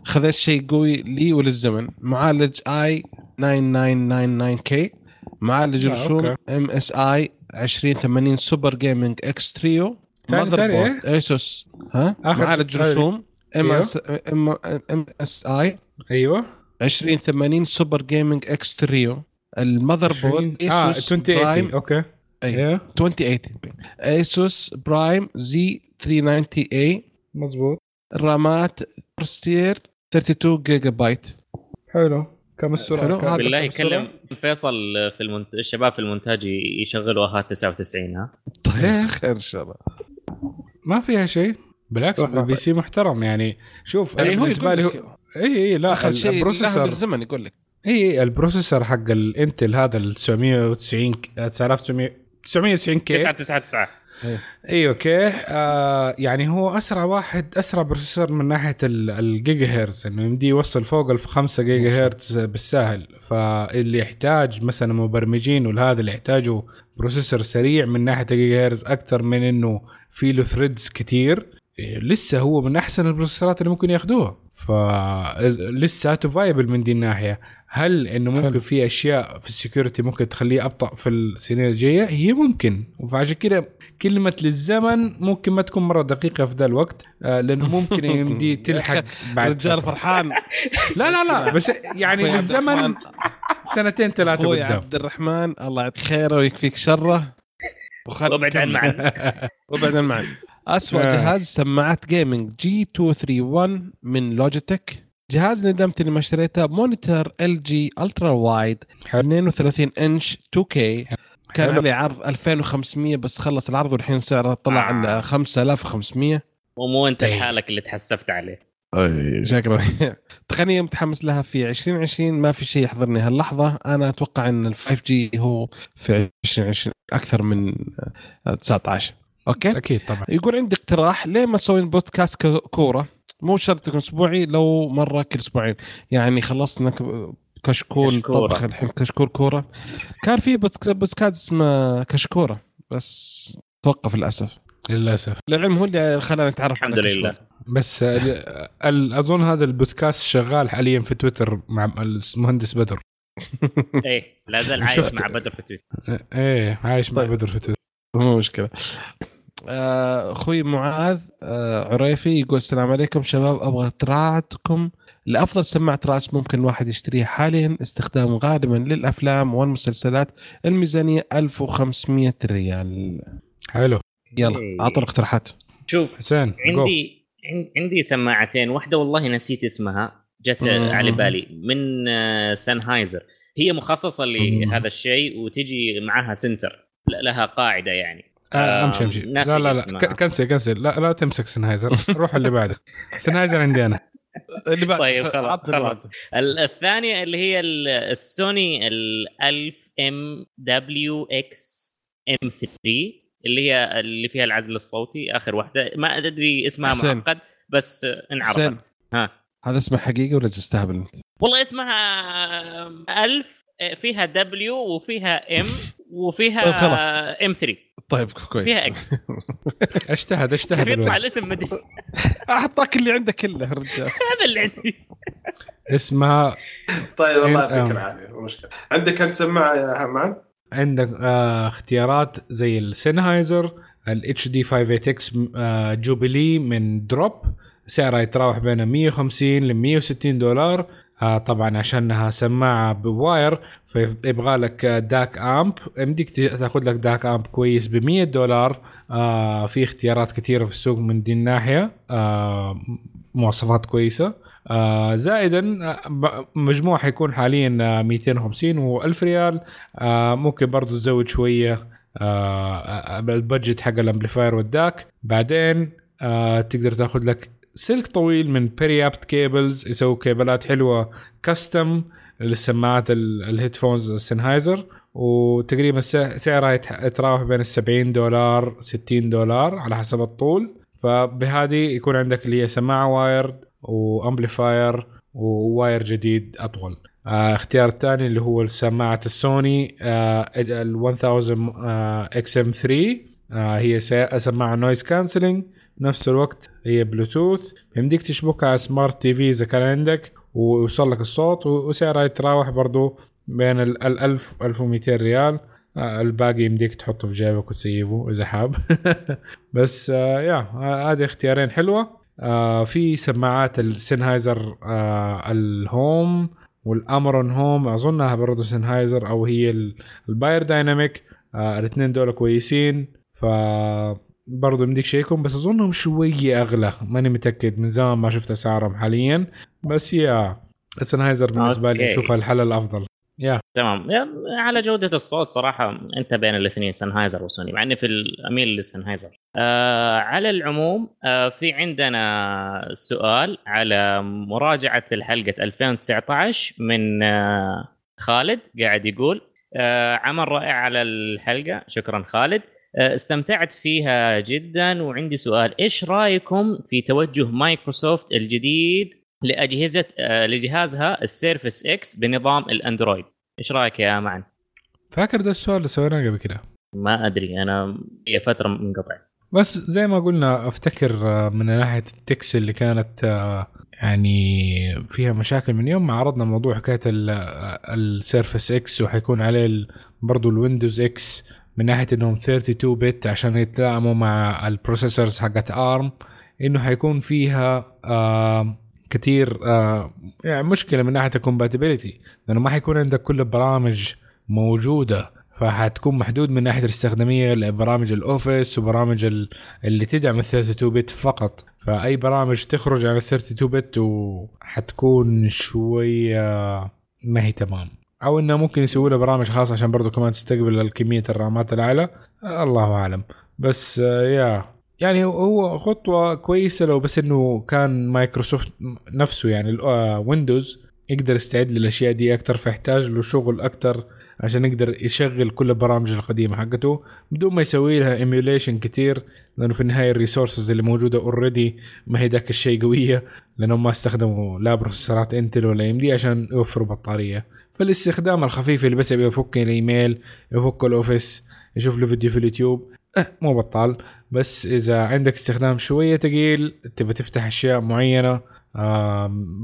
خذيت شيء قوي لي وللزمن. معالج i9 9900K معالج رسوم. MSI 2080 Super Gaming X Trio ثاني- mother ثاني board ASUS ها؟ معالج. رسوم M. S MSI أيوه. 2080 Super Gaming X Trio ال motherboard ASUS 2080 Prime okay. أيوه. 2080 ASUS Prime Z390-A مزبوط الرامات بروسير 32 جيجا بايت حلو. كم السرعة؟ حلو، كم- بالله؟ يكلم فيصل في المنت... الشباب في المونتاج يشغلوا اهات 99 ها طيب خير ان شاء الله ما فيها شيء. بالعكس البي سي محترم يعني. شوف اي هو بالنسبة لي هو اي اي لا اخذ شيء البروسيسور بالزمن يقول لك. اي اي البروسيسور حق الانتل هذا ال 990 9900 990 كي. 999 اي أوكي. آه يعني هو أسرع واحد أسرع بروسيسور من ناحية ال- الجيجا هرتز إنه يمدي يوصل فوق ال 5 جيجا هرتز بالسهل. فاللي يحتاج مثلا مبرمجين والهذا اللي يحتاجوا processor سريع من ناحية الجيجا هرتز أكثر من إنه في له threads كتير إيه، لسه هو من أحسن ال processorات اللي ممكن ياخذوها فلساته viable من دي الناحية. هل إنه ممكن حلو. في أشياء في ال security ممكن تخليه أبطأ في السنين الجاية؟ هي ممكن. فعشان كده كلمة للزمن ممكن ما تكون مرة دقيقة في ذا الوقت آه لأنه <laughs> ممكن يمدي تلحق بعد رجال. فرحان لا لا لا بس يعني للزمن. سنتين ثلاثة أخوي قدام عبد الرحمن الله يعطيك خيره ويكفيك شره وخل وابعد عن. معن <laughs> وابعد عن معن اسوء آه. جهاز سماعات gaming G231 من لوجيتك جهاز ندمت إني ما اشتريته monitor LG Ultra وايد حلو. 32 انش 2K كان. عليه عرض 2500 بس خلص العرض والحين سعره طلع آه. على 5500 ومو انت إيه. لحالك اللي تحسفت عليه. أي شكرا. <laughs> تقنيه متحمس لها في 2020 ما في شيء يحضرني هاللحظة. أنا أتوقع إن ال 5G هو في 2020 أكثر من آه، 19 okay؟ أكيد طبعا. يقول عندي اقتراح ليه ما تسوين بودكاست كورة؟ مو شرط يكون أسبوعي لو مرة كل أسبوعين. يعني خلصنا كشكول كشكورة. طبخ الحين كشكول كورة كان في pod- podcast اسمه كشكورة بس توقف للأسف للأسف للعلم هو اللي خلانا نتعرف على الحمد كشكول. لله. بس ال- أظن هذا البودكاست شغال حاليا في تويتر مع المهندس بدر <laughs> إيه لا زال عايش مع بدر في تويتر إيه عايش مع طيب. بدر في تويتر مو مشكلة آه، أخوي معاذ آه، عريفي يقول السلام عليكم شباب أبغى تراعتكم لأفضل سماعة رأس ممكن الواحد يشتريها حاليا استخدام غالبا للأفلام والمسلسلات الميزانية 1500 ريال. حلو. يلا إيه. أعطوا الاقتراحات. شوف حسين جو. عندي عن- عندي سماعتين واحدة والله نسيت اسمها جت. على بالي من آه، سنهايزر هي مخصصة لهذا الشيء وتجي معها سنتر. لها قاعدة يعني. آه امشي امشي. ناسي لا لا لا. كنسل كنسل. لا لا تمسك سنهايزر <laughs> روح اللي بعده سنهايزر عندي أنا. اللي بعد طيب خلاص خلاص ال- الثانية اللي هي ال- السوني ال 1000 إم دبليو إكس إم 3 اللي هي اللي فيها العزل الصوتي آخر واحدة ما أدري اسمها حسين. معقد بس حسين. انعرفت ها هذا اسمه حقيقي ولا تستهبل أنت؟ والله اسمها 1000 فيها W وفيها M وفيها طيب خلاص. M3 طيب كويس. فيها X اجتهد اجتهد يطلع. الاسم مدري <laughs> اعطاك اللي عندك كله الرجال <laughs> هذا اللي عندي. اسمها طيب الله يعطيك العافيه مو مشكلة. عندك انت سماعة يا معن؟ عندك آه اختيارات زي السنهايزر ال HD 58X Jubilee من Drop سعرها يتراوح بين 150 ل 160 دولار. آه طبعا عشانها سماعة ب wire. فيبغى لك DAC amp. يمديك تأخذ لك DAC amp كويس ب 100 دولار. آه في اختيارات كثيره في السوق من دي الناحية. آه مواصفات كويسة. آه زائدا آه، مجموع حيكون حاليا آه، 250 و1000 ريال. آه ممكن برضو تزود شوية آه آه، ال budget حق ال amplifier وال DAC. بعدين آه تقدر تأخذ لك سلك طويل من Periapt Cables يسوي cableات حلوة custom للسماعات ال- ال headphones السنهايزر وتقريبا سع- سعرها يتراوح بين ال 70 دولار 60 دولار على حسب الطول. فبهذه يكون عندك اللي هي سماعة wire و amplifier و wire جديد أطول. آه اختيار الثاني اللي هو سماعة السوني آه ال 1000XM3 آه هي سماعة noise cancelling نفس الوقت هي بلوتوث يمديك تشبكها على smart TV إذا كان عندك. ويوصل لك الصوت وسعرها يتراوح برضو بين ال ال 1000 1200 ريال. آه، الباقي يمديك تحطه في جيبك وتسيبه إذا حاب. <laughs> بس آه، يا آه، هذه اختيارين حلوة. في سماعات السنهايزر الهوم والأمرون هوم. أظنها برضه سنهايزر أو هي ال- الباير دايناميك الاثنين دول كويسين. ف برضه يمديك شيكهم. بس أظنهم شوية أغلى. ماني متأكد. من زمان ما شفت أسعارهم حاليا. بس يا سنهايزر بالنسبة لي. اشوفها الحل الأفضل. يا. تمام. يا- على جودة الصوت صراحة أنت بين الاثنين سنهايزر وسوني مع إني في الأميل للسنهايزر. آه على العموم آه في عندنا سؤال على مراجعة الحلقة 2019 من آه خالد. قاعد يقول آه عمل رائع على الحلقة. شكرا خالد. آه استمتعت فيها جدا. وعندي سؤال إيش رأيكم في توجه مايكروسوفت الجديد لأجهزة آه لجهازها ال Surface X بنظام ال Android إيش رأيك يا معن؟ فاكر ده السؤال اللي سويناه قبل كده؟ ما أدري أنا هي فترة منقطع بس زي ما قلنا أفتكر آه، من ناحية ال tech اللي كانت آه، يعني فيها مشاكل من يوم ما عرضنا موضوع حكاية ال Surface X وحيكون عليه برضو ال Windows X من ناحية إنهم 32 bit عشان يتلائموا مع ال processors حقت ARM إنه حيكون فيها كثير آه يعني مشكلة من ناحية ال compatibility لأنه ما حيكون عندك كل البرامج موجودة فحتكون محدود من ناحية الاستخدامية لبرامج ال Office وبرامج ال- اللي تدعم ال 32 bit فقط. فأي برامج تخرج عن ال 32 bit وحتكون شوية ما هي تمام. أو إنه ممكن يسووا لها برامج خاصة عشان برضو كمان تستقبل الكمية الرامات الأعلى. آه، الله أعلم. بس آه، yeah يعني هو- خطوة كويسة لو بس إنه كان مايكروسوفت نفسه يعني Windows يقدر يستعد للأشياء دي أكثر فيحتاج له شغل أكثر عشان يقدر يشغل كل البرامج القديمة حقته بدون ما يسوي لها emulation كتير لأنه في النهاية ال resources اللي موجودة already ما هي ذاك الشيء قوية لانهم ما استخدموا لا processorات Intel ولا AMD عشان يوفروا بطارية. فالاستخدام الخفيف اللي بس يفك الايميل يفك ال office يشوف له فيديو في اليوتيوب أه مو بطال. بس إذا عندك استخدام شوية ثقيل تبى تفتح أشياء معينة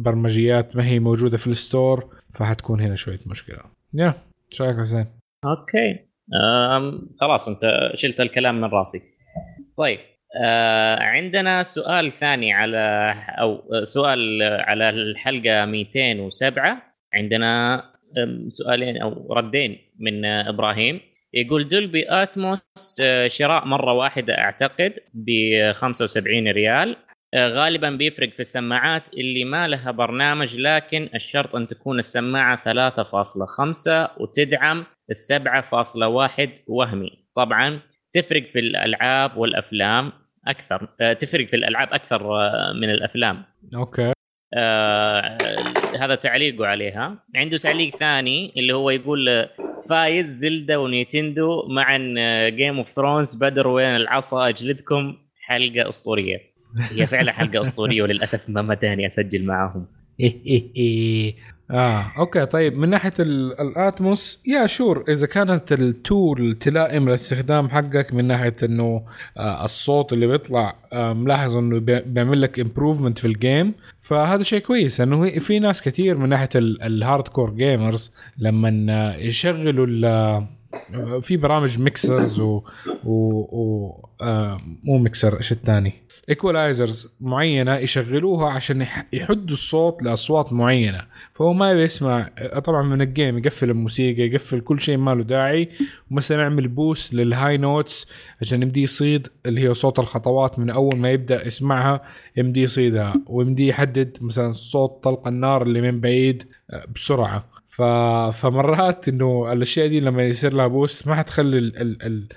برمجيات ما هي موجودة في ال store فحتكون هنا شوية مشكلة. يا إيش رأيك حسين؟ okay. خلاص أنت شلت الكلام من رأسي. طيب آه عندنا سؤال ثاني على أو سؤال على الحلقة 207 عندنا سؤالين أو ردين من إبراهيم. يقول دولبي اتموس آه، شراء مرة واحدة أعتقد ب 75 ريال. آه، غالبا بيفرق في السماعات اللي ما لها برنامج لكن الشرط أن تكون السماعة 3.5 وتدعم فاصلة واحد وهمي. طبعا تفرق في الألعاب والأفلام أكثر آه، تفرق في الألعاب أكثر آه، من الأفلام. okay. آه هذا تعليقه عليها. عنده تعليق ثاني اللي هو يقول فايز زلدا ونينتندو مع Game of Thrones بدر وين العصا؟ أجلدكم. حلقة أسطورية. هي فعلا حلقة أسطورية وللأسف ما مداني أسجل معاهم. إيه إيه إيه. آه okay طيب من ناحية ال- ال Atmos يا sure إذا كانت ال tool تلائم الاستخدام حقك من ناحية إنه آه الصوت اللي بيطلع آه ملاحظ إنه بي- بيعمل لك improvement في ال game فهذا شيء كويس انه في ناس كثير من ناحية ال hardcore gamers لما يشغلوا في برامج mixers و, و, و آه مو ميكسر إيش الثاني؟ equalizers معينة يشغلوها عشان يح- يحدوا الصوت لأصوات معينة. فهو ما يسمع طبعا من ال game يقفل الموسيقى يقفل كل شيء ما له داعي ومثلا يعمل boost لل high notes عشان يمدي يصيد اللي هي صوت الخطوات من أول ما يبدأ يسمعها يمدي يصيدها ويمدي يحدد مثلا صوت طلق النار اللي من بعيد آه، بسرعة. ف... فمرات إنه الأشياء دي لما يصير لها boost ما حتخلي ال- ال- ال-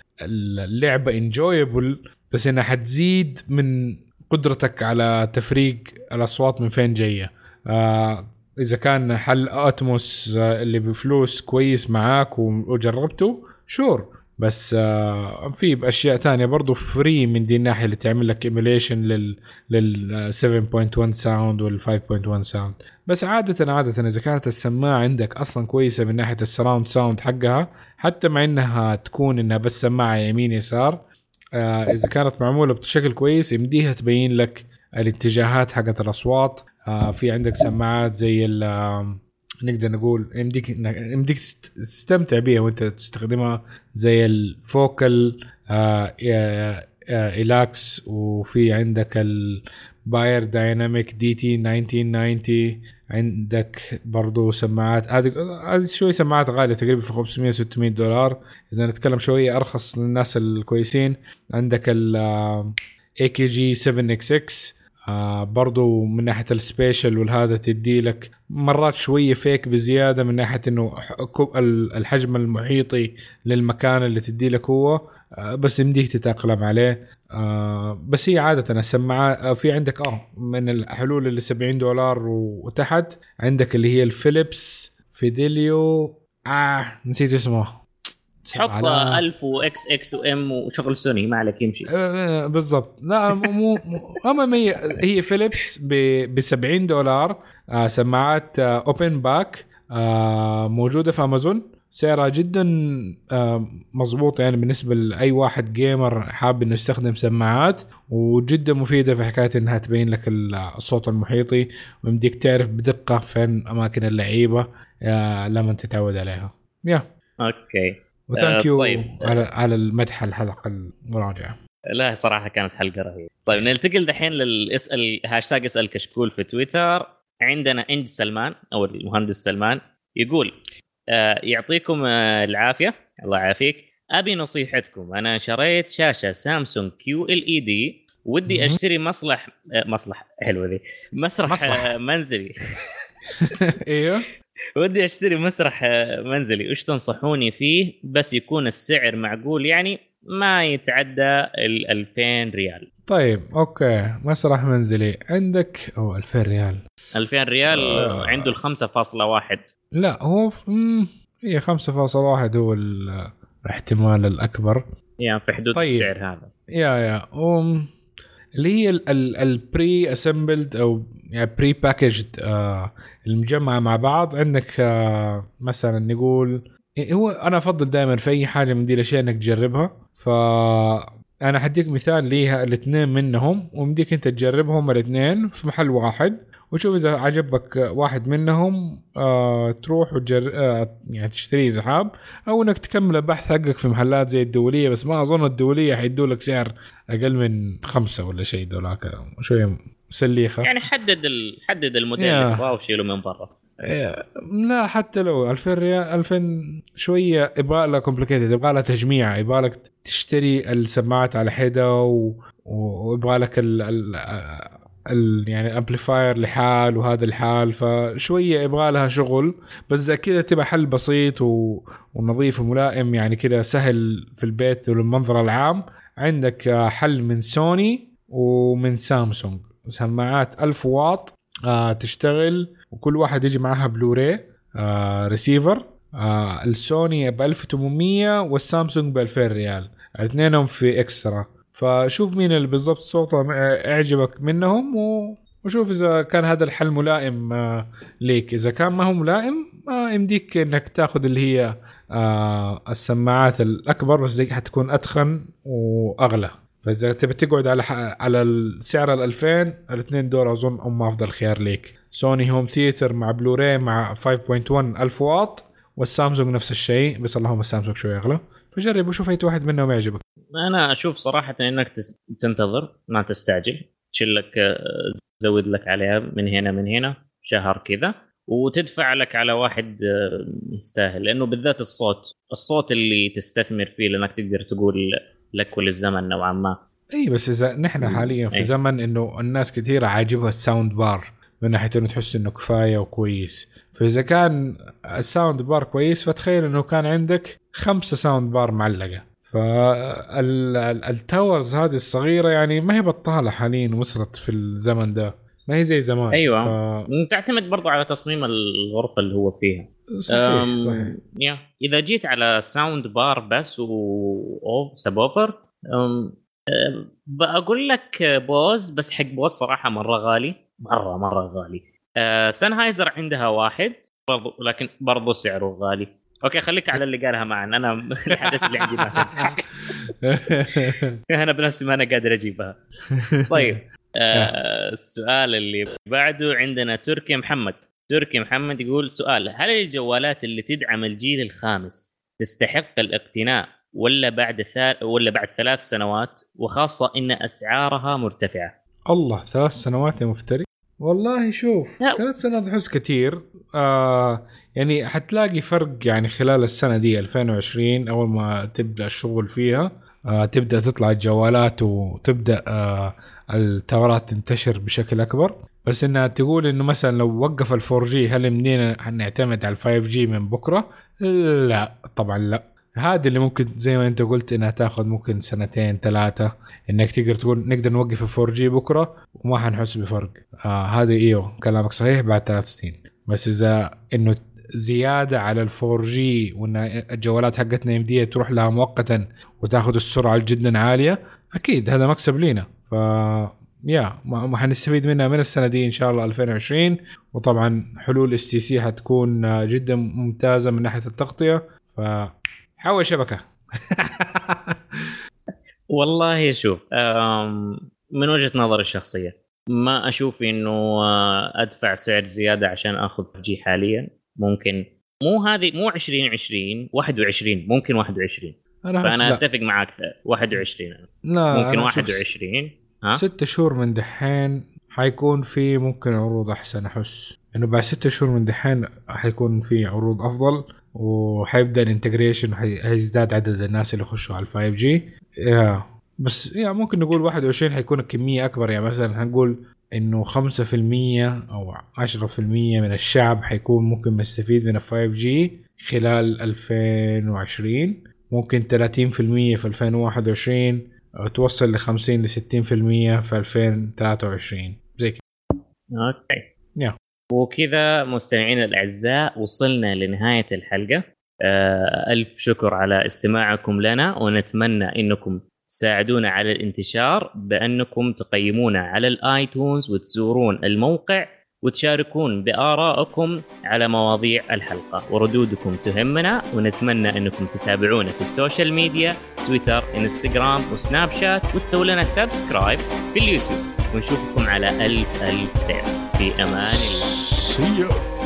اللعبة enjoyable بس إنها حتزيد من قدرتك على تفريق الأصوات من فين جاية. آه إذا كان حل Atmos آه اللي بفلوس كويس معاك وجربته sure بس آه في أشياء تانية برضو free من دي الناحية اللي تعمل لك emulation لل لل 7.1 sound وال 5.1 sound بس عادة عادة إذا كانت السماعة عندك أصلا كويسة من ناحية ال surround sound حقها حتى مع إنها تكون إنها بس سماعة يمين يسار آه إذا كانت معمولة بشكل كويس يمديها تبين لك الاتجاهات حقت الأصوات. آه في عندك سماعات زي نقدر نقول يمديك يمديك تست- تستمتع بيها وانت تستخدمها زي ال Focal آه آه آه Elex وفي عندك ال Beyerdynamic DT 1990 عندك برضو سماعات هذه شوي سماعات غالية تقريبا في 500 600 دولار. إذا نتكلم شوية أرخص للناس الكويسين عندك ال اي كي جي 7 إكس إكس آه برضو من ناحية ال spatial والهذا تدي لك مرات شوية fake بزيادة من ناحية إنه الحجم المحيطي للمكان اللي تدي لك هو آه بس يمديك تتأقلم عليه. آه بس هي عادة السماعات آه في عندك آه من الحلول اللي 70 دولار وتحت عندك اللي هي الفيليبس فيديليو آه نسيت اسمه. تحط على- 1000 وإكس إكس وإم وشغل سوني ما عليك يمشي. آه، بالضبط. لا مو مو مو- هم هي هي فيليبس ب 70 دولار آه سماعات open back موجودة في أمازون. سعرها جدا مضبوط يعني بالنسبة لأي واحد gamer حاب إنه يستخدم سماعات وجدا مفيدة في حكاية إنها تبين لك الصوت المحيطي ويمديك تعرف بدقة فين أماكن اللعيبة لما تتعود عليها. yeah. Okay. و thank آه، you طيب. على على المدح الحلقة المراجعة. لا صراحة كانت حلقة رهيبة. طيب ننتقل دحين للاسال هاشتاج اسال كشكول في تويتر. عندنا Eng سلمان أو المهندس سلمان يقول آه يعطيكم آه العافية. الله يعافيك. أبي نصيحتكم. أنا شريت شاشة سامسونج QLED. ودي. أشتري مسرح مصلح. حلوة ذي مسرح. آه منزلي. <laughs> إيوه. ودي أشتري مسرح آه، منزلي. وش تنصحوني فيه؟ بس يكون السعر معقول يعني ما يتعدى ال 2000 ريال. طيب okay. مسرح منزلي. عندك؟ أو 2000 ريال. 2000 ريال آه. عنده ال 5.1 لا هو هي 5.1 هو ال- الاحتمال الأكبر. يعني في حدود طيب. السعر هذا. yeah yeah. أم اللي هي ال pre-assembled أو pre-packaged المجمعه مع بعض. عندك آه، مثلا نقول هو أنا أفضل دائما في أي حاجة من دي الأشياء إنك تجربها. ف أنا حديك مثال ليها الاثنين منهم ومديك أنت تجربهم الاثنين في محل واحد. وشوف إذا عجبك واحد منهم آه تروح وتجر آه يعني تشتريه اذا حاب أو إنك تكمل البحث حقك في محلات زي الدولية. بس ما أظن الدولية حيدوا لك سعر أقل من خمسة ولا شيء دولاك شوية سليخة. يعني حدد ال... حدد الموديل. اللي تبغاه وشيله من برا. لا حتى لو 2000 ريال 2000 شوية يبغى لها complicated يبغى لها تجميع يبغى لك تشتري السماعات على حدة و... ويبغى لك ال... ال... ال... يعني ال amplifier لحال وهذا لحال فشوية يبغى لها شغل بس زي كذا تبقى حل بسيط و... ونظيف وملائم يعني كذا سهل في البيت وللمنظر العام. عندك حل من سوني ومن سامسونج سماعات 1000 واط آه تشتغل وكل واحد يجي معها Blu-ray receiver السوني ب 1800 والسامسونج ب 2000 ريال. الاثنينهم في eXtra. فشوف مين اللي بالضبط صوته اعجبك منهم و... وشوف إذا كان هذا الحل ملائم آه ليك. إذا كان ما هو ملائم آه يمديك إنك تاخذ اللي هي السماعات الأكبر بس زي حتكون أتخن وأغلى. فإذا تبي تقعد على. على السعر ال 2000 الاثنين دول أظن هم أفضل خيار ليك. Sony home theater مع بلوراي مع 5.1 1000 واط والسامسونج نفس الشيء بس اللهم السامسونج شوي أغلى. فجرب وشوف أي واحد منهم يعجبك. أنا أشوف صراحة إنك تنتظر ما تستعجل. تشيل لك تزود لك عليها من هنا من هنا شهر كذا. وتدفع لك على واحد آه، يستاهل. لأنه بالذات الصوت الصوت اللي تستثمر فيه لأنك تقدر تقول لك وللزمن نوعا ما إي بس إذا نحن. حاليا في أي. زمن إنه الناس كثيرة عاجبها ال sound bar من ناحية إنه تحس إنه كفاية وكويس فإذا كان ال sound bar كويس فتخيل إنه كان عندك خمسة sound bar معلقة فال towers هذه الصغيرة يعني ما هي بطالة حاليا وصلت في الزمن ده ما هي زي زمان أيوة. ف... تعتمد برضو على تصميم الغرفة اللي هو فيها صحيح صحيح. yeah إذا جيت على sound bar بس و subwoofer بقول لك Bose بس حق Bose صراحة مرة غالي مرة مرة غالي. أه، Sennheiser عندها واحد برضو لكن برضو سعره غالي. okay خليك على اللي قالها معا أنا <laughs> الحاجات اللي عندي ما <laughs> أنا بنفسي ما أنا قادر أجيبها. طيب <laughs> آه السؤال اللي بعده عندنا تركي محمد. تركي محمد يقول سؤال هل الجوالات اللي تدعم الجيل الخامس تستحق الاقتناء ولا بعد ثال... ولا بعد ثلاث سنوات؟ وخاصة إن أسعارها مرتفعة. الله ثلاث سنوات يا مفتري. والله شوف لا. ثلاث سنوات احس كثير. آه يعني حتلاقي فرق يعني خلال السنة دي 2020 أول ما تبدأ الشغل فيها آه تبدأ تطلع الجوالات وتبدأ آه التاورات تنتشر بشكل أكبر. بس إنها تقول إنه مثلا لو وقف ال 4G هل يمدينا نعتمد على ال 5G من بكرة؟ لا طبعا لا. هذه اللي ممكن زي ما أنت قلت إنها تاخذ ممكن سنتين ثلاثة إنك تقدر تقول نقدر نوقف ال 4G بكرة وما حنحس بفرق. آه هذا إيوه كلامك صحيح بعد ثلاث سنين. بس إذا إنه زيادة على ال 4G وإن الجوالات حقتنا يمديها تروح لها مؤقتا وتاخذ السرعة جدا عالية أكيد هذا مكسب لينا. ف yeah ما حنستفيد منها من السنة دي إن شاء الله 2020 وطبعا حلول STC حتكون آه، جدا ممتازة من ناحية التغطية. فحول شبكة. <laughs> والله شوف من وجهة نظري الشخصية ما أشوف إنه آه، أدفع سعر زيادة عشان آخذ جي حاليا. ممكن مو هذه مو 2020 21 ممكن 21 انا فأنا لا. أتفق معك 21 أنا. لا ممكن أنا أشوف 21 ها؟ ست شهور من دحين حيكون في ممكن عروض أحسن أحس. إنه بعد ست شهور من دحين حيكون في عروض أفضل وحيبدأ ال integration حيزداد عدد الناس اللي يخشوا على 5G. yeah بس yeah ممكن نقول 21 حيكون الكمية أكبر. يعني مثلا هنقول إنه 5% أو 10% من الشعب حيكون ممكن مستفيد من ال 5G خلال 2020 ممكن 30% في 2021 أو توصل ل 50 ل 60% في 2023 زي كده. okay. yeah. وكذا مستمعينا الأعزاء وصلنا لنهاية الحلقة. آه، ألف شكر على استماعكم لنا ونتمنى إنكم تساعدونا على الانتشار بأنكم تقيمونا على ال iTunes وتزورون الموقع. وتشاركون بارائكم على مواضيع الحلقة. وردودكم تهمنا ونتمنى أنكم تتابعونا في ال social media تويتر إنستغرام وسناب شات وتسووا لنا subscribe في اليوتيوب. ونشوفكم على ألف ألف خير في أمان الله.